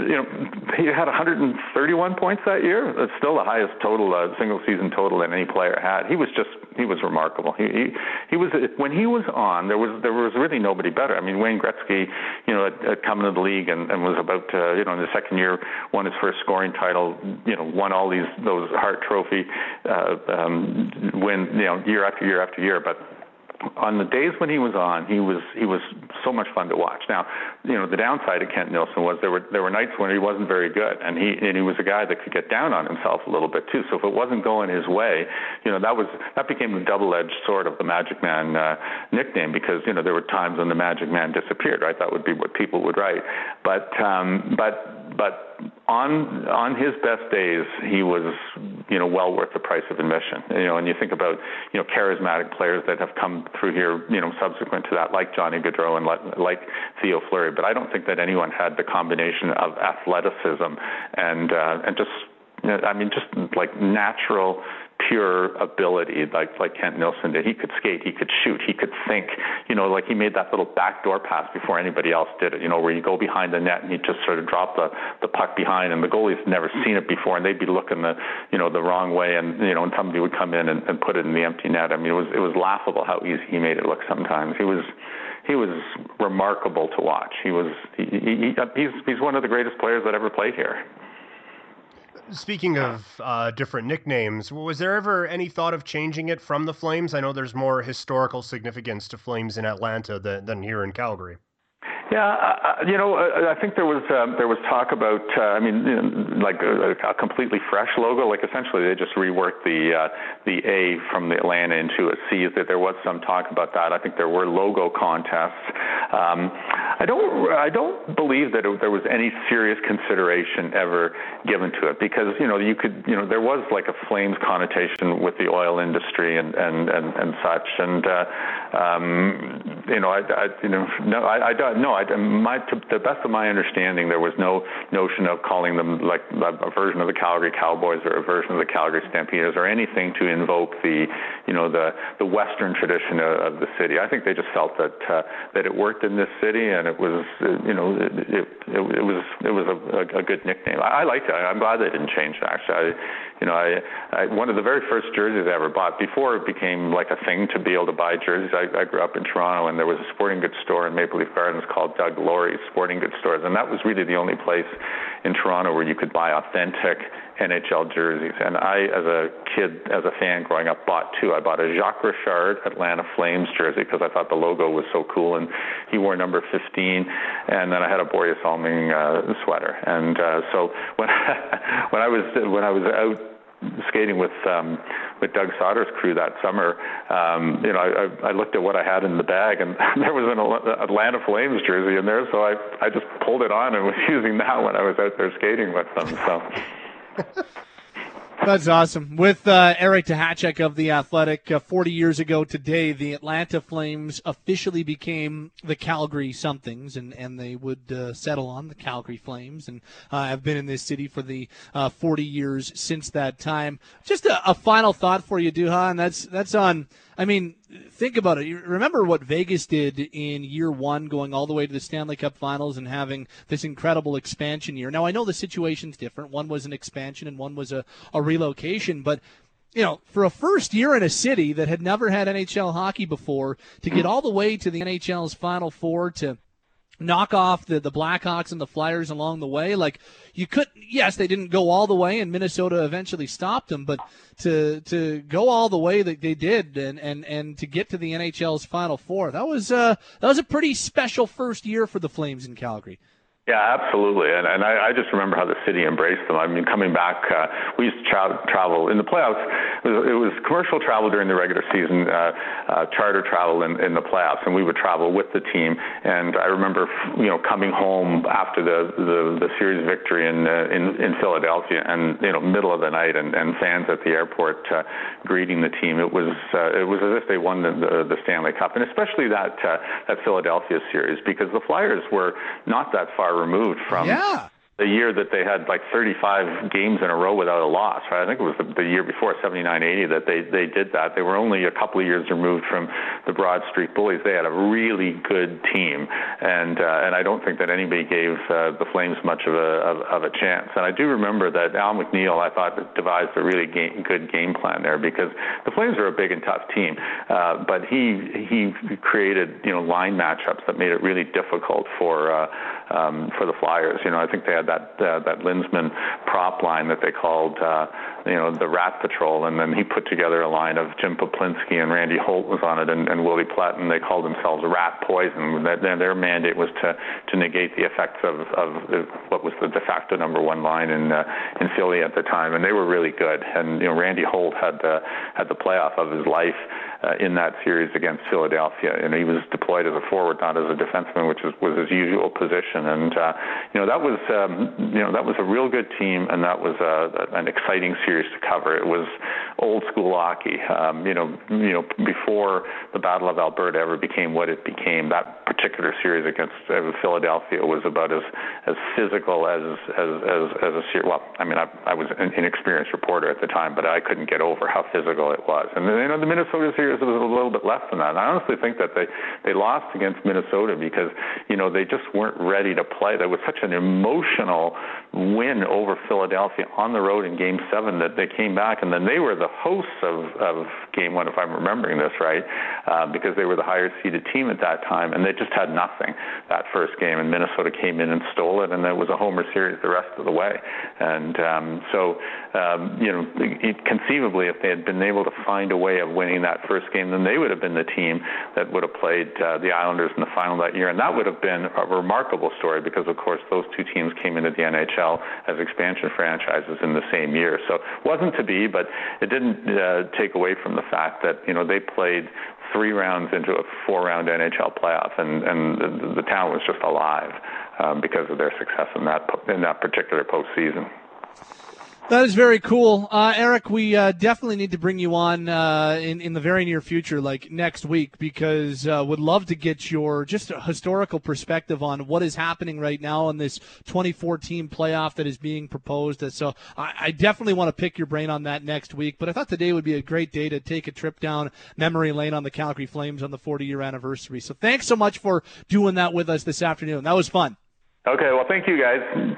you know, he had 131 points that year. It's still the highest total, uh, single season total that any player had. He was just, he was remarkable. He, he, he was when he was on. There was there was really nobody better. I mean, Wayne Gretzky, you know, had, had come into the league and, and was about to, you know, in the second year won his first scoring title. You know, won all these those Hart Trophy uh, um, win, you know, year after year after year. But on the days when he was on, he was he was so much fun to watch. Now, you know, the downside of Kent Nilsson was there were there were nights when he wasn't very good, and he and he was a guy that could get down on himself a little bit too. So if it wasn't going his way, you know, that was that became the double-edged sword of the Magic Man uh, nickname because you know there were times when the Magic Man disappeared. Right, that would be what people would write. But um, but but on on his best days, he was you know well worth the price of admission. You know, and you think about you know charismatic players that have come through here, you know, subsequent to that, like Johnny Gaudreau and like, like Theo Fleury. But I don't think that anyone had the combination of athleticism and uh, and just I mean just like natural pure ability like like Kent Nilsson did. He could skate, he could shoot, he could think. You know, like he made that little backdoor pass before anybody else did it. You know, where you go behind the net and you just sort of drop the the puck behind, and the goalie's never seen it before, and they'd be looking the you know the wrong way, and you know, and somebody would come in and, and put it in the empty net. I mean, it was it was laughable how easy he made it look. Sometimes he was he was remarkable to watch. He was he, he, he's he's one of the greatest players that ever played here. Speaking of uh, different nicknames, was there ever any thought of changing it from the Flames? I know there's more historical significance to Flames in Atlanta than, than here in Calgary. Yeah, uh, you know, I, think there was um, there was talk about, uh, I mean, you know, like a, a completely fresh logo. Like essentially, they just reworked the uh, the A from the Atlanta into a C. That there was some talk about that. I think there were logo contests. Um, I don't I don't believe that it, there was any serious consideration ever given to it because you know you could you know there was like a flames connotation with the oil industry and and and, and such and uh, um, you know I, I you know no I, I don't no I, my, to the best of my understanding, there was no notion of calling them like a version of the Calgary Cowboys or a version of the Calgary Stampeders or anything to invoke the, you know, the the Western tradition of, of the city. I think they just felt that uh, that it worked in this city and it was, you know, it it, it, was it was a, a, good nickname. I, I liked it. I'm glad they didn't change it. Actually, I, you know, I, I one of the very first jerseys I ever bought before it became like a thing to be able to buy jerseys. I, I grew up in Toronto, and there was a sporting goods store in Maple Leaf Gardens called Doug Laurie's Sporting Goods Stores, and that was really the only place in Toronto where you could buy authentic NHL jerseys. And I, as a kid, as a fan growing up, bought two. I bought a Jacques Richard Atlanta Flames jersey because I thought the logo was so cool, and he wore number 15. And then I had a Borje Salming uh, sweater. And uh, so when when I was when I was out skating with um, with Doug Sauter's crew that summer, um, you know, I, I looked at what I had in the bag, and there was an Atlanta Flames jersey in there, so I I just pulled it on and was using that when I was out there skating with them. So. That's awesome. With uh, Eric Duhatschek of The Athletic, uh, 40 years ago today, the Atlanta Flames officially became the Calgary Somethings, and, and they would uh, settle on the Calgary Flames. And uh, I've been in this city for the uh, 40 years since that time. Just a, a final thought for you, Duha, and that's, that's on – I mean, think about it. You remember what Vegas did in year one, going all the way to the Stanley Cup Finals and having this incredible expansion year. Now, I know the situation's different. One was an expansion and one was a, a relocation, but you know, for a first year in a city that had never had NHL hockey before, to get all the way to the NHL's Final Four, to knock off the, the Blackhawks and the Flyers along the way. Like you could, yes, they didn't go all the way, and Minnesota eventually stopped them. But to to go all the way that they did, and and and to get to the NHL's Final Four, that was uh that was a pretty special first year for the Flames in Calgary. Yeah, absolutely. And, and I, I just remember how the city embraced them. I mean, coming back, uh, we used to tra- travel in the playoffs. It was, it was commercial travel during the regular season, uh, uh, charter travel in, in the playoffs, and we would travel with the team. And I remember, you know, coming home after the the, the series victory in, uh, in in Philadelphia, and you know, middle of the night, and, and fans at the airport uh, greeting the team. It was uh, it was as if they won the, the, the Stanley Cup, and especially that uh, that Philadelphia series because the Flyers were not that far removed from yeah the year that they had like 35 games in a row without a loss. Right? I think it was the, the year before 79-80 that they they did that. They were only a couple of years removed from the Broad Street Bullies. They had a really good team, and uh, and I don't think that anybody gave uh, the Flames much of a of, of a chance. And I do remember that Al MacNeil I thought devised a really game, good game plan there because the Flames are a big and tough team, uh, but he he created you know line matchups that made it really difficult for. Uh, um, for the Flyers. You know, I think they had that uh, that Linseman Propp line that they called uh, you know the Rat Patrol, and then he put together a line of Jim Peplinski and Randy Holt was on it, and, and Willie Plett, and they called themselves Rat Poison. That their mandate was to to negate the effects of of what was the de facto number one line in uh, in Philly at the time, and they were really good. And you know, Randy Holt had the had the playoff of his life uh, in that series against Philadelphia, and he was deployed as a forward, not as a defenseman, which is, was his usual position. And uh, you know that was um, you know that was a real good team, and that was uh, an exciting series to cover. It was old school hockey. Um, you know, you know before the Battle of Alberta ever became what it became. That particular series against uh, Philadelphia was about as as physical as as as, as a series. Well, I mean, I, I was an inexperienced reporter at the time, but I couldn't get over how physical it was. And you know, the Minnesota series was a little bit less than that. And I honestly think that they they lost against Minnesota because you know they just weren't ready to play. There was such an emotional win over Philadelphia on the road in Game Seven that they came back, and then they were the hosts of of Game One, if I'm remembering this right, uh, because they were the higher seeded team at that time, and they just had nothing that first game, and Minnesota came in and stole it, and it was a homer series the rest of the way. And um, so um, you know, it, conceivably, if they had been able to find a way of winning that first game, then they would have been the team that would have played uh, the Islanders in the final that year. And that would have been a remarkable story because, of course, those two teams came into the NHL as expansion franchises in the same year. So wasn't to be, but it didn't uh, take away from the fact that, you know, they played three rounds into a four-round NHL playoff, and, and the, the town was just alive um, because of their success in that in that particular postseason. That is very cool, uh, Eric. We uh, definitely need to bring you on uh, in in the very near future, like next week, because uh, would love to get your just historical perspective on what is happening right now in this 2014 playoff that is being proposed. So I, I definitely want to pick your brain on that next week. But I thought today would be a great day to take a trip down memory lane on the Calgary Flames on the 40 year anniversary. So thanks so much for doing that with us this afternoon. That was fun. Okay, well, thank you guys.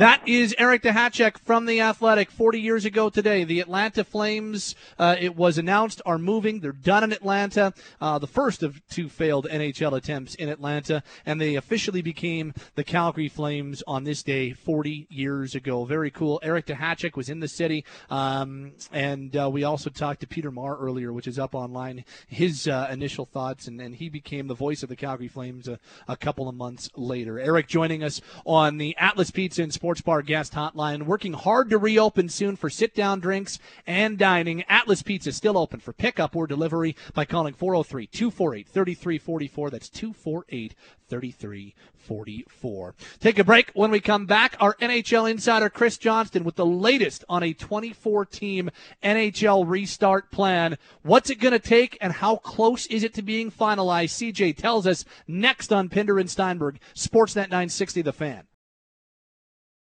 That is Eric Duhatschek from The Athletic. 40 years ago today, the Atlanta Flames, uh, it was announced, are moving. They're done in Atlanta. Uh, the first of two failed NHL attempts in Atlanta, and they officially became the Calgary Flames on this day 40 years ago. Very cool. Eric Duhatschek was in the city, um, and uh, we also talked to Peter Maher earlier, which is up online, his uh, initial thoughts, and, and he became the voice of the Calgary Flames a, a couple of months later. Eric joining us on the Atlas Pizza and Sports Bar Guest Hotline, working hard to reopen soon for sit down drinks and dining. Atlas Pizza still open for pickup or delivery by calling 403 248 3344. That's 248 3344. Take a break. When we come back, our NHL insider Chris Johnston with the latest on a 24 team NHL restart plan. What's it going to take and how close is it to being finalized? CJ tells us next on Pinder and Steinberg, Sportsnet 960 The Fan.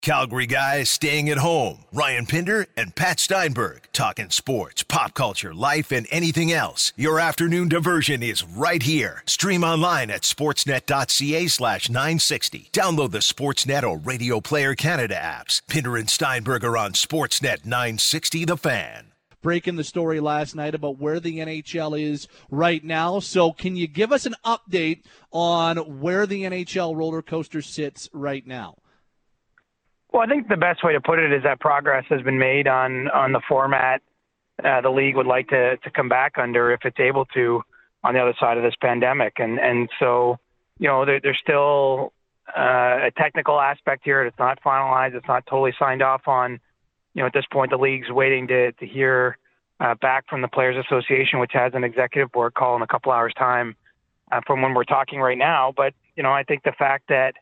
Calgary guys staying at home. Ryan Pinder and Pat Steinberg talking sports, pop culture, life, and anything else. Your afternoon diversion is right here. Stream online at sportsnet.ca slash 960. Download the Sportsnet or Radio Player Canada apps. Pinder and Steinberg are on Sportsnet 960 The Fan. Breaking the story last night about where the NHL is right now. So, can you give us an update on where the NHL roller coaster sits right now? Well, I think the best way to put it is that progress has been made on on the format uh, the league would like to to come back under if it's able to on the other side of this pandemic, and and so you know there, there's still uh, a technical aspect here. It's not finalized. It's not totally signed off on. You know, at this point, the league's waiting to to hear uh, back from the Players Association, which has an executive board call in a couple hours' time uh, from when we're talking right now. But you know, I think the fact that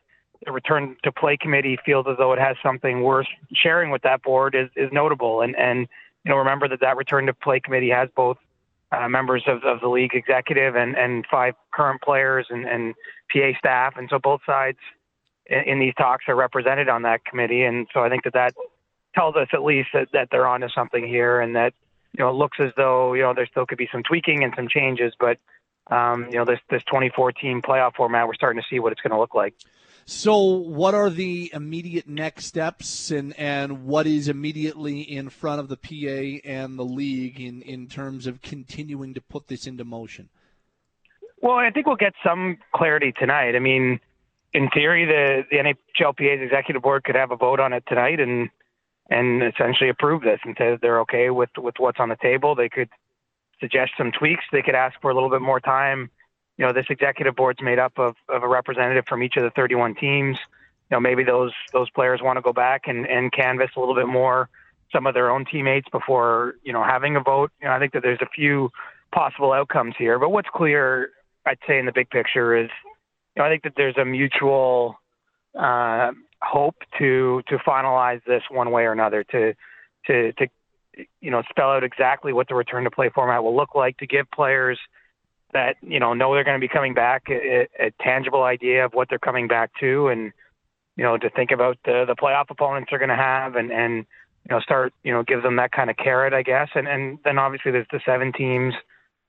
the return to play committee feels as though it has something worth sharing with that board is, is notable. And and you know, remember that that return to play committee has both uh, members of, of the league executive and, and five current players and, and PA staff, and so both sides in, in these talks are represented on that committee. And so I think that that tells us at least that, that they're onto something here, and that you know it looks as though you know there still could be some tweaking and some changes, but um, you know this this 2014 playoff format, we're starting to see what it's going to look like. So, what are the immediate next steps, and, and what is immediately in front of the PA and the league in, in terms of continuing to put this into motion? Well, I think we'll get some clarity tonight. I mean, in theory, the the NHLPA's executive board could have a vote on it tonight and and essentially approve this and say they're okay with with what's on the table. They could suggest some tweaks. They could ask for a little bit more time you know, this executive board's made up of, of a representative from each of the 31 teams. You know, maybe those those players want to go back and, and canvas a little bit more some of their own teammates before, you know, having a vote. You know, I think that there's a few possible outcomes here. But what's clear, I'd say, in the big picture is, you know, I think that there's a mutual uh, hope to to finalize this one way or another, to to to you know spell out exactly what the return to play format will look like, to give players – that you know know they're going to be coming back, a, a tangible idea of what they're coming back to, and you know to think about the the playoff opponents they're going to have, and and you know start you know give them that kind of carrot, I guess, and and then obviously there's the seven teams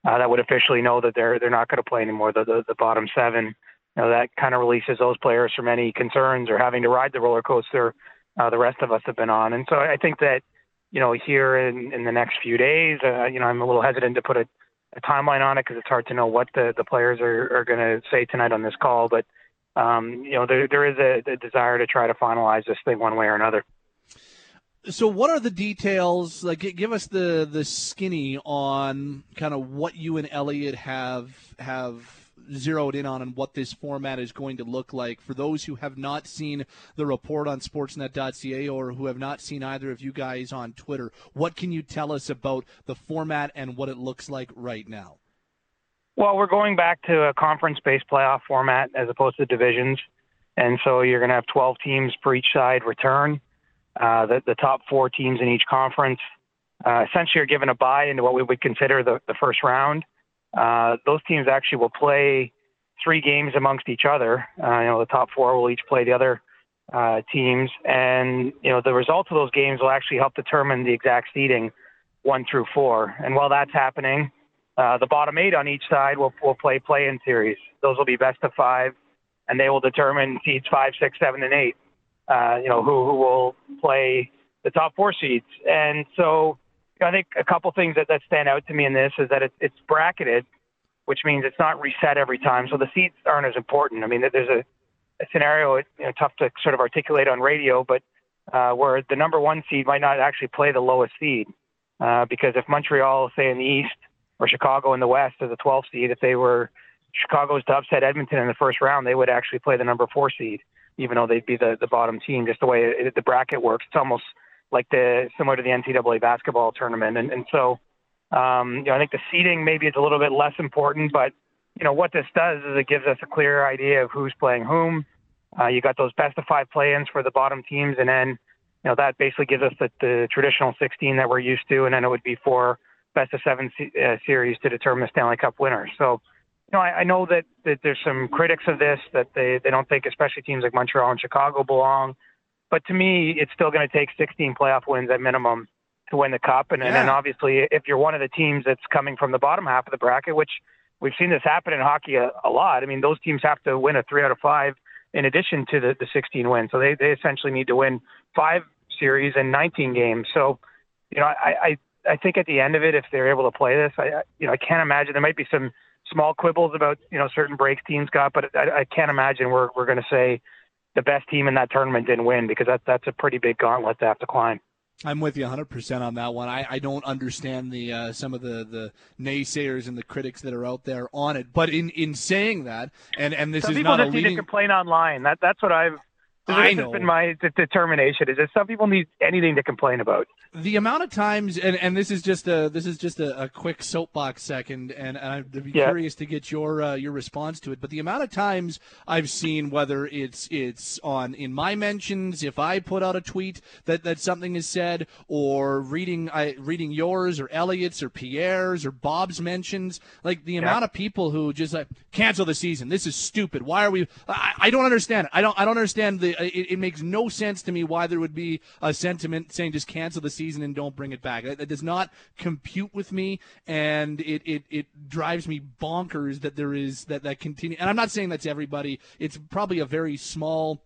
uh, that would officially know that they're they're not going to play anymore, the, the the bottom seven. You know that kind of releases those players from any concerns or having to ride the roller coaster uh, the rest of us have been on, and so I think that you know here in in the next few days, uh, you know I'm a little hesitant to put a a timeline on it because it's hard to know what the, the players are, are going to say tonight on this call. But um, you know, there there is a, a desire to try to finalize this thing one way or another. So, what are the details? Like, give us the the skinny on kind of what you and Elliotte have have zeroed in on and what this format is going to look like. For those who have not seen the report on sportsnet.ca or who have not seen either of you guys on Twitter, what can you tell us about the format and what it looks like right now? Well, we're going back to a conference based playoff format as opposed to divisions. And so you're going to have 12 teams per each side return. Uh, the, the top four teams in each conference uh, essentially are given a bye into what we would consider the, the first round. Uh, those teams actually will play three games amongst each other. Uh, you know, the top four will each play the other uh, teams, and you know the results of those games will actually help determine the exact seeding one through four. And while that's happening, uh, the bottom eight on each side will will play play-in series. Those will be best of five, and they will determine seeds five, six, seven, and eight. Uh, you know who who will play the top four seeds, and so I think a couple things that, that stand out to me in this is that it, it's bracketed, which means it's not reset every time. So the seeds aren't as important. I mean, there's a, a scenario, you know, tough to sort of articulate on radio, but uh, where the number one seed might not actually play the lowest seed. Uh, because if Montreal, say in the East, or Chicago in the West as a 12 seed, if they were Chicago's to upset Edmonton in the first round, they would actually play the number four seed, even though they'd be the, the bottom team. Just the way it, the bracket works, it's almost like the similar to the NCAA basketball tournament. And, and so, um, you know, I think the seeding maybe is a little bit less important, but you know what this does is it gives us a clear idea of who's playing whom. Uh, you got those best of five play-ins for the bottom teams, and then you know that basically gives us the, the traditional 16 that we're used to, and then it would be four best of seven uh, series to determine the Stanley Cup winner. So, you know, I, I know that, that there's some critics of this that they they don't think, especially teams like Montreal and Chicago, belong. But to me, it's still going to take 16 playoff wins at minimum to win the cup. And, yeah. and then obviously, if you're one of the teams that's coming from the bottom half of the bracket, which we've seen this happen in hockey a, a lot. I mean, those teams have to win a three out of five in addition to the, the 16 wins. So they, they essentially need to win five series and 19 games. So, you know, I, I, I think at the end of it, if they're able to play this, I, you know, I can't imagine there might be some small quibbles about, you know, certain breaks teams got, but I, I can't imagine we're, we're going to say, the best team in that tournament didn't win because that that's a pretty big gauntlet to have to climb. I'm with you 100% on that one. I, I don't understand the uh, some of the, the naysayers and the critics that are out there on it. But in, in saying that, and, and this some is people not just a need to complain online. That that's what I've. This I has know. been my determination. Is that some people need anything to complain about. the amount of times and, and this is just a this is just a, a quick soapbox second and, and I'd be Yeah. curious to get your uh, your response to it but the amount of times I've seen whether it's it's on in my mentions if I put out a tweet that, that something is said or reading I reading yours or Elliotte's or Pierre's or Bob's mentions like the amount of people who just like cancel the season this is stupid why are we I, I don't understand it I don't I don't understand the it, it makes no sense to me why there would be a sentiment saying just cancel the season and don't bring it back. That, that does not compute with me, and it, it, it drives me bonkers that there is that that continue. And I'm not saying that's everybody. It's probably a very small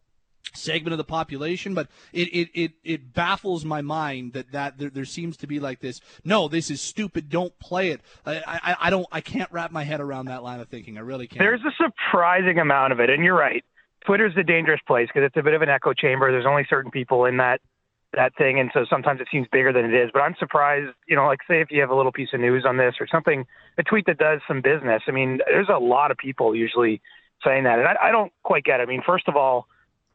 segment of the population, but it, it, it, it baffles my mind that, that there, there seems to be like this. No, this is stupid. Don't play it. I, I, I don't. I can't wrap my head around that line of thinking. I really can't. There's a surprising amount of it, and you're right. Twitter's a dangerous place because it's a bit of an echo chamber. There's only certain people in that that thing, and so sometimes it seems bigger than it is. But I'm surprised, you know, like say if you have a little piece of news on this or something, a tweet that does some business. I mean, there's a lot of people usually saying that, and I, I don't quite get it. I mean, first of all,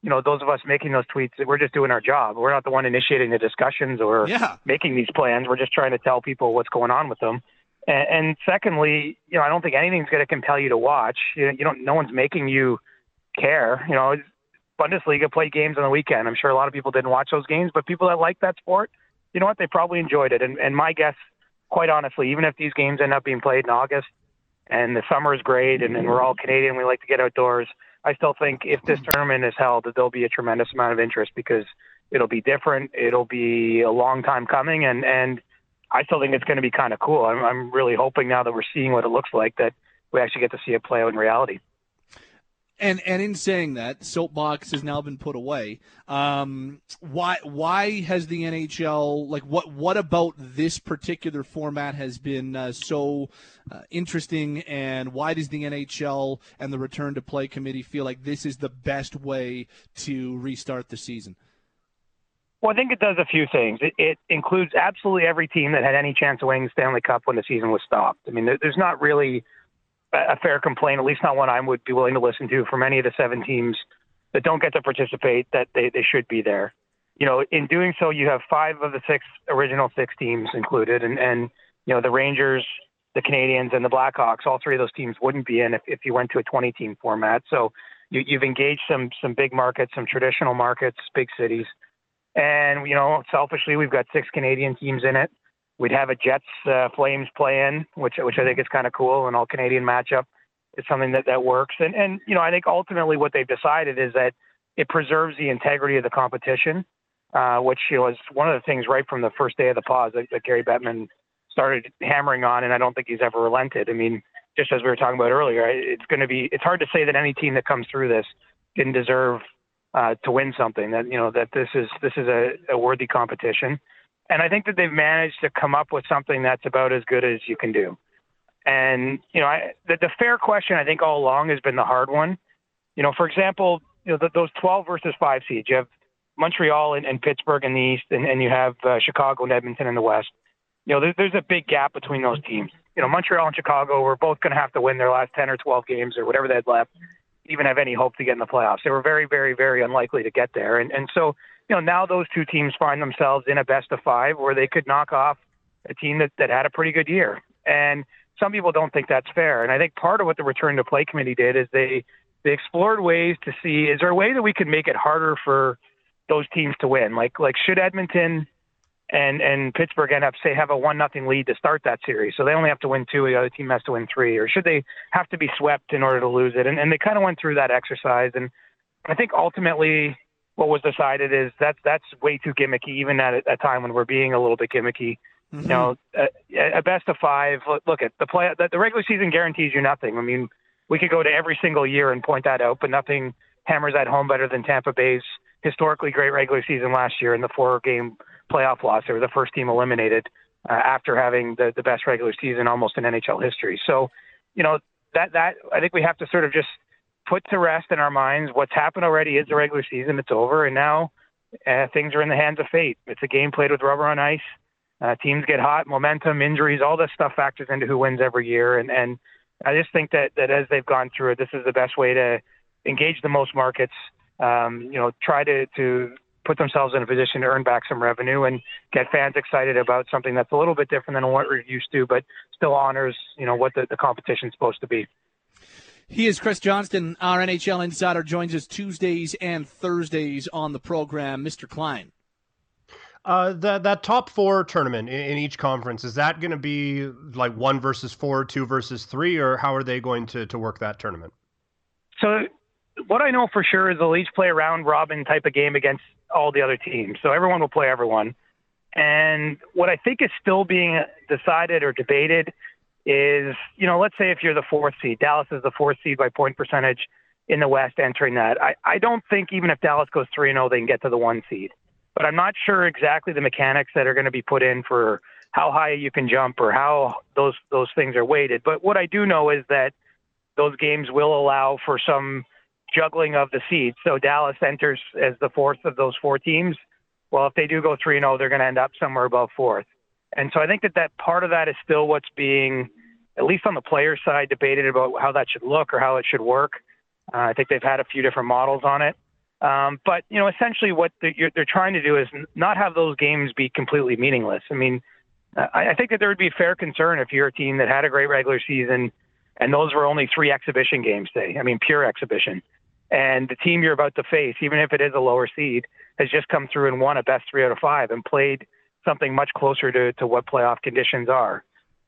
you know, those of us making those tweets, we're just doing our job. We're not the one initiating the discussions or Yeah. making these plans. We're just trying to tell people what's going on with them. And, and secondly, you know, I don't think anything's going to compel you to watch. You, know, you don't. No one's making you care. You know, Bundesliga played games on the weekend. I'm sure a lot of people didn't watch those games, but people that like that sport, you know what? They probably enjoyed it. And, and my guess, quite honestly, even if these games end up being played in August and the summer is great and, and we're all Canadian, we like to get outdoors. I still think if this tournament is held, that there'll be a tremendous amount of interest because it'll be different. It'll be a long time coming, and and I still think it's going to be kind of cool. I'm I'm really hoping now that we're seeing what it looks like that we actually get to see it play out in reality. And and in saying that, soapbox has now been put away. Um, why why has the NHL like what what about this particular format has been uh, so uh, interesting? And why does the NHL and the return to play committee feel like this is the best way to restart the season? Well, I think it does a few things. It, it includes absolutely every team that had any chance of winning the Stanley Cup when the season was stopped. I mean, there, there's not really a fair complaint, at least not one I would be willing to listen to from any of the seven teams that don't get to participate that they, they should be there. You know, in doing so, you have five of the six original six teams included, and, and you know, the Rangers, the Canadiens, and the Blackhawks, all three of those teams wouldn't be in if, if you went to a 20 team format. So you, you've engaged some, some big markets, some traditional markets, big cities. And, you know, selfishly, we've got six Canadian teams in it. We'd have a Jets uh, Flames play in, which which I think is kind of cool. An all Canadian matchup is something that that works. And and you know I think ultimately what they've decided is that it preserves the integrity of the competition, uh, which you know is one of the things right from the first day of the pause that, that Gary Bettman started hammering on, and I don't think he's ever relented. I mean, just as we were talking about earlier, it's going to be it's hard to say that any team that comes through this didn't deserve uh, to win something. That you know that this is this is a, a worthy competition, and I think that they've managed to come up with something that's about as good as you can do. And you know, I, the, the fair question I think all along has been the hard one. You know, for example, you know the, those 12 versus five seeds. You have Montreal and, and Pittsburgh in the east, and, and you have uh, Chicago and Edmonton in the west. You know, there, there's a big gap between those teams. You know, Montreal and Chicago were both going to have to win their last 10 or 12 games or whatever they had left, even have any hope to get in the playoffs. They were very, very, very unlikely to get there. And and so, you know, now those two teams find themselves in a best of five where they could knock off a team that, that had a pretty good year. And some people don't think that's fair. And I think part of what the return to play committee did is they they explored ways to see is there a way that we could make it harder for those teams to win? Like like should Edmonton and and Pittsburgh end up say have a one nothing lead to start that series, so they only have to win two, the other team has to win three, or should they have to be swept in order to lose it? And, and they kind of went through that exercise, and I think ultimately what was decided is that's that's way too gimmicky, even at a, a time when we're being a little bit gimmicky. Mm-hmm. You know, a, a best of five. Look, look at the play. The, the regular season guarantees you nothing. I mean, we could go to every single year and point that out, but nothing hammers that home better than Tampa Bay's historically great regular season last year in the four game playoff loss. They were the first team eliminated uh, after having the, the best regular season almost in NHL history. So, you know, that, that, I think we have to sort of just put to rest in our minds what's happened already is the regular season. It's over. And now uh, things are in the hands of fate. It's a game played with rubber on ice. Uh, teams get hot, momentum, injuries, all this stuff factors into who wins every year. And, and I just think that, that as they've gone through it, this is the best way to engage the most markets. Um, you know, try to, to put themselves in a position to earn back some revenue and get fans excited about something that's a little bit different than what we're used to, but still honors, you know, what the, the competition's supposed to be. He is Chris Johnston, our NHL insider, joins us Tuesdays and Thursdays on the program. Mr. Klein. Uh, that that top four tournament in, in each conference is that going to be like one versus four, two versus three, or how are they going to to work that tournament? So, what I know for sure is they'll each play a round robin type of game against all the other teams. So everyone will play everyone. And what I think is still being decided or debated is, you know, let's say if you're the fourth seed, Dallas is the fourth seed by point percentage in the West entering that. I, I don't think even if Dallas goes 3 0, they can get to the one seed. But I'm not sure exactly the mechanics that are going to be put in for how high you can jump or how those those things are weighted. But what I do know is that those games will allow for some juggling of the seeds. So Dallas enters as the fourth of those four teams. Well, if they do go 3 0, they're going to end up somewhere above fourth. And so I think that that part of that is still what's being, at least on the player side, debated about how that should look or how it should work. Uh, I think they've had a few different models on it. Um, but you know, essentially, what they're, they're trying to do is not have those games be completely meaningless. I mean, I, I think that there would be fair concern if you're a team that had a great regular season, and those were only three exhibition games. Say, I mean, pure exhibition, and the team you're about to face, even if it is a lower seed, has just come through and won a best three out of five and played something much closer to, to what playoff conditions are.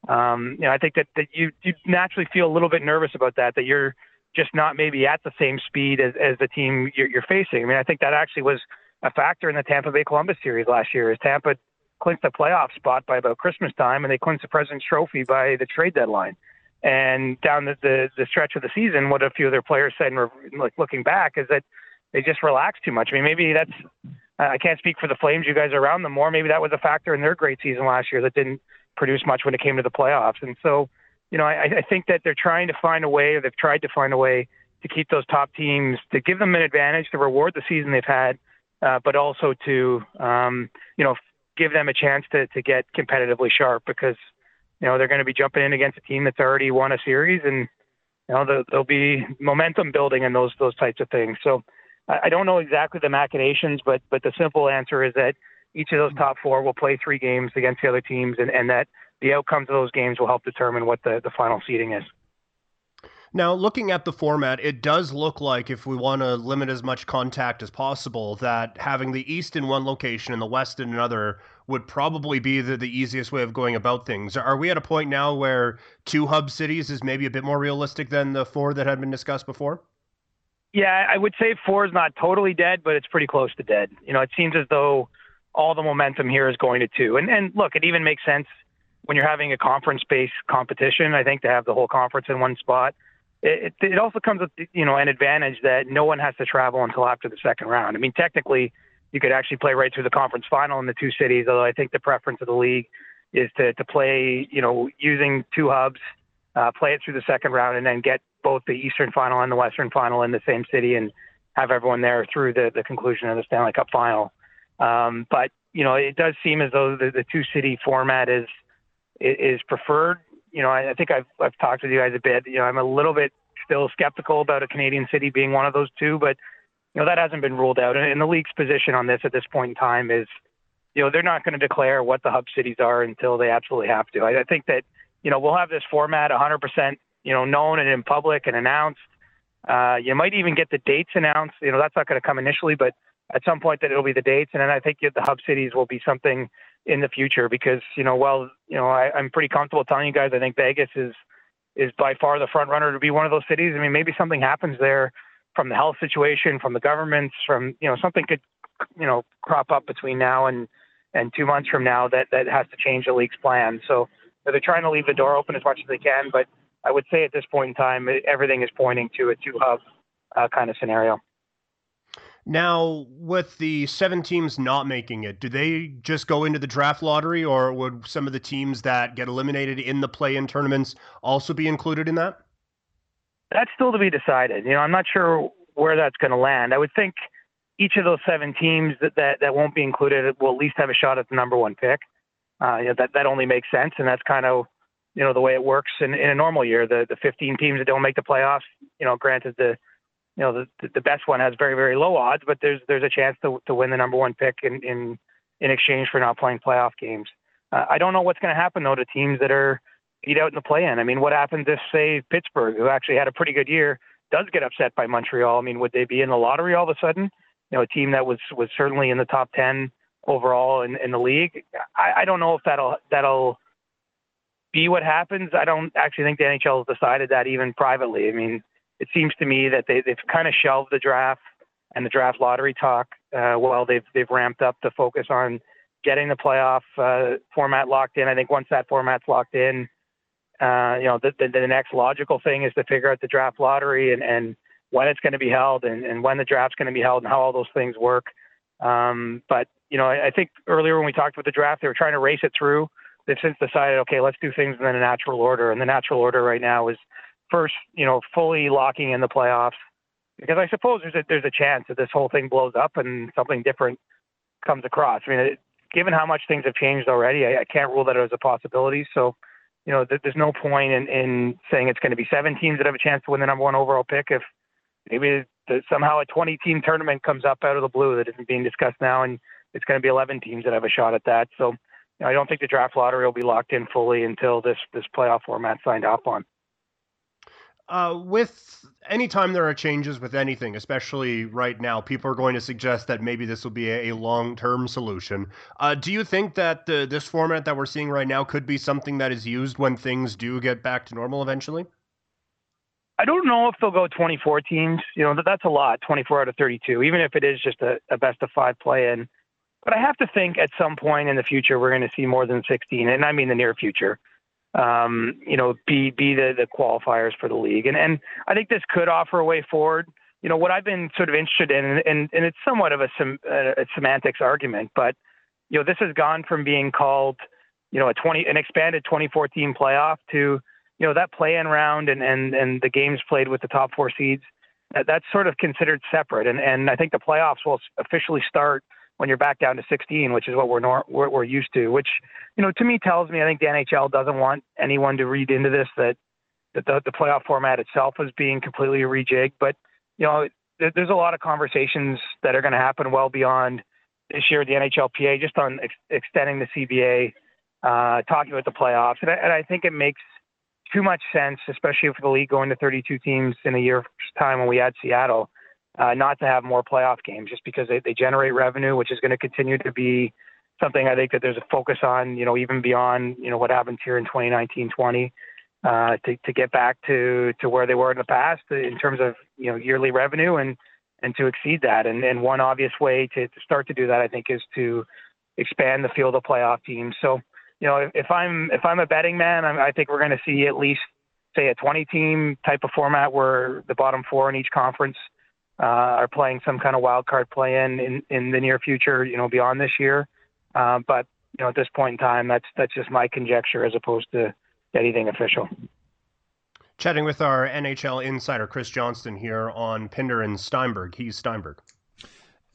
Um, you know, I think that, that you, you naturally feel a little bit nervous about that, that you're just not maybe at the same speed as, as the team you're, you're facing. I mean, I think that actually was a factor in the Tampa Bay Columbus series last year as Tampa clinched the playoff spot by about Christmas time and they clinched the President's Trophy by the trade deadline. And down the, the, the stretch of the season, what a few of their players said, and like looking back, is that they just relaxed too much. I mean, maybe that's I can't speak for the Flames. You guys are around them more. Maybe that was a factor in their great season last year that didn't produce much when it came to the playoffs. And so, you know, I, I think that they're trying to find a way, or they've tried to find a way to keep those top teams, to give them an advantage, to reward the season they've had, uh, but also to, um, you know, give them a chance to, to get competitively sharp because, you know, they're going to be jumping in against a team that's already won a series and, you know, there'll be momentum building and those, those types of things. So, I don't know exactly the machinations, but but the simple answer is that each of those top four will play three games against the other teams, and, and that the outcomes of those games will help determine what the, the final seeding is. Now, looking at the format, it does look like if we want to limit as much contact as possible, that having the East in one location and the West in another would probably be the, the easiest way of going about things. Are we at a point now where two hub cities is maybe a bit more realistic than the four that had been discussed before? Yeah, I would say four is not totally dead, but it's pretty close to dead. You know, it seems as though all the momentum here is going to two. And and look, it even makes sense when you're having a conference-based competition. I think to have the whole conference in one spot. It, it, also comes with you know an advantage that no one has to travel until after the second round. I mean, technically, you could actually play right through the conference final in the two cities. Although I think the preference of the league is to to play you know using two hubs, uh, play it through the second round, and then get both the Eastern Final and the Western Final in the same city and have everyone there through the, the conclusion of the Stanley Cup Final. Um, but you know, it does seem as though the, the two city format is is preferred. You know, I, I think I've I've talked with you guys a bit. You know, I'm a little bit still skeptical about a Canadian city being one of those two, but you know that hasn't been ruled out. And, and the league's position on this at this point in time is, you know, they're not going to declare what the hub cities are until they absolutely have to. I, I think that you know we'll have this format 100% you know, known and in public and announced. Uh, you might even get the dates announced. You know, that's not going to come initially, but at some point that it'll be the dates. And then I think the hub cities will be something in the future because, you know, well, you know, I, I'm pretty comfortable telling you guys I think Vegas is is by far the front runner to be one of those cities. I mean, maybe something happens there from the health situation, from the governments, from you know, something could you know crop up between now and and two months from now that that has to change the league's plan. So they're trying to leave the door open as much as they can, but I would say at this point in time, everything is pointing to a two hub uh, kind of scenario. Now, with the seven teams not making it, do they just go into the draft lottery, or would some of the teams that get eliminated in the play-in tournaments also be included in that? That's still to be decided. You know, I'm not sure where that's going to land. I would think, each of those seven teams that, that, that won't be included will at least have a shot at the number one pick. Uh, you know, that, that only makes sense. And that's kind of, you know, the way it works in, in a normal year. The, the 15 teams that don't make the playoffs, you know, granted the, you know, the, the best one has very, very low odds, but there's, there's a chance to, to win the number one pick in, in, in exchange for not playing playoff games. Uh, I don't know what's going to happen though to teams that are beat out in the play-in. I mean, what happens if, say, Pittsburgh, who actually had a pretty good year, does get upset by Montreal? I mean, would they be in the lottery all of a sudden? You know, a team that was was certainly in the top ten overall in, in the league. I, I don't know if that'll that'll be what happens. I don't actually think the NHL has decided that even privately. I mean, it seems to me that they, they've kind of shelved the draft and the draft lottery talk uh, while they've they've ramped up the focus on getting the playoff uh, format locked in. I think once that format's locked in, uh, you know, the, the, the next logical thing is to figure out the draft lottery and, and when it's going to be held and, and when the draft's going to be held and how all those things work. Um, but, you know, I, I think earlier when we talked about the draft, they were trying to race it through. They've since decided, okay, let's do things in a natural order. And the natural order right now is first, you know, fully locking in the playoffs. Because I suppose there's a, there's a chance that this whole thing blows up and something different comes across. I mean, it, given how much things have changed already, I, I can't rule that as a possibility. So, you know, th- there's no point in, in saying it's going to be seven teams that have a chance to win the number one overall pick if maybe the, somehow a 20 team tournament comes up out of the blue that isn't being discussed now, and it's going to be 11 teams that have a shot at that. So, I don't think the draft lottery will be locked in fully until this this playoff format signed off on. Uh, with anytime there are changes with anything, especially right now, people are going to suggest that maybe this will be a, a long-term solution. Uh, do you think that the, this format that we're seeing right now could be something that is used when things do get back to normal eventually? I don't know if they'll go 24 teams. You know, that's a lot, 24 out of 32, even if it is just a, a best of five play in. But I have to think at some point in the future, we're going to see more than 16, and I mean the near future um, you know, be be the, the qualifiers for the league. And and I think this could offer a way forward. You know, what I've been sort of interested in, and, and it's somewhat of a, sem- a semantics argument, but you know, this has gone from being called, you know, a 20 an expanded 2014 playoff to, you know, that play-in round and and and the games played with the top four seeds. That, that's sort of considered separate, and and I think the playoffs will officially start when you're back down to 16, which is what we're, nor- we're, we're used to. Which, you know, to me tells me I think the NHL doesn't want anyone to read into this that that the, the playoff format itself is being completely rejigged. But you know, there, there's a lot of conversations that are going to happen well beyond this year. The NHLPA just on ex- extending the CBA, uh, talking about the playoffs, and I, and I think it makes too much sense, especially for the league going to 32 teams in a year's time when we add Seattle uh, not to have more playoff games just because they, they generate revenue, which is going to continue to be something I think that there's a focus on, you know, even beyond, you know, what happens here in 2019 20 uh, to, to get back to, to where they were in the past in terms of, you know, yearly revenue and, and to exceed that. And, and one obvious way to, to start to do that, I think, is to expand the field of playoff teams. So, you know, if, if I'm if I'm a betting man, I'm, I think we're going to see at least say a 20 team type of format where the bottom four in each conference uh, are playing some kind of wild card play in, in in the near future, you know, beyond this year. Uh, but you know, at this point in time, that's that's just my conjecture as opposed to anything official. Chatting with our NHL insider Chris Johnston here on Pinder and Steinberg. He's Steinberg.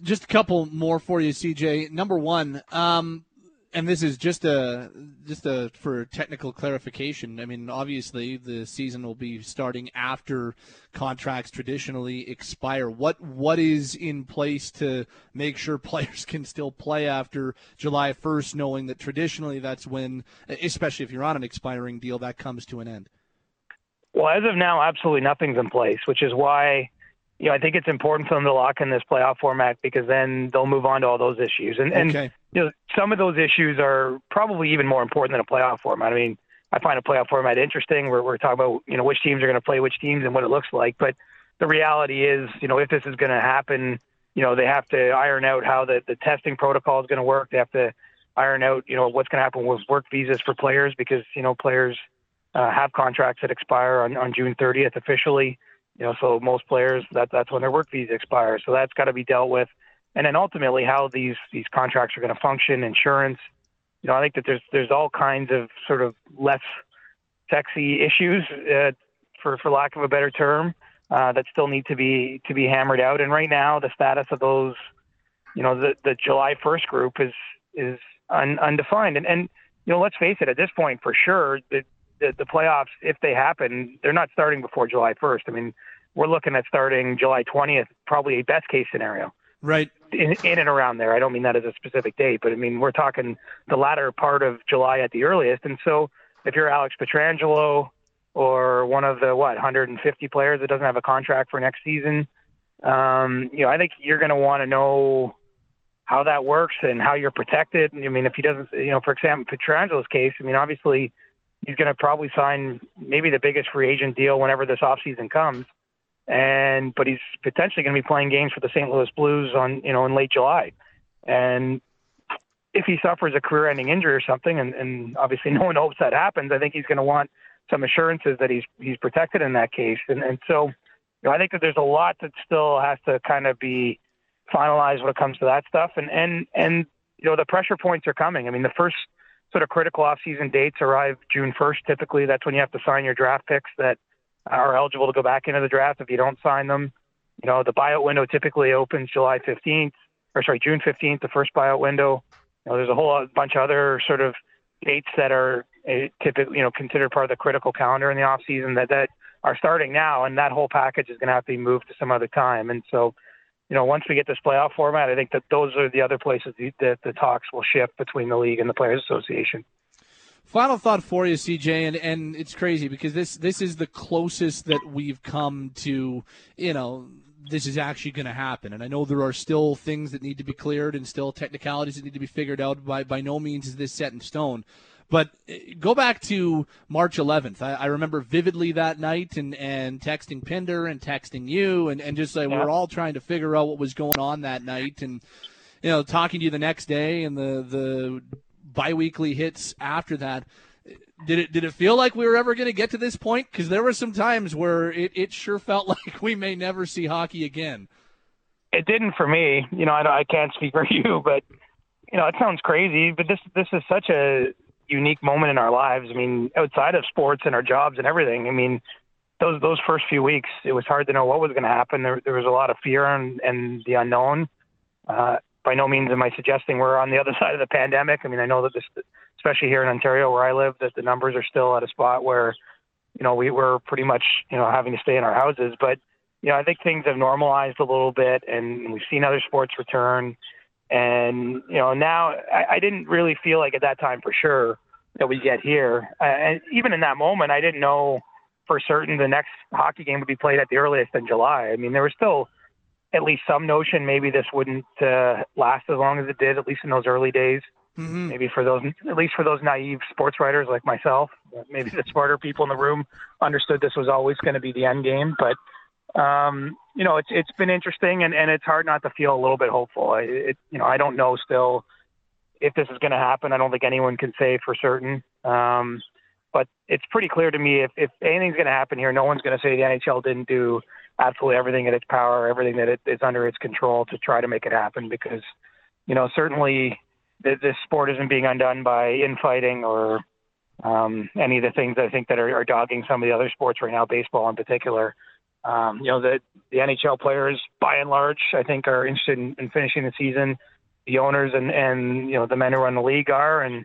Just a couple more for you, CJ. Number one, um, and this is just a just a for technical clarification. I mean, obviously the season will be starting after contracts traditionally expire. What what is in place to make sure players can still play after July 1st, knowing that traditionally that's when, especially if you're on an expiring deal, that comes to an end. Well, as of now, absolutely nothing's in place, which is why you know, I think it's important for them to lock in this playoff format because then they'll move on to all those issues. And, and okay. You know, some of those issues are probably even more important than a playoff format. I mean, I find a playoff format interesting. We're, we're talking about, you know, which teams are going to play which teams and what it looks like. But the reality is, you know, if this is going to happen, you know, they have to iron out how the, the testing protocol is going to work. They have to iron out, you know, what's going to happen with work visas for players because, you know, players uh, have contracts that expire on, on June 30th officially. You know, so most players that that's when their work visa expires. So that's got to be dealt with. And then ultimately, how these these contracts are going to function, insurance. You know, I think that there's there's all kinds of sort of less sexy issues, uh, for for lack of a better term, uh, that still need to be to be hammered out. And right now, the status of those, you know, the the July 1st group is is un, undefined. And and you know, let's face it, at this point, for sure, the, the the playoffs, if they happen, they're not starting before July 1st. I mean, we're looking at starting July 20th, probably a best case scenario. Right. In, in and around there. I don't mean that as a specific date, but I mean we're talking the latter part of July at the earliest. And so, if you're Alex Pietrangelo or one of the what 150 players that doesn't have a contract for next season, um, you know, I think you're going to want to know how that works and how you're protected. I mean, if he doesn't, you know, for example, Pietrangelo's case, I mean, obviously he's going to probably sign maybe the biggest free agent deal whenever this offseason comes. And but he's potentially going to be playing games for the St. Louis Blues on, you know, in late July. And if he suffers a career-ending injury or something, and, and obviously no one hopes that happens, I think he's going to want some assurances that he's he's protected in that case. And and so, you know, I think that there's a lot that still has to kind of be finalized when it comes to that stuff. And and and you know, the pressure points are coming. I mean, the first sort of critical off-season dates arrive June 1st. Typically, that's when you have to sign your draft picks that are eligible to go back into the draft. If you don't sign them, you know, the buyout window typically opens July 15th, or sorry, June 15th, the first buyout window. You know, there's a whole bunch of other sort of dates that are uh, typically, you know, considered part of the critical calendar in the off season that that are starting now, and that whole package is going to have to be moved to some other time. And so, you know, once we get this playoff format, I think that those are the other places that the talks will shift between the league and the Players Association. Final thought for you, CJ, and, and it's crazy because this this is the closest that we've come to, you know, this is actually going to happen. And I know there are still things that need to be cleared and still technicalities that need to be figured out. By by no means is this set in stone. But uh, go back to March 11th. I, I remember vividly that night and, and texting Pinder and texting you and, and just like yeah. we are all trying to figure out what was going on that night and you know talking to you the next day and the the biweekly hits after that. Did it did it feel like we were ever going to get to this point? Because there were some times where it, it sure felt like we may never see hockey again. It didn't for me. You know, I, I can't speak for you, but you know, it sounds crazy, but this this is such a unique moment in our lives. I mean, outside of sports and our jobs and everything. I mean, those those first few weeks, it was hard to know what was going to happen. There there was a lot of fear and, and the unknown. Uh, by no means am I suggesting we're on the other side of the pandemic. I mean, I know that this, especially here in Ontario where I live, that the numbers are still at a spot where, you know, we were pretty much, you know, having to stay in our houses. But, you know, I think things have normalized a little bit and we've seen other sports return. And, you know, now I, I didn't really feel like at that time for sure that we'd get here. Uh, and even in that moment, I didn't know for certain the next hockey game would be played at the earliest in July. I mean, there was still at least some notion maybe this wouldn't uh, last as long as it did, at least in those early days. Mm-hmm. Maybe for those, at least for those naive sports writers like myself, maybe the smarter people in the room understood this was always going to be the end game. But um, you know, it's it's been interesting, and, and it's hard not to feel a little bit hopeful. It, you know, I don't know still if this is going to happen. I don't think anyone can say for certain. Um, but it's pretty clear to me if, if anything's going to happen here, no one's going to say the NHL didn't do absolutely everything in its power, everything that it is under its control to try to make it happen. Because, you know, certainly this sport isn't being undone by infighting or um, any of the things I think that are, are dogging some of the other sports right now, baseball in particular. Um, you know, the the NHL players, by and large, I think are interested in, in finishing the season. The owners and and you know the men who run the league are, and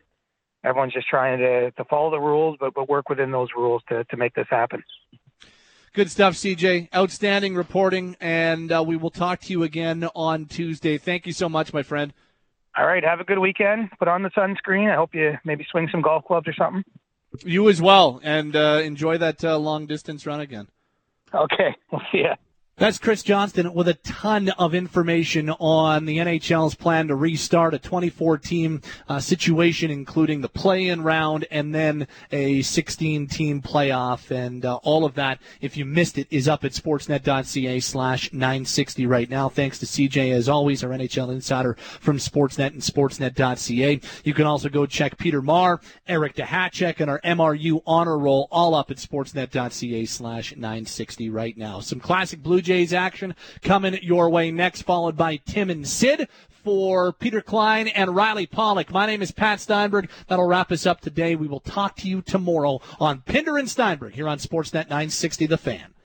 everyone's just trying to to follow the rules, but but work within those rules to to make this happen. Good stuff, CJ. Outstanding reporting, and uh, we will talk to you again on Tuesday. Thank you so much, my friend. All right. Have a good weekend. Put on the sunscreen. I hope you maybe swing some golf clubs or something. You as well, and uh, enjoy that uh, long distance run again. Okay. We'll see ya. That's Chris Johnston with a ton of information on the NHL's plan to restart a 24 team uh, situation, including the play in round and then a 16 team playoff. And uh, all of that, if you missed it, is up at sportsnet.ca slash 960 right now. Thanks to CJ, as always, our NHL insider from Sportsnet and sportsnet.ca. You can also go check Peter Maher, Eric Duhatschek, and our MRU honor roll all up at sportsnet.ca slash 960 right now. Some classic Blue Jays action coming your way next, followed by Tim and Sid for Peter Klein and Riley Pollock. My name is Pat Steinberg. That'll wrap us up today. We will talk to you tomorrow on Pinder and Steinberg here on Sportsnet 960 The Fan.